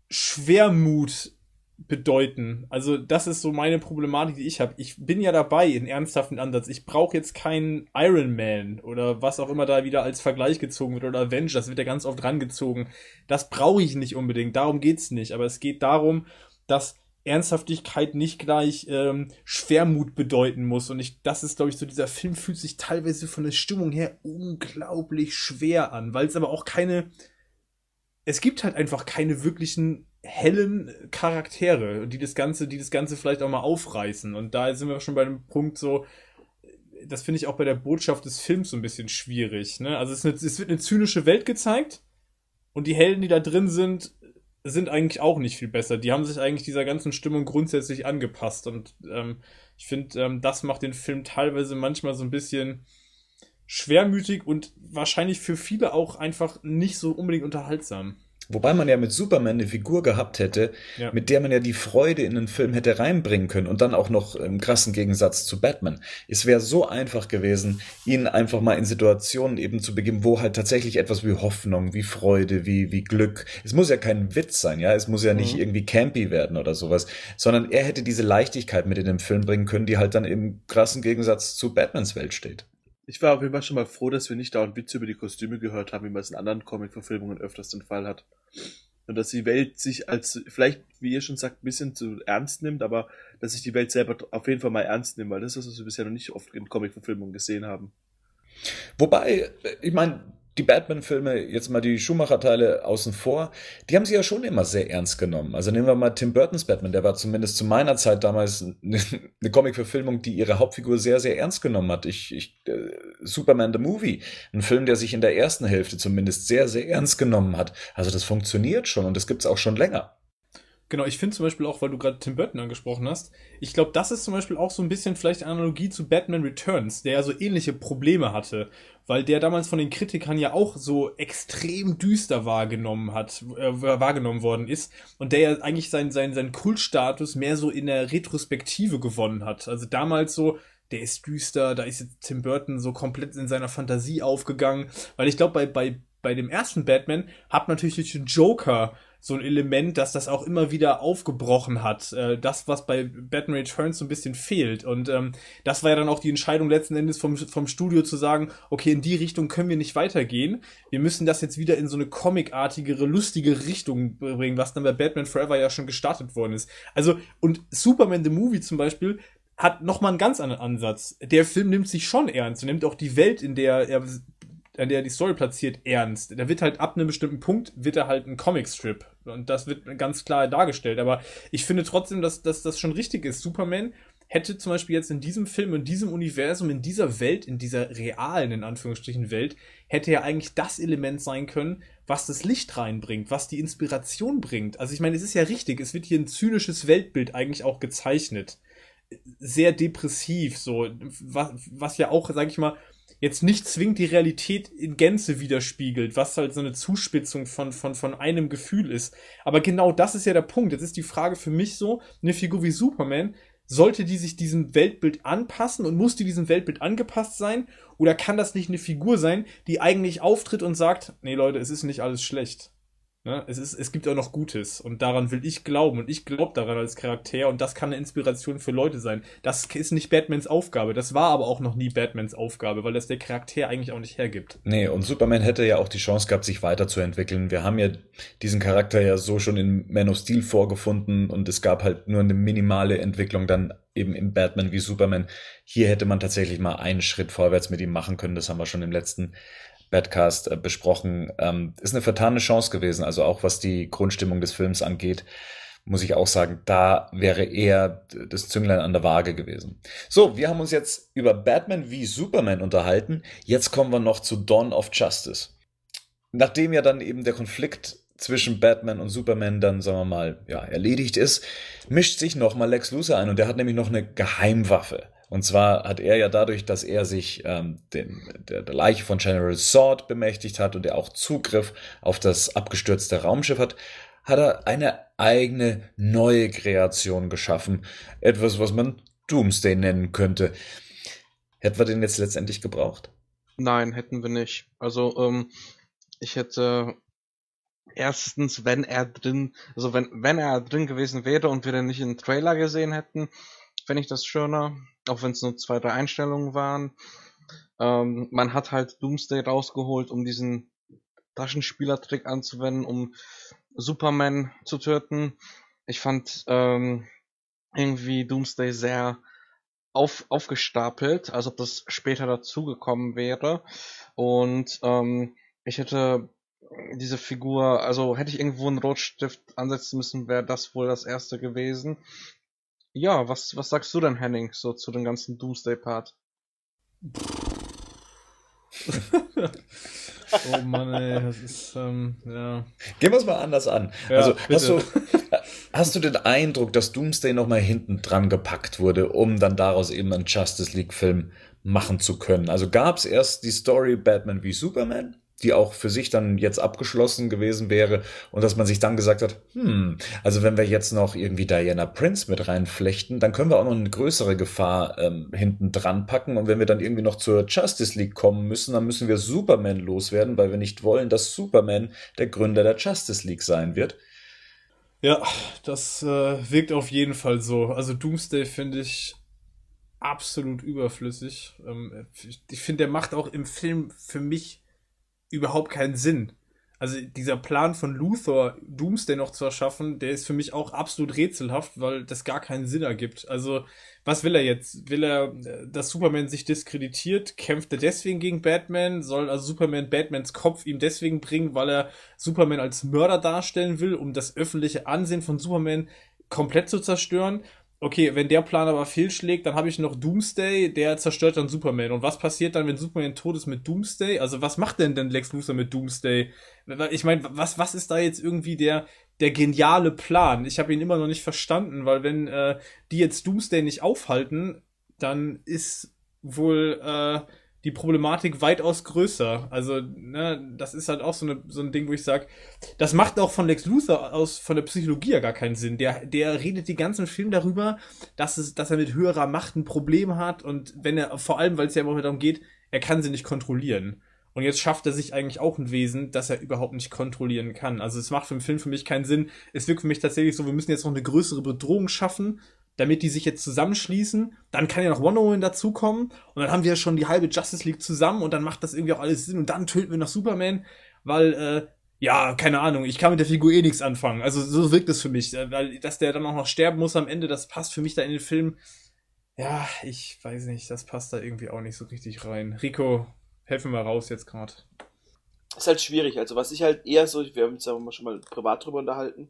Schwermut bedeuten. Also das ist so meine Problematik, die ich habe. Ich bin ja dabei in ernsthaften Ansatz. Ich brauche jetzt keinen Iron Man oder was auch immer da wieder als Vergleich gezogen wird oder Avengers, das wird ja ganz oft rangezogen. Das brauche ich nicht unbedingt, darum geht's nicht. Aber es geht darum, dass Ernsthaftigkeit nicht gleich ähm, Schwermut bedeuten muss. Und ich, das ist, glaube ich, so, dieser Film fühlt sich teilweise von der Stimmung her unglaublich schwer an, weil es aber auch keine. Es gibt halt einfach keine wirklichen hellen Charaktere, die das Ganze, die das Ganze vielleicht auch mal aufreißen. Und da sind wir schon bei dem Punkt so, das finde ich auch bei der Botschaft des Films so ein bisschen schwierig. Ne? Also es, eine, es, wird eine zynische Welt gezeigt und die Helden, die da drin sind, sind eigentlich auch nicht viel besser. Die haben sich eigentlich dieser ganzen Stimmung grundsätzlich angepasst und ähm, ich finde, ähm, das macht den Film teilweise manchmal so ein bisschen schwermütig und wahrscheinlich für viele auch einfach nicht so unbedingt unterhaltsam. Wobei man ja mit Superman eine Figur gehabt hätte, ja. mit der man ja die Freude in den Film hätte reinbringen können und dann auch noch im krassen Gegensatz zu Batman. Es wäre so einfach gewesen, ihn einfach mal in Situationen eben zu begeben, wo halt tatsächlich etwas wie Hoffnung, wie Freude, wie, wie Glück. Es muss ja kein Witz sein, ja. Es muss ja nicht mhm. irgendwie campy werden oder sowas, sondern er hätte diese Leichtigkeit mit in den Film bringen können, die halt dann im krassen Gegensatz zu Batmans Welt steht. Ich war auf jeden Fall schon mal froh, dass wir nicht dauernd Witze über die Kostüme gehört haben, wie man es in anderen Comic-Verfilmungen öfters den Fall hat. Und dass die Welt sich als, vielleicht, wie ihr schon sagt, ein bisschen zu ernst nimmt, aber dass sich die Welt selber auf jeden Fall mal ernst nimmt, weil das ist, was wir bisher noch nicht oft in Comic-Verfilmungen gesehen haben. Wobei, ich meine, die Batman-Filme, jetzt mal die Schumacher-Teile außen vor, die haben sie ja schon immer sehr ernst genommen. Also nehmen wir mal Tim Burtons Batman, der war zumindest zu meiner Zeit damals eine, Comic-Verfilmung, die ihre Hauptfigur sehr, sehr ernst genommen hat. Ich, ich, äh, Superman the Movie, ein Film, der sich in der ersten Hälfte zumindest sehr, sehr ernst genommen hat. Also das funktioniert schon und das gibt's auch schon länger. Genau, ich finde zum Beispiel auch, weil du gerade Tim Burton angesprochen hast, ich glaube, das ist zum Beispiel auch so ein bisschen vielleicht eine Analogie zu Batman Returns, der ja so ähnliche Probleme hatte, weil der damals von den Kritikern ja auch so extrem düster wahrgenommen hat, äh, wahrgenommen worden ist und der ja eigentlich seinen sein, sein Kultstatus mehr so in der Retrospektive gewonnen hat. Also damals so, der ist düster, da ist jetzt Tim Burton so komplett in seiner Fantasie aufgegangen, weil ich glaube, bei, bei, bei dem ersten Batman hat natürlich den Joker so ein Element, dass das auch immer wieder aufgebrochen hat. Äh, das, was bei Batman Returns so ein bisschen fehlt. Und ähm, das war ja dann auch die Entscheidung letzten Endes vom, vom Studio zu sagen, okay, in die Richtung können wir nicht weitergehen. Wir müssen das jetzt wieder in so eine comicartigere, lustige Richtung bringen, was dann bei Batman Forever ja schon gestartet worden ist. Also, und Superman the Movie zum Beispiel hat nochmal einen ganz anderen Ansatz. Der Film nimmt sich schon ernst und nimmt auch die Welt, in der er an der die Story platziert, ernst. Da wird halt ab einem bestimmten Punkt, wird er halt ein Comicstrip. Und das wird ganz klar dargestellt. Aber ich finde trotzdem, dass, dass das schon richtig ist. Superman hätte zum Beispiel jetzt in diesem Film, in diesem Universum, in dieser Welt, in dieser realen, in Anführungsstrichen, Welt, hätte ja eigentlich das Element sein können, was das Licht reinbringt, was die Inspiration bringt. Also ich meine, es ist ja richtig, es wird hier ein zynisches Weltbild eigentlich auch gezeichnet. Sehr depressiv, so, was, was ja auch, sag ich mal, jetzt nicht zwingend die Realität in Gänze widerspiegelt, was halt so eine Zuspitzung von, von, von einem Gefühl ist. Aber genau das ist ja der Punkt. Jetzt ist die Frage für mich so, eine Figur wie Superman, sollte die sich diesem Weltbild anpassen und muss die diesem Weltbild angepasst sein? Oder kann das nicht eine Figur sein, die eigentlich auftritt und sagt, nee Leute, es ist nicht alles schlecht? Ne? Es, ist, es gibt auch noch Gutes und daran will ich glauben und ich glaube daran als Charakter und das kann eine Inspiration für Leute sein. Das ist nicht Batmans Aufgabe, das war aber auch noch nie Batmans Aufgabe, weil das der Charakter eigentlich auch nicht hergibt. Nee, und Superman hätte ja auch die Chance gehabt, sich weiterzuentwickeln. Wir haben ja diesen Charakter ja so schon in Man of Steel vorgefunden und es gab halt nur eine minimale Entwicklung dann eben im Batman wie Superman. Hier hätte man tatsächlich mal einen Schritt vorwärts mit ihm machen können, das haben wir schon im letzten Badcast äh, besprochen. Ähm, ist eine vertane Chance gewesen, also auch was die Grundstimmung des Films angeht muss ich auch sagen, da wäre eher das Zünglein an der Waage gewesen. So, wir haben uns jetzt über Batman wie Superman unterhalten. Jetzt kommen wir noch zu Dawn of Justice. Nachdem ja dann eben der Konflikt zwischen Batman und Superman dann, sagen wir mal, ja, erledigt ist, mischt sich nochmal Lex Luthor ein und der hat nämlich noch eine Geheimwaffe. Und zwar hat er ja dadurch, dass er sich ähm, den, der, der Leiche von General Sword bemächtigt hat und er auch Zugriff auf das abgestürzte Raumschiff hat, hat er eine eigene neue Kreation geschaffen. Etwas, was man Doomsday nennen könnte. Hätten wir den jetzt letztendlich gebraucht? Nein, hätten wir nicht. Also, ähm, ich hätte erstens, wenn er drin, also wenn, wenn er drin gewesen wäre und wir den nicht in Trailer gesehen hätten, fände ich das schöner auch wenn es nur zwei, drei Einstellungen waren. Ähm, man hat halt Doomsday rausgeholt, um diesen Taschenspielertrick anzuwenden, um Superman zu töten. Ich fand ähm, irgendwie Doomsday sehr auf, aufgestapelt, als ob das später dazugekommen wäre. Und ähm, ich hätte diese Figur, also hätte ich irgendwo einen Rotstift ansetzen müssen, wäre das wohl das erste gewesen. Ja, was, was sagst du denn, Henning, so zu dem ganzen Doomsday-Part? oh Mann, ey, das ist, ähm, ja. Gehen wir es mal anders an. Ja, also, hast du, hast du den Eindruck, dass Doomsday nochmal hinten dran gepackt wurde, um dann daraus eben einen Justice League-Film machen zu können? Also gab es erst die Story Batman wie Superman? Die auch für sich dann jetzt abgeschlossen gewesen wäre und dass man sich dann gesagt hat, hm, also wenn wir jetzt noch irgendwie Diana Prince mit reinflechten, dann können wir auch noch eine größere Gefahr ähm, hinten dran packen und wenn wir dann irgendwie noch zur Justice League kommen müssen, dann müssen wir Superman loswerden, weil wir nicht wollen, dass Superman der Gründer der Justice League sein wird. Ja, das äh, wirkt auf jeden Fall so. Also Doomsday finde ich absolut überflüssig. Ähm, ich finde, der macht auch im Film für mich überhaupt keinen Sinn. Also dieser Plan von Luthor, Doomsday noch zu erschaffen, der ist für mich auch absolut rätselhaft, weil das gar keinen Sinn ergibt. Also was will er jetzt? Will er, äh, dass Superman sich diskreditiert? Kämpft er deswegen gegen Batman? Soll also Superman Batmans Kopf ihm deswegen bringen, weil er Superman als Mörder darstellen will, um das öffentliche Ansehen von Superman komplett zu zerstören? Okay, wenn der Plan aber fehlschlägt, dann habe ich noch Doomsday, der zerstört dann Superman. Und was passiert dann, wenn Superman tot ist mit Doomsday? Also was macht denn denn Lex Luthor mit Doomsday? Ich meine, was, was ist da jetzt irgendwie der, der geniale Plan? Ich habe ihn immer noch nicht verstanden, weil wenn äh, die jetzt Doomsday nicht aufhalten, dann ist wohl äh, die Problematik weitaus größer. Also, ne, das ist halt auch so, eine, so ein Ding, wo ich sage, das macht auch von Lex Luthor aus von der Psychologie ja gar keinen Sinn. Der, der redet die ganzen Film darüber, dass, es, dass er mit höherer Macht ein Problem hat und wenn er, vor allem, weil es ja immer darum geht, er kann sie nicht kontrollieren. Und jetzt schafft er sich eigentlich auch ein Wesen, das er überhaupt nicht kontrollieren kann. Also es macht für den Film für mich keinen Sinn. Es wirkt für mich tatsächlich so, wir müssen jetzt noch eine größere Bedrohung schaffen, damit die sich jetzt zusammenschließen. Dann kann ja noch Wonder Woman dazukommen und dann haben wir schon die halbe Justice League zusammen und dann macht das irgendwie auch alles Sinn und dann töten wir noch Superman, weil äh, ja, keine Ahnung, ich kann mit der Figur eh nichts anfangen. Also so wirkt es für mich, äh, weil dass der dann auch noch sterben muss am Ende, das passt für mich da in den Film. Ja, ich weiß nicht, das passt da irgendwie auch nicht so richtig rein. Rico, helfen wir raus jetzt gerade. Ist halt schwierig. Also was ich halt eher so, wir haben uns ja schon mal privat drüber unterhalten,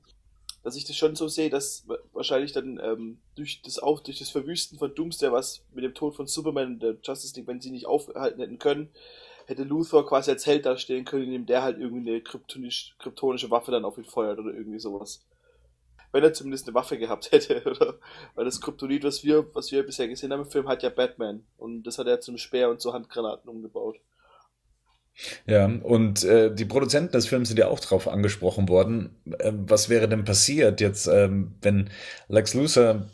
dass ich das schon so sehe, dass wahrscheinlich dann ähm, durch das auch durch das Verwüsten von Doomsday, was mit dem Tod von Superman und der Justice League, wenn sie nicht aufhalten hätten können, hätte Luthor quasi als Held dastehen können, indem der halt irgendwie eine kryptonisch, kryptonische Waffe dann auf ihn feuert oder irgendwie sowas. Wenn er zumindest eine Waffe gehabt hätte, oder? Weil das Kryptonit, was wir, was wir bisher gesehen haben im Film, hat ja Batman. Und das hat er zum Speer und zu Handgranaten umgebaut. Ja, und äh, die Produzenten des Films sind ja auch drauf angesprochen worden. Äh, was wäre denn passiert jetzt, ähm, wenn Lex Luthor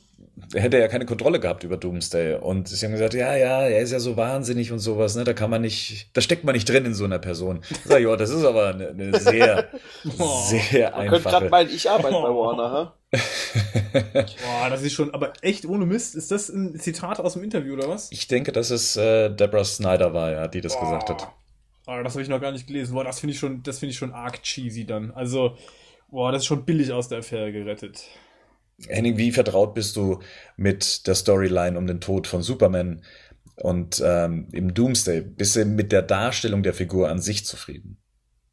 hätte ja keine Kontrolle gehabt über Doomsday. Und sie haben gesagt, ja, ja, er ist ja so wahnsinnig und sowas, ne? Da kann man nicht, da steckt man nicht drin in so einer Person. Sag, ja, das ist aber eine, eine sehr, oh, sehr man einfache. Könnte gerade meinen, ich arbeite oh. bei Warner, ha? Boah, das ist schon, aber echt ohne Mist. Ist das ein Zitat aus dem Interview oder was? Ich denke, dass es äh, Deborah Snyder war, ja, die das oh. gesagt hat. Oh, das habe ich noch gar nicht gelesen. Boah, das finde ich schon, das finde ich schon arg cheesy dann. Also, boah, das ist schon billig aus der Affäre gerettet. Henning, wie vertraut bist du mit der Storyline um den Tod von Superman und ähm, im Doomsday? Bist du mit der Darstellung der Figur an sich zufrieden?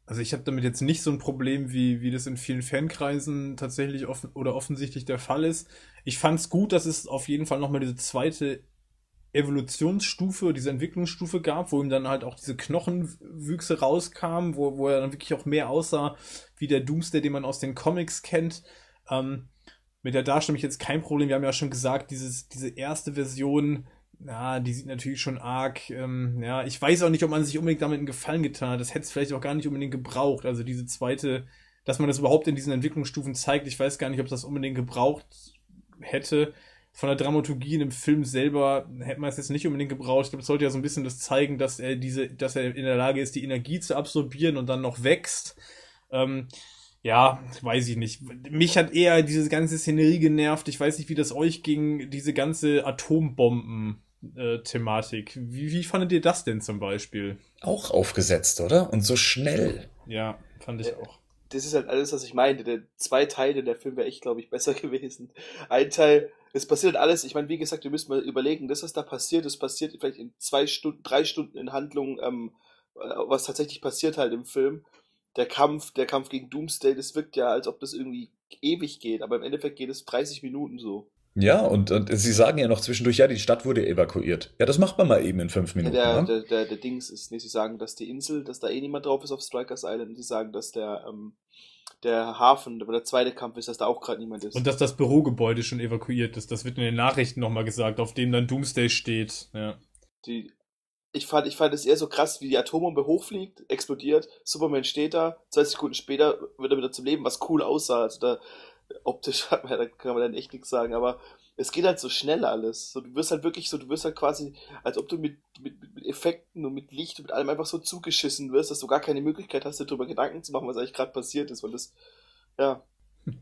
Also ich habe damit jetzt nicht so ein Problem, wie, wie das in vielen Fankreisen tatsächlich offen oder offensichtlich der Fall ist. Ich fand es gut, dass es auf jeden Fall nochmal diese zweite Evolutionsstufe, diese Entwicklungsstufe gab, wo ihm dann halt auch diese Knochenwüchse rauskamen, wo, wo er dann wirklich auch mehr aussah wie der Doomsday, den man aus den Comics kennt. Ähm, mit der Darstellung ich jetzt kein Problem. Wir haben ja schon gesagt, dieses, diese erste Version, ja, die sieht natürlich schon arg, ähm, ja, ich weiß auch nicht, ob man sich unbedingt damit einen Gefallen getan hat. Das hätte es vielleicht auch gar nicht unbedingt gebraucht. Also diese zweite, dass man das überhaupt in diesen Entwicklungsstufen zeigt, ich weiß gar nicht, ob das unbedingt gebraucht hätte von der Dramaturgie in dem Film selber hätte man es jetzt nicht unbedingt gebraucht. Ich glaube, es sollte ja so ein bisschen das zeigen, dass er diese, dass er in der Lage ist, die Energie zu absorbieren und dann noch wächst. Ähm, ja, weiß ich nicht. Mich hat eher diese ganze Szenerie genervt. Ich weiß nicht, wie das euch ging, diese ganze Atombomben-Thematik. Wie, wie fandet ihr das denn zum Beispiel? Auch aufgesetzt, oder? Und so schnell. Ja, fand ich auch das ist halt alles, was ich meinte. Der zwei Teile der Film wäre echt, glaube ich, besser gewesen. Ein Teil, es passiert halt alles. Ich meine, wie gesagt, wir müssen mal überlegen, das, was da passiert, das passiert vielleicht in zwei Stunden, drei Stunden in Handlung, ähm, äh, was tatsächlich passiert halt im Film. Der Kampf, der Kampf gegen Doomsday, das wirkt ja, als ob das irgendwie ewig geht, aber im Endeffekt geht es 30 Minuten so. Ja, und, und sie sagen ja noch zwischendurch, ja, die Stadt wurde evakuiert. Ja, das macht man mal eben in fünf Minuten. Ja, der, ne? der, der, der Dings ist, nee, sie sagen, dass die Insel, dass da eh niemand drauf ist auf Strikers Island. Sie sagen, dass der, ähm, der Hafen, der zweite Kampf ist, dass da auch gerade niemand ist. Und dass das Bürogebäude schon evakuiert ist. Das wird in den Nachrichten nochmal gesagt, auf dem dann Doomsday steht. Ja. Die, ich fand, ich fand es eher so krass, wie die Atombombe hochfliegt, explodiert, Superman steht da, zwei Sekunden später wird er wieder zum Leben, was cool aussah. Also da, optisch da kann man dann echt nichts sagen, aber es geht halt so schnell alles. So, du wirst halt wirklich so, du wirst halt quasi, als ob du mit, mit Effekten und mit Licht und mit allem einfach so zugeschissen wirst, dass du gar keine Möglichkeit hast, dir darüber Gedanken zu machen, was eigentlich gerade passiert ist, weil das, ja.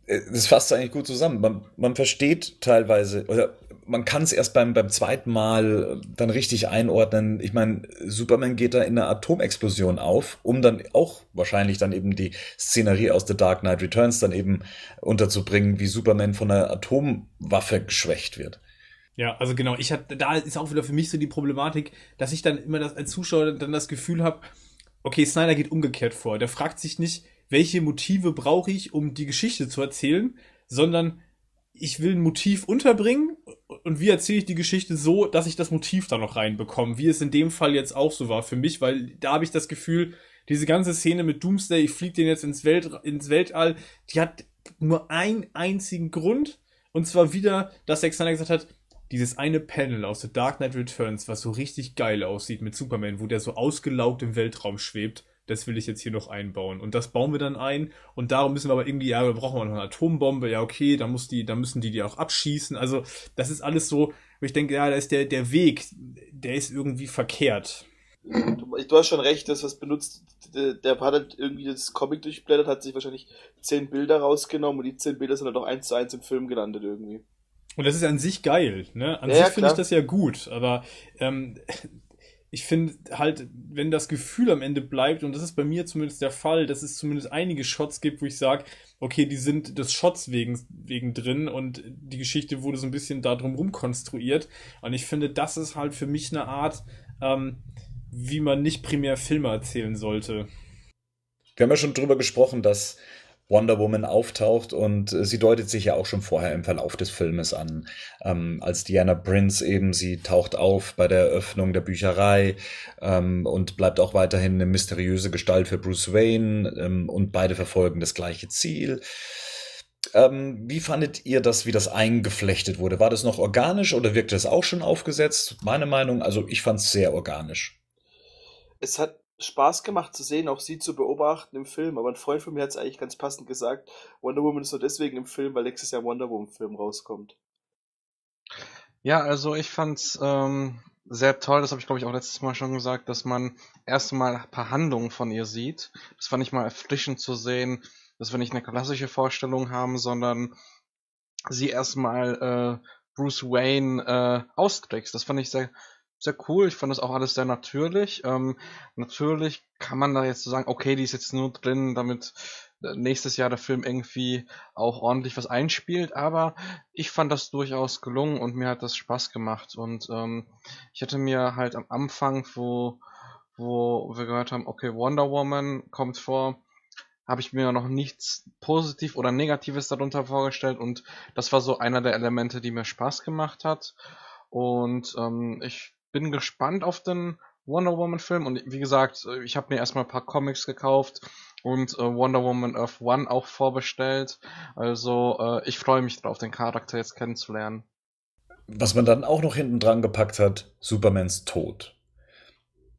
Das fasst eigentlich gut zusammen. Man, man versteht teilweise, oder man kann es erst beim, beim zweiten Mal dann richtig einordnen. Ich meine, Superman geht da in einer Atomexplosion auf, um dann auch wahrscheinlich dann eben die Szenerie aus The Dark Knight Returns dann eben unterzubringen, wie Superman von einer Atomwaffe geschwächt wird. Ja, also genau, ich hatte, da ist auch wieder für mich so die Problematik, dass ich dann immer das, als Zuschauer dann das Gefühl habe, okay, Snyder geht umgekehrt vor. Der fragt sich nicht, welche Motive brauche ich, um die Geschichte zu erzählen, sondern ich will ein Motiv unterbringen und wie erzähle ich die Geschichte so, dass ich das Motiv da noch reinbekomme, wie es in dem Fall jetzt auch so war für mich, weil da habe ich das Gefühl, diese ganze Szene mit Doomsday, ich fliege den jetzt ins, Welt, ins Weltall, die hat nur einen einzigen Grund und zwar wieder, dass Zack Snyder gesagt hat, dieses eine Panel aus The Dark Knight Returns, was so richtig geil aussieht mit Superman, wo der so ausgelaugt im Weltraum schwebt, das will ich jetzt hier noch einbauen. Und das bauen wir dann ein. Und darum müssen wir aber irgendwie, ja, wir brauchen noch eine Atombombe. Ja, okay, dann muss die, dann müssen die die auch abschießen. Also, das ist alles so, wo ich denke, ja, da ist der, der Weg, der ist irgendwie verkehrt. Du, du hast schon recht, das was benutzt, der, hat halt irgendwie das Comic durchblättert, hat sich wahrscheinlich zehn Bilder rausgenommen und die zehn Bilder sind halt auch eins zu eins im Film gelandet irgendwie. Und das ist an sich geil, ne? An Ja, sich finde ich das ja gut, aber ähm, ich finde halt, wenn das Gefühl am Ende bleibt, und das ist bei mir zumindest der Fall, dass es zumindest einige Shots gibt, wo ich sage, okay, die sind des Shots wegen, wegen drin und die Geschichte wurde so ein bisschen da drum konstruiert. Und ich finde, das ist halt für mich eine Art, ähm, wie man nicht primär Filme erzählen sollte. Wir haben ja schon drüber gesprochen, dass Wonder Woman auftaucht und äh, sie deutet sich ja auch schon vorher im Verlauf des Filmes an. Ähm, als Diana Prince eben, sie taucht auf bei der Eröffnung der Bücherei ähm, und bleibt auch weiterhin eine mysteriöse Gestalt für Bruce Wayne ähm, und beide verfolgen das gleiche Ziel. Ähm, wie fandet ihr das, wie das eingeflechtet wurde? War das noch organisch oder wirkte es auch schon aufgesetzt? Meine Meinung, also ich fand es sehr organisch. Es hat Spaß gemacht zu sehen, auch sie zu beobachten im Film, aber ein Freund von mir hat es eigentlich ganz passend gesagt, Wonder Woman ist nur deswegen im Film, weil nächstes Jahr Wonder Woman Film rauskommt. Ja, also ich fand's ähm, sehr toll, das habe ich glaube ich auch letztes Mal schon gesagt, dass man erst mal ein paar Handlungen von ihr sieht. Das fand ich mal erfrischend zu sehen, dass wir nicht eine klassische Vorstellung haben, sondern sie erstmal äh, Bruce Wayne äh, austrickst. Das fand ich sehr sehr cool. Ich fand das auch alles sehr natürlich. Ähm, natürlich kann man da jetzt so sagen, okay, die ist jetzt nur drin, damit äh, nächstes Jahr der Film irgendwie auch ordentlich was einspielt, aber ich fand das durchaus gelungen und mir hat das Spaß gemacht und ähm, ich hatte mir halt am Anfang, wo wo wir gehört haben, okay, Wonder Woman kommt vor, habe ich mir noch nichts positiv oder negatives darunter vorgestellt und das war so einer der Elemente, die mir Spaß gemacht hat und ähm, ich bin gespannt auf den Wonder Woman Film und wie gesagt, äh, ich habe mir erstmal ein paar Comics gekauft und äh, Wonder Woman Earth One auch vorbestellt. Also äh, ich freue mich drauf, den Charakter jetzt kennenzulernen. Was man dann auch noch hinten dran gepackt hat, Supermans Tod.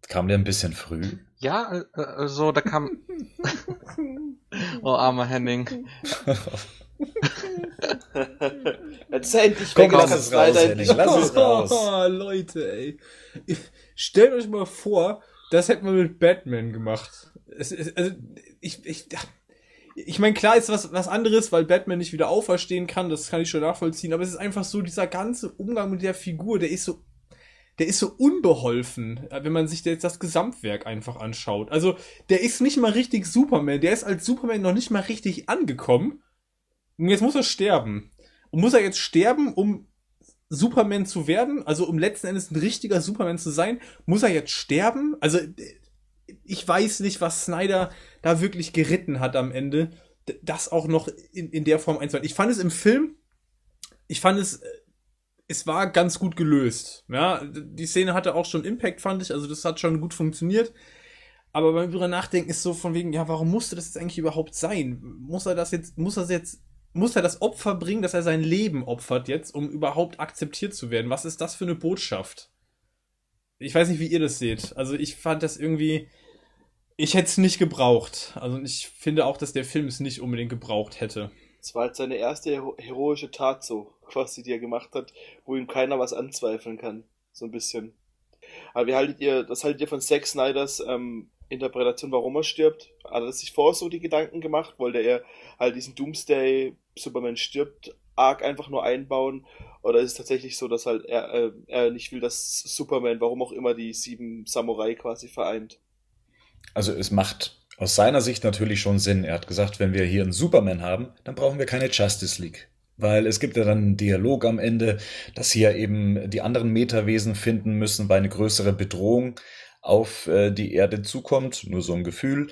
Kam der ein bisschen früh? Ja, äh, also da kam. oh, armer Henning. Jetzt ist er endlich Komm, weg, lass es kann's raus, Henning, lass es raus. Oh, Leute, ey. Stellt euch mal vor, das hätten wir mit Batman gemacht. Es, es, also, ich, ich, ich meine, klar ist was, was anderes, weil Batman nicht wieder auferstehen kann, das kann ich schon nachvollziehen, aber es ist einfach so, dieser ganze Umgang mit der Figur, der ist so, der ist so unbeholfen, wenn man sich jetzt das Gesamtwerk einfach anschaut. Also, der ist nicht mal richtig Superman, der ist als Superman noch nicht mal richtig angekommen. Und jetzt muss er sterben. Und muss er jetzt sterben, um Superman zu werden, also um letzten Endes ein richtiger Superman zu sein, muss er jetzt sterben? Also ich weiß nicht, was Snyder da wirklich geritten hat am Ende, das auch noch in, in der Form einzuhalten. Ich fand es im Film, ich fand es, äh, es war ganz gut gelöst. Ja, die Szene hatte auch schon Impact, fand ich, also das hat schon gut funktioniert. Aber beim drüber nachdenken ist so von wegen, ja, warum musste das jetzt eigentlich überhaupt sein? Muss er das jetzt, muss er das jetzt muss er das Opfer bringen, dass er sein Leben opfert jetzt, um überhaupt akzeptiert zu werden? Was ist das für eine Botschaft? Ich weiß nicht, wie ihr das seht. Also ich fand das irgendwie, ich hätte es nicht gebraucht. Also ich finde auch, dass der Film es nicht unbedingt gebraucht hätte. Das war halt seine erste hero heroische Tat so, quasi, die er gemacht hat, wo ihm keiner was anzweifeln kann. So ein bisschen. Aber wie haltet ihr, was haltet ihr von Zack Snyders ähm, Interpretation, warum er stirbt? Hat er sich vorher so die Gedanken gemacht? Wollte er halt diesen Doomsday, Superman stirbt, Arc einfach nur einbauen? Oder ist es tatsächlich so, dass halt er, äh, er nicht will, dass Superman, warum auch immer, die sieben Samurai quasi vereint? Also es macht aus seiner Sicht natürlich schon Sinn. Er hat gesagt, wenn wir hier einen Superman haben, dann brauchen wir keine Justice League. Weil es gibt ja dann einen Dialog am Ende, dass hier eben die anderen Metawesen finden müssen, weil eine größere Bedrohung auf äh, die Erde zukommt. Nur so ein Gefühl.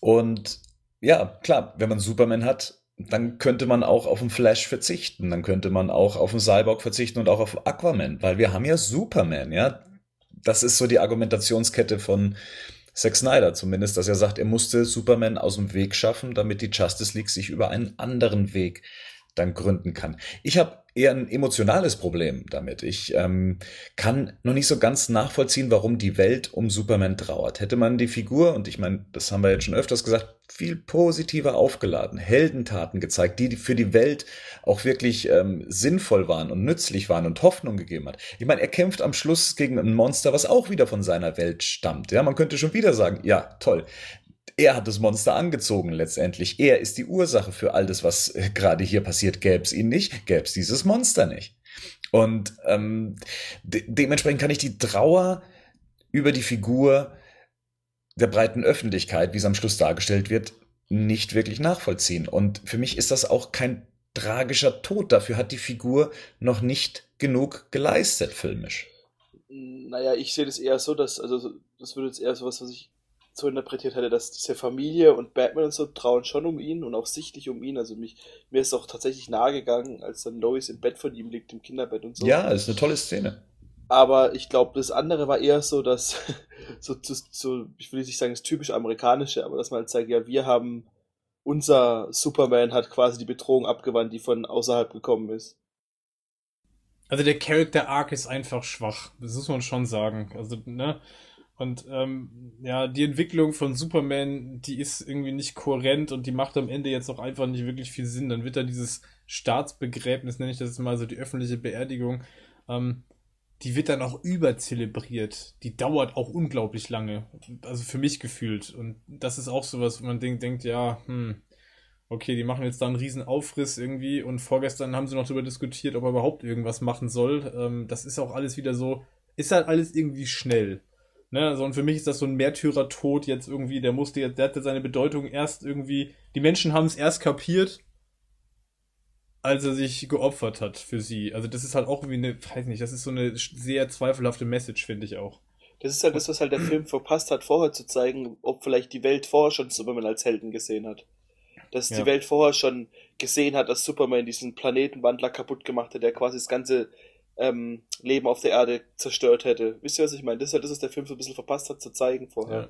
Und ja, klar, wenn man Superman hat, dann könnte man auch auf den Flash verzichten. Dann könnte man auch auf den Cyborg verzichten und auch auf Aquaman, weil wir haben ja Superman, ja. Das ist so die Argumentationskette von Zack Snyder zumindest, dass er sagt, er musste Superman aus dem Weg schaffen, damit die Justice League sich über einen anderen Weg dann gründen kann. Ich habe eher ein emotionales Problem damit. Ich ähm, kann noch nicht so ganz nachvollziehen, warum die Welt um Superman trauert. Hätte man die Figur, und ich meine, das haben wir jetzt schon öfters gesagt, viel positiver aufgeladen, Heldentaten gezeigt, die für die Welt auch wirklich ähm, sinnvoll waren und nützlich waren und Hoffnung gegeben hat. Ich meine, er kämpft am Schluss gegen ein Monster, was auch wieder von seiner Welt stammt. Ja, man könnte schon wieder sagen, ja, toll. Er hat das Monster angezogen letztendlich. Er ist die Ursache für all das, was äh, gerade hier passiert. Gäbe es ihn nicht, gäbe es dieses Monster nicht. Und ähm, de dementsprechend kann ich die Trauer über die Figur der breiten Öffentlichkeit, wie es am Schluss dargestellt wird, nicht wirklich nachvollziehen. Und für mich ist das auch kein tragischer Tod. Dafür hat die Figur noch nicht genug geleistet, filmisch. Naja, ich sehe das eher so, dass, also das würde jetzt eher so was, was ich so interpretiert hätte, dass diese Familie und Batman und so trauen schon um ihn und auch sichtlich um ihn. Also mich, mir ist auch tatsächlich nahe gegangen, als dann Lois im Bett von ihm liegt, im Kinderbett und so. Ja, ist eine tolle Szene. Aber ich glaube, das andere war eher so, dass, so, so, ich will nicht sagen, das typisch amerikanische, aber dass man halt sagt, ja, wir haben, unser Superman hat quasi die Bedrohung abgewandt, die von außerhalb gekommen ist. Also der Character Arc ist einfach schwach, das muss man schon sagen. Also, ne, und ähm, ja, die Entwicklung von Superman, die ist irgendwie nicht kohärent und die macht am Ende jetzt auch einfach nicht wirklich viel Sinn. Dann wird da dieses Staatsbegräbnis, nenne ich das mal so die öffentliche Beerdigung, ähm, die wird dann auch überzelebriert. Die dauert auch unglaublich lange. Also für mich gefühlt. Und das ist auch sowas, wo man denkt, denkt ja, hm, okay, die machen jetzt da einen riesen Aufriss irgendwie und vorgestern haben sie noch darüber diskutiert, ob er überhaupt irgendwas machen soll. Ähm, das ist auch alles wieder so, ist halt alles irgendwie schnell. Ne, also und für mich ist das so ein Märtyrertod jetzt irgendwie, der musste jetzt, der hatte seine Bedeutung erst irgendwie, die Menschen haben es erst kapiert, als er sich geopfert hat für sie. Also das ist halt auch irgendwie eine, weiß nicht, das ist so eine sehr zweifelhafte Message, finde ich auch. Das ist halt das, was halt der Film verpasst hat, vorher zu zeigen, ob vielleicht die Welt vorher schon Superman als Helden gesehen hat. Dass ja. die Welt vorher schon gesehen hat, dass Superman diesen Planetenwandler kaputt gemacht hat, der quasi das ganze ähm, Leben auf der Erde zerstört hätte. Wisst ihr, was ich meine? Das ist halt das, was der Film so ein bisschen verpasst hat zu zeigen vorher. Ja.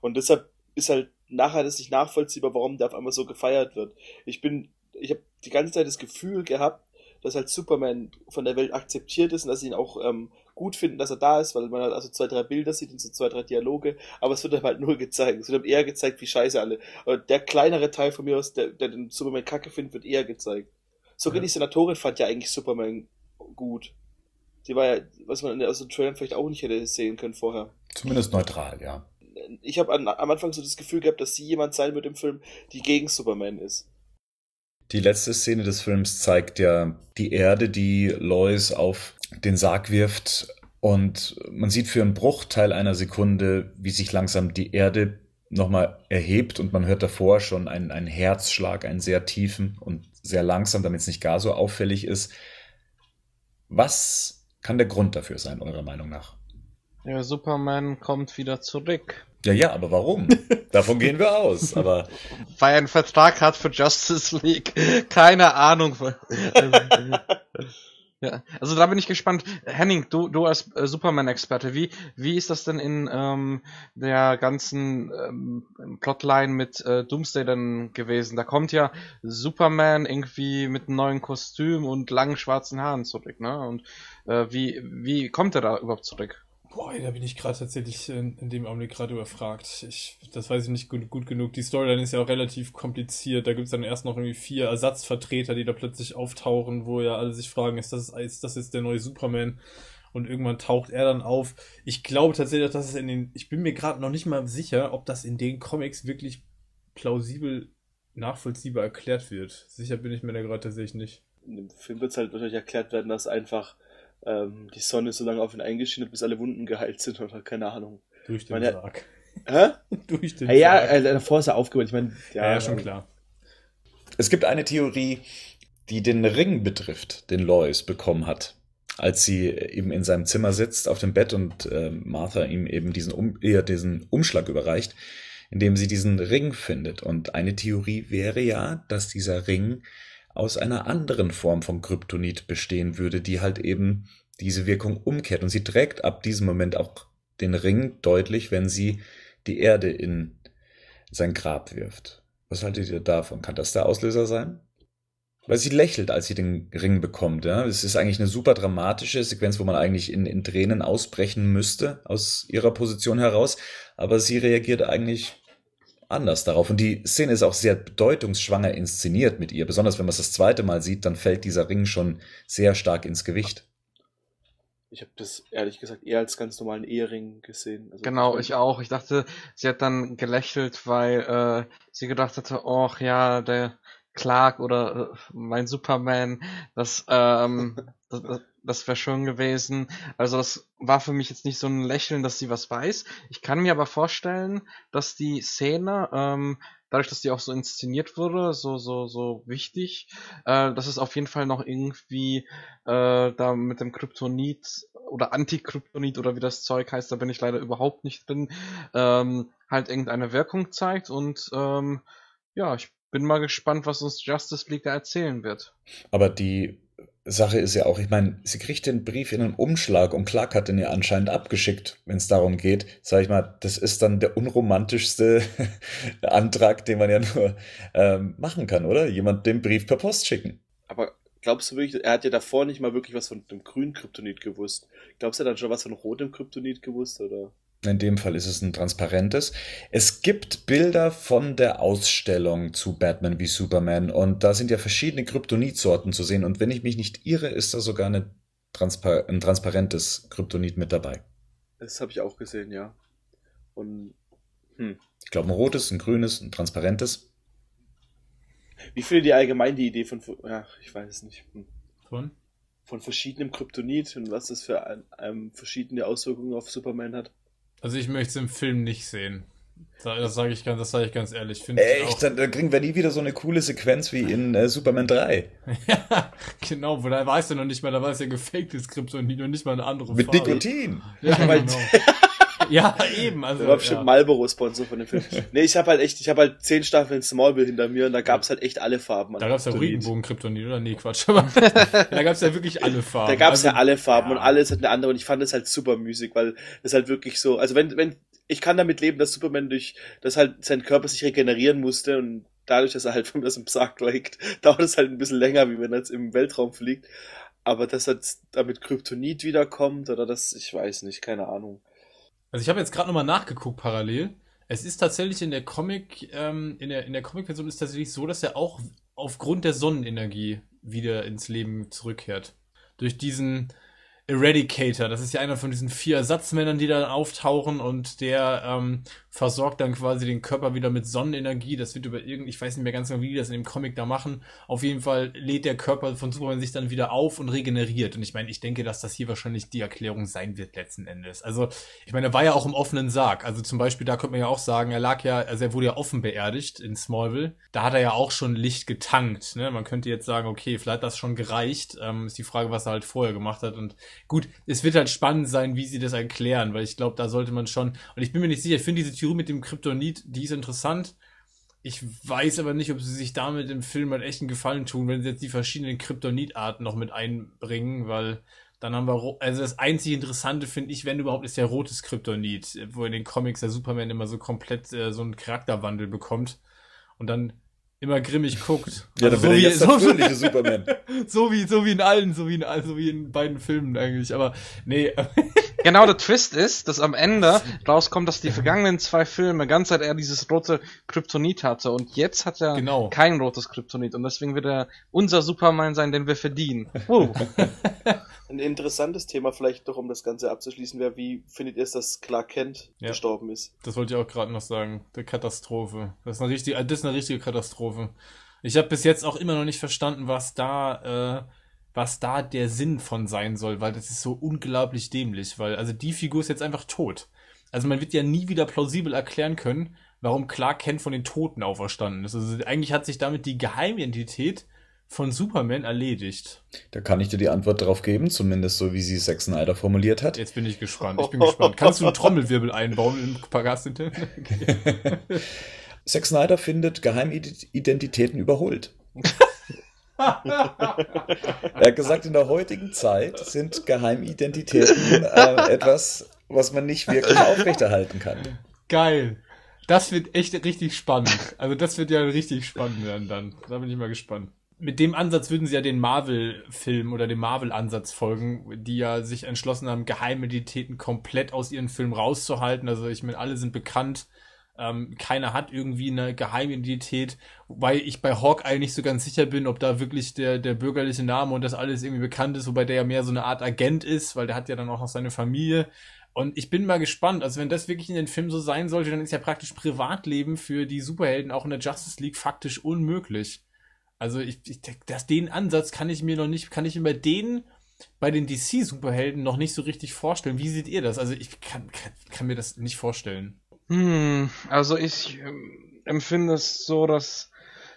Und deshalb ist halt nachher das nicht nachvollziehbar, warum der auf einmal so gefeiert wird. Ich bin, ich habe die ganze Zeit das Gefühl gehabt, dass halt Superman von der Welt akzeptiert ist und dass sie ihn auch ähm, gut finden, dass er da ist, weil man halt also zwei, drei Bilder sieht und so zwei, drei Dialoge, aber es wird dann halt nur gezeigt. Es wird eher gezeigt, wie scheiße alle. Und der kleinere Teil von mir aus, der, der den Superman kacke findet, wird eher gezeigt. Sogar ja. die Senatorin fand ja eigentlich Superman gut. Die war ja, was man aus den Trailern vielleicht auch nicht hätte sehen können vorher. Zumindest neutral, ja. Ich habe am Anfang so das Gefühl gehabt, dass sie jemand sein wird im Film, die gegen Superman ist. Die letzte Szene des Films zeigt ja die Erde, die Lois auf den Sarg wirft. Und man sieht für einen Bruchteil einer Sekunde, wie sich langsam die Erde nochmal erhebt und man hört davor schon einen, einen Herzschlag, einen sehr tiefen und sehr langsam, damit es nicht gar so auffällig ist. Was kann der Grund dafür sein, eurer Meinung nach? Ja, Superman kommt wieder zurück. Ja, ja, aber warum? Davon gehen wir aus, aber. Weil er einen Vertrag hat für Justice League. Keine Ahnung. ja, also da bin ich gespannt. Henning, du, du als äh, Superman-Experte, wie, wie ist das denn in ähm, der ganzen ähm, Plotline mit äh, Doomsday denn gewesen? Da kommt ja Superman irgendwie mit einem neuen Kostüm und langen schwarzen Haaren zurück, ne? Und äh, wie, wie kommt er da überhaupt zurück? Boah, da bin ich gerade tatsächlich in, in, dem Augenblick gerade überfragt. Ich, das weiß ich nicht gut, gut genug. Die Storyline ist ja auch relativ kompliziert. Da gibt es dann erst noch irgendwie vier Ersatzvertreter, die da plötzlich auftauchen, wo ja alle sich fragen, ist das, ist das jetzt der neue Superman? Und irgendwann taucht er dann auf. Ich glaube tatsächlich, dass es in den. Ich bin mir gerade noch nicht mal sicher, ob das in den Comics wirklich plausibel nachvollziehbar erklärt wird. Sicher bin ich mir da gerade tatsächlich nicht. in dem Film wird es halt wahrscheinlich erklärt werden, dass einfach ähm, die Sonne so lange auf ihn eingeschienen hat, bis alle Wunden geheilt sind oder keine Ahnung. Durch den Meine- Sarg. Hä? Durch den Ja, ja Sarg. äh, davor ist er aufgeholt. Ich meine, ja, ja, schon klar. Es gibt eine Theorie, die den Ring betrifft, den Lois bekommen hat, als sie eben in seinem Zimmer sitzt auf dem Bett und äh, Martha ihm eben diesen, um, eher diesen Umschlag überreicht, in dem sie diesen Ring findet. Und eine Theorie wäre ja, dass dieser Ring aus einer anderen Form von Kryptonit bestehen würde, die halt eben diese Wirkung umkehrt. Und sie trägt ab diesem Moment auch den Ring deutlich, wenn sie die Erde in sein Grab wirft. Was haltet ihr davon? Kann das der Auslöser sein? Weil sie lächelt, als sie den Ring bekommt. Ja? Es ist eigentlich eine super dramatische Sequenz, wo man eigentlich in, in Tränen ausbrechen müsste aus ihrer Position heraus. Aber sie reagiert eigentlich anders darauf. Und die Szene ist auch sehr bedeutungsschwanger inszeniert mit ihr. Besonders wenn man es das zweite Mal sieht, dann fällt dieser Ring schon sehr stark ins Gewicht. Ich habe das ehrlich gesagt eher als ganz normalen Ehering gesehen. Also Genau, ich auch. Ich dachte, sie hat dann gelächelt, weil äh, sie gedacht hatte, oh ja, der Clark oder äh, mein Superman, das, ähm, das, das, wäre schön gewesen. Also das war für mich jetzt nicht so ein Lächeln, dass sie was weiß. Ich kann mir aber vorstellen, dass die Szene, ähm, dadurch, dass die auch so inszeniert wurde, so so so wichtig, äh, dass es auf jeden Fall noch irgendwie äh, da mit dem Kryptonit oder Antikryptonit oder wie das Zeug heißt, da bin ich leider überhaupt nicht drin, ähm, halt irgendeine Wirkung zeigt und ähm, ja, ich bin mal gespannt, was uns Justice League da erzählen wird. Aber die Sache ist ja auch, ich meine, sie kriegt den Brief in einem Umschlag und Clark hat den ja anscheinend abgeschickt, wenn es darum geht. Sag ich mal, das ist dann der unromantischste Antrag, den man ja nur ähm, machen kann, oder? Jemand den Brief per Post schicken. Aber glaubst du wirklich, er hat ja davor nicht mal wirklich was von dem grünen Kryptonit gewusst. Glaubst du, er hat dann schon was von rotem Kryptonit gewusst, oder? In dem Fall ist es ein transparentes. Es gibt Bilder von der Ausstellung zu Batman wie Superman und da sind ja verschiedene Kryptonitsorten zu sehen und wenn ich mich nicht irre, ist da sogar eine Transpar ein transparentes Kryptonit mit dabei. Das habe ich auch gesehen, ja. Und hm. Ich glaube ein rotes, ein grünes, ein transparentes. wie findet ihr allgemein die Idee von, ja, ich weiß es nicht, hm. Von? von verschiedenem Kryptonit und was das für ein, ähm, verschiedene Auswirkungen auf Superman hat? Also ich möchte es im Film nicht sehen. Da- Das sage ich ganz, das sage ich ganz ehrlich. Finde ich Echt? Dann, dann kriegen wir nie wieder so eine coole Sequenz wie in äh, Superman 3. ja, genau, wo da weiß er noch nicht mal, da war es ja gefaktes Kryptonit und nicht mal eine andere Mit Farbe. Nikotin. Ja, genau. ja, eben. Also, Der war bestimmt ja. Marlboro-Sponsor von dem Film. nee, ich habe halt echt, ich habe halt zehn Staffeln Smallville hinter mir und da gab's halt echt alle Farben. Da gab es ja Kryptonit. Regenbogen-Kryptonit, oder? Nee, Quatsch. Aber da gab es ja wirklich alle Farben. Da gab's Also, ja alle Farben ja. und alles hat eine andere und ich fand das halt super Musik, weil das halt wirklich so, also wenn, wenn, ich kann damit leben, dass Superman durch, dass halt sein Körper sich regenerieren musste und dadurch, dass er halt von das im Sarg liegt, dauert es halt ein bisschen länger, wie wenn er jetzt im Weltraum fliegt. Aber dass er damit Kryptonit wiederkommt oder das, ich weiß nicht, keine Ahnung. Also ich habe jetzt gerade nochmal nachgeguckt parallel. Es ist tatsächlich in der Comic, ähm, in der, in der Comic-Version ist tatsächlich so, dass er auch aufgrund der Sonnenenergie wieder ins Leben zurückkehrt. Durch diesen Eradicator, das ist ja einer von diesen vier Ersatzmännern, die da auftauchen und der ähm, versorgt dann quasi den Körper wieder mit Sonnenenergie. Das wird über irgend, ich weiß nicht mehr ganz genau, wie die das in dem Comic da machen. Auf jeden Fall lädt der Körper von Superman sich dann wieder auf und regeneriert. Und ich meine, ich denke, dass das hier wahrscheinlich die Erklärung sein wird letzten Endes. Also, ich meine, er war ja auch im offenen Sarg. Also zum Beispiel, da könnte man ja auch sagen, er lag ja, also er wurde ja offen beerdigt in Smallville. Da hat er ja auch schon Licht getankt. Ne? Man könnte jetzt sagen, okay, vielleicht hat das schon gereicht. Ähm, ist die Frage, was er halt vorher gemacht hat. Und gut, es wird halt spannend sein, wie sie das erklären, weil ich glaube, da sollte man schon. Und ich bin mir nicht sicher, ich finde diese Theorie mit dem Kryptonit, die ist interessant. Ich weiß aber nicht, ob sie sich damit im Film halt echt einen Gefallen tun, wenn sie jetzt die verschiedenen Kryptonitarten noch mit einbringen, weil dann haben wir, also das einzige Interessante finde ich, wenn überhaupt, ist ja rotes Kryptonit, wo in den Comics der Superman immer so komplett äh, so einen Charakterwandel bekommt und dann immer grimmig guckt. Ja, Also dann wäre wie- jetzt der so, fröhliche Superman. so wie, so wie in allen, so wie in allen, so wie in beiden Filmen eigentlich, aber nee, Genau, der Twist ist, dass am Ende rauskommt, dass die vergangenen zwei Filme ganz Zeit er dieses rote Kryptonit hatte und jetzt hat er Genau. kein rotes Kryptonit und deswegen wird er unser Superman sein, den wir verdienen. Wow. Ein interessantes Thema vielleicht doch, um das Ganze abzuschließen, wäre, wie findet ihr es, dass Clark Kent Ja. gestorben ist? Das wollte ich auch gerade noch sagen. Der Katastrophe. Das ist eine richtige, das ist eine richtige Katastrophe. Ich habe bis jetzt auch immer noch nicht verstanden, was da, äh, was da der Sinn von sein soll, weil das ist so unglaublich dämlich, weil, also die Figur ist jetzt einfach tot. Also man wird ja nie wieder plausibel erklären können, warum Clark Kent von den Toten auferstanden ist. Also eigentlich hat sich damit die Geheimidentität von Superman erledigt. Da kann ich dir die Antwort drauf geben, zumindest so wie sie Zack Snyder formuliert hat. Jetzt bin ich gespannt. Ich bin gespannt. Kannst du einen Trommelwirbel einbauen in Pagastin? Okay. Zack Snyder findet Geheimidentitäten überholt. er hat gesagt, in der heutigen Zeit sind Geheimidentitäten äh, etwas, was man nicht wirklich aufrechterhalten kann. Geil. Das wird echt richtig spannend. Also das wird ja richtig spannend werden dann. Da bin ich mal gespannt. Mit dem Ansatz würden sie ja den Marvel-Film oder dem Marvel-Ansatz folgen, die ja sich entschlossen haben, Geheimidentitäten komplett aus ihren Filmen rauszuhalten. Also ich meine, alle sind bekannt ähm, keiner hat irgendwie eine Geheimidentität, wobei ich bei Hawkeye nicht so ganz sicher bin, ob da wirklich der, der bürgerliche Name und das alles irgendwie bekannt ist, wobei der ja mehr so eine Art Agent ist, weil der hat ja dann auch noch seine Familie. Und ich bin mal gespannt, also wenn das wirklich in den Film so sein sollte, dann ist ja praktisch Privatleben für die Superhelden auch in der Justice League faktisch unmöglich. Also ich, ich das, den Ansatz kann ich mir noch nicht, kann ich mir bei denen bei den DC-Superhelden noch nicht so richtig vorstellen. Wie seht ihr das? Also ich kann, kann, kann mir das nicht vorstellen. Hm, also ich ähm, empfinde es so, dass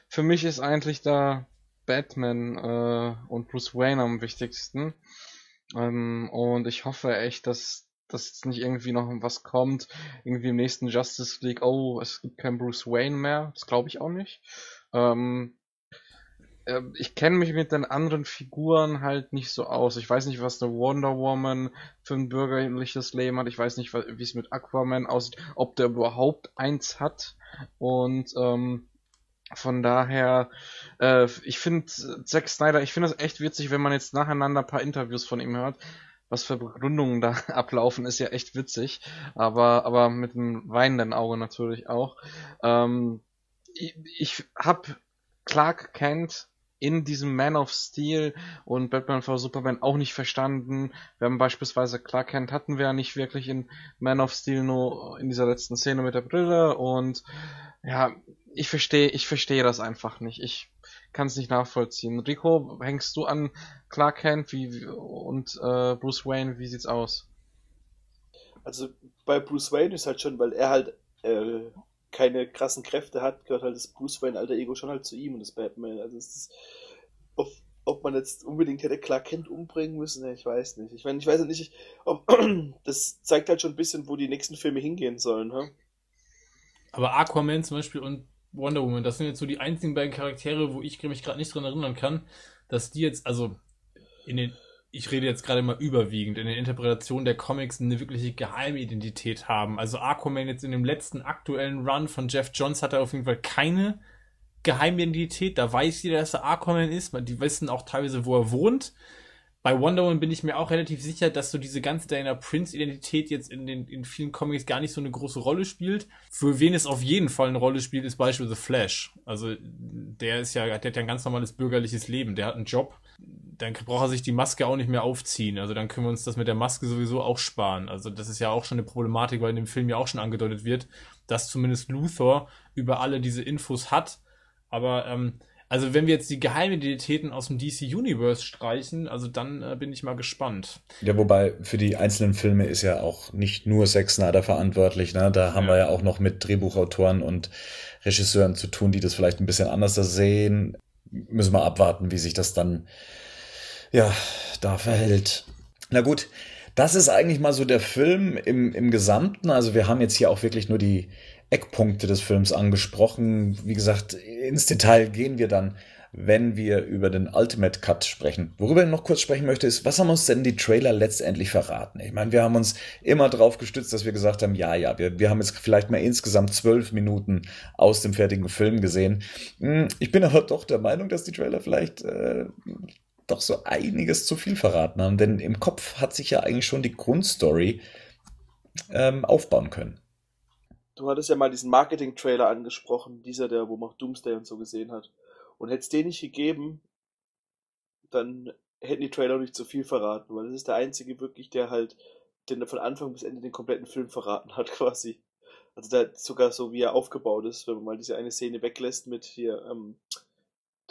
für mich ist eigentlich da Batman äh, und Bruce Wayne am wichtigsten. Ähm, und ich hoffe echt, dass dass jetzt nicht irgendwie noch was kommt, irgendwie im nächsten Justice League, oh, es gibt keinen Bruce Wayne mehr. Das glaube ich auch nicht. Ähm, äh, ich kenne mich mit den anderen Figuren halt nicht so aus. Ich weiß nicht, was eine Wonder Woman für ein bürgerliches Leben hat. Ich weiß nicht, wie es mit Aquaman aussieht, ob der überhaupt eins hat. Und ähm, von daher, äh, ich finde Zack Snyder, ich finde es echt witzig, wenn man jetzt nacheinander ein paar Interviews von ihm hört. Was für Begründungen da ablaufen, ist ja echt witzig. Aber, aber mit einem weinenden Auge natürlich auch. Ähm, ich ich habe Clark Kent in diesem Man of Steel und Batman vs Superman auch nicht verstanden. Wir haben beispielsweise Clark Kent hatten wir ja nicht wirklich in Man of Steel nur in dieser letzten Szene mit der Brille und ja, ich verstehe, ich verstehe das einfach nicht. Ich kann es nicht nachvollziehen. Rico, hängst du an Clark Kent wie, und äh, Bruce Wayne? Wie sieht's aus? Also bei Bruce Wayne ist halt schon, weil er halt äh, keine krassen Kräfte hat, gehört halt das Bruce Wayne alter Ego schon halt zu ihm und das Batman. Also es ist, ob, ob man jetzt unbedingt hätte Clark Kent umbringen müssen, ich weiß nicht. Ich meine, ich weiß nicht, ob, das zeigt halt schon ein bisschen, wo die nächsten Filme hingehen sollen. Hm? Aber Aquaman zum Beispiel und Wonder Woman, das sind jetzt so die einzigen beiden Charaktere, wo ich mich gerade nicht dran erinnern kann, dass die jetzt, also in den ich rede jetzt gerade mal überwiegend, in der Interpretation der Comics eine wirkliche Geheimidentität haben. Also Aquaman jetzt in dem letzten aktuellen Run von Jeff Johns hat er auf jeden Fall keine Geheimidentität. Da weiß jeder, dass er Aquaman ist. Die wissen auch teilweise, wo er wohnt. Bei Wonder Woman bin ich mir auch relativ sicher, dass so diese ganze Diana Prince-Identität jetzt in den in vielen Comics gar nicht so eine große Rolle spielt. Für wen es auf jeden Fall eine Rolle spielt, ist beispielsweise Flash. Also der ist ja, der hat ja ein ganz normales bürgerliches Leben. Der hat einen Job dann braucht er sich die Maske auch nicht mehr aufziehen. Also dann können wir uns das mit der Maske sowieso auch sparen. Also das ist ja auch schon eine Problematik, weil in dem Film ja auch schon angedeutet wird, dass zumindest Luthor über alle diese Infos hat. Aber ähm, also wenn wir jetzt die Geheimidentitäten aus dem DC Universe streichen, also dann äh, bin ich mal gespannt. Ja, wobei für die einzelnen Filme ist ja auch nicht nur Zack Snyder verantwortlich. Ne? Da haben ja. wir ja auch noch mit Drehbuchautoren und Regisseuren zu tun, die das vielleicht ein bisschen anders sehen. Müssen wir abwarten, wie sich das dann ja, da verhält. Na gut, das ist eigentlich mal so der Film im, im Gesamten. Also wir haben jetzt hier auch wirklich nur die Eckpunkte des Films angesprochen. Wie gesagt, ins Detail gehen wir dann, wenn wir über den Ultimate Cut sprechen. Worüber ich noch kurz sprechen möchte, ist, was haben uns denn die Trailer letztendlich verraten? Ich meine, wir haben uns immer darauf gestützt, dass wir gesagt haben, ja, ja, wir, wir haben jetzt vielleicht mal insgesamt zwölf Minuten aus dem fertigen Film gesehen. Hm, ich bin aber doch der Meinung, dass die Trailer vielleicht äh, doch so einiges zu viel verraten haben, denn im Kopf hat sich ja eigentlich schon die Grundstory ähm, aufbauen können. Du hattest ja mal diesen Marketing-Trailer angesprochen, dieser, der, wo man auch Doomsday und so gesehen hat. Und hätte es den nicht gegeben, dann hätten die Trailer nicht zu viel verraten, weil das ist der einzige wirklich, der halt den von Anfang bis Ende den kompletten Film verraten hat, quasi. Also da sogar so, wie er aufgebaut ist, wenn man mal diese eine Szene weglässt mit hier, ähm,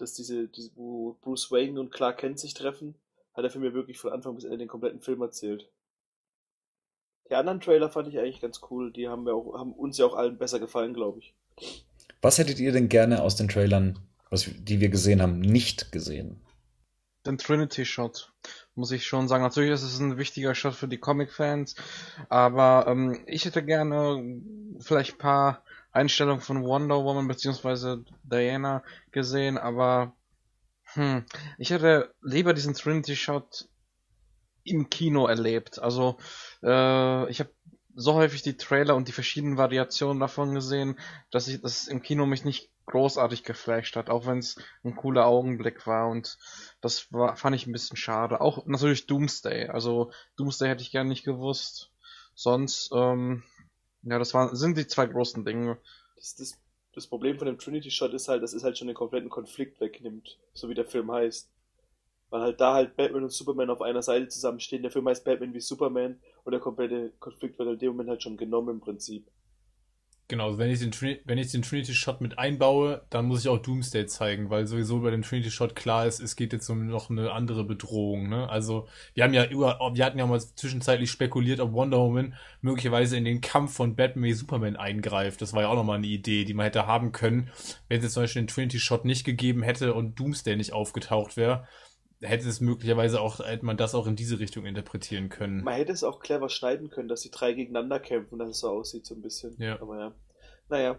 dass diese, diese, wo Bruce Wayne und Clark Kent sich treffen, hat der Film mir wirklich von Anfang bis Ende den kompletten Film erzählt. Die anderen Trailer fand ich eigentlich ganz cool. Die haben, wir auch, haben uns ja auch allen besser gefallen, glaube ich. Was hättet ihr denn gerne aus den Trailern, was, die wir gesehen haben, nicht gesehen? Den Trinity Shot, muss ich schon sagen. Natürlich ist es ein wichtiger Shot für die Comic-Fans, aber ähm, ich hätte gerne vielleicht ein paar Einstellungen von Wonder Woman bzw. Diana gesehen, aber hm, ich hätte lieber diesen Trinity Shot im Kino erlebt. Also äh, ich habe so häufig die Trailer und die verschiedenen Variationen davon gesehen, dass ich das im Kino mich nicht großartig geflasht hat, auch wenn es ein cooler Augenblick war und das war, fand ich ein bisschen schade. Auch natürlich Doomsday, also Doomsday hätte ich gerne nicht gewusst. Sonst, ähm, ja, das waren, sind die zwei großen Dinge. Das, das, das Problem von dem Trinity Shot ist halt, dass es halt schon den kompletten Konflikt wegnimmt, so wie der Film heißt. Weil halt da halt Batman und Superman auf einer Seite zusammenstehen. Der Film heißt Batman wie Superman und der komplette Konflikt wird halt in dem Moment halt schon genommen im Prinzip. Genau, also wenn ich, den, wenn ich den Trinity Shot mit einbaue, dann muss ich auch Doomsday zeigen, weil sowieso bei dem Trinity Shot klar ist, es geht jetzt um noch eine andere Bedrohung. Ne? Also wir haben ja über, wir hatten ja mal zwischenzeitlich spekuliert, ob Wonder Woman möglicherweise in den Kampf von Batman wie Superman eingreift. Das war ja auch nochmal eine Idee, die man hätte haben können, wenn es jetzt zum Beispiel den Trinity Shot nicht gegeben hätte und Doomsday nicht aufgetaucht wäre hätte es möglicherweise auch, hätte man das auch in diese Richtung interpretieren können. Man hätte es auch clever schneiden können, dass die drei gegeneinander kämpfen, dass es so aussieht, so ein bisschen. Ja. Aber ja. Naja.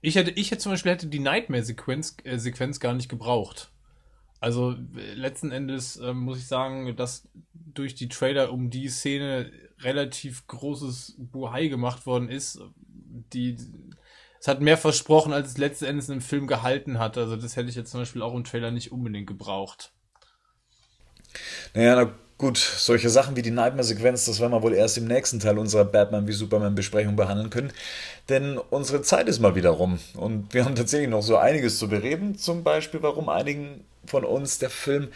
Ich hätte, ich hätte zum Beispiel hätte die Nightmare-Sequenz äh, Sequenz gar nicht gebraucht. Also letzten Endes äh, muss ich sagen, dass durch die Trailer um die Szene relativ großes Buhai gemacht worden ist. Die, es hat mehr versprochen, als es letzten Endes im Film gehalten hat. Also das hätte ich jetzt zum Beispiel auch im Trailer nicht unbedingt gebraucht. Naja, na gut, solche Sachen wie die Nightmare-Sequenz, das werden wir wohl erst im nächsten Teil unserer Batman wie Superman-Besprechung behandeln können. Denn unsere Zeit ist mal wieder rum. Und wir haben tatsächlich noch so einiges zu bereden. Zum Beispiel, warum einigen von uns der Film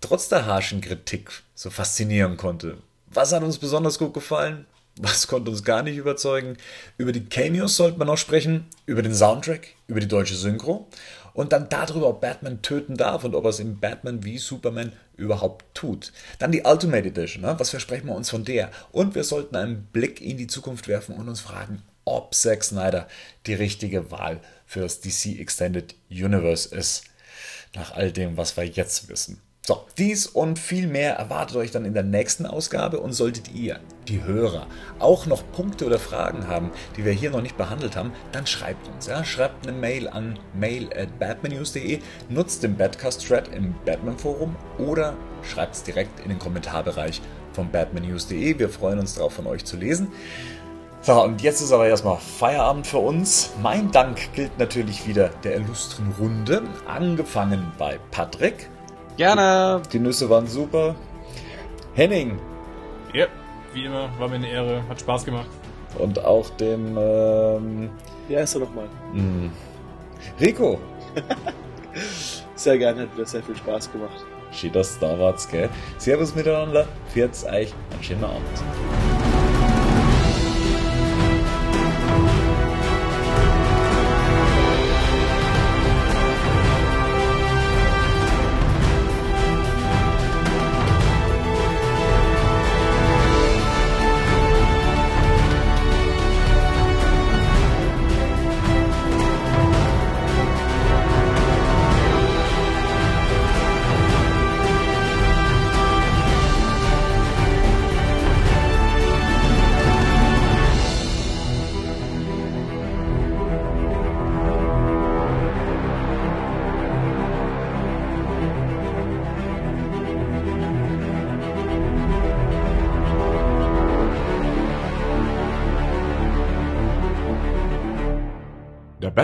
trotz der harschen Kritik so faszinieren konnte. Was hat uns besonders gut gefallen? Was konnte uns gar nicht überzeugen? Über die Cameos sollten wir noch sprechen, über den Soundtrack, über die deutsche Synchro und dann darüber, ob Batman töten darf und ob er es in Batman wie Superman überhaupt tut. Dann die Ultimate Edition, ne? was versprechen wir uns von der? Und wir sollten einen Blick in die Zukunft werfen und uns fragen, ob Zack Snyder die richtige Wahl für das DC Extended Universe ist. Nach all dem, was wir jetzt wissen. So, dies und viel mehr erwartet euch dann in der nächsten Ausgabe und solltet ihr, die Hörer, auch noch Punkte oder Fragen haben, die wir hier noch nicht behandelt haben, dann schreibt uns. Ja? Schreibt eine Mail an mail at batmannews.de, nutzt den Badcast-Thread im Batman-Forum oder schreibt es direkt in den Kommentarbereich von batmannews.de. Wir freuen uns darauf, von euch zu lesen. So, und jetzt ist aber erstmal Feierabend für uns. Mein Dank gilt natürlich wieder der illustren Runde, angefangen bei Patrick. Gerne. Die Nüsse waren super. Henning. Ja, wie immer, war mir eine Ehre, hat Spaß gemacht. Und auch dem. Ähm, Wie heißt er nochmal? mh, Rico. Sehr gerne, hat wieder sehr viel Spaß gemacht. Schöner Starwarts, gell? Servus miteinander. Pfiat's euch. Einen schönen Abend.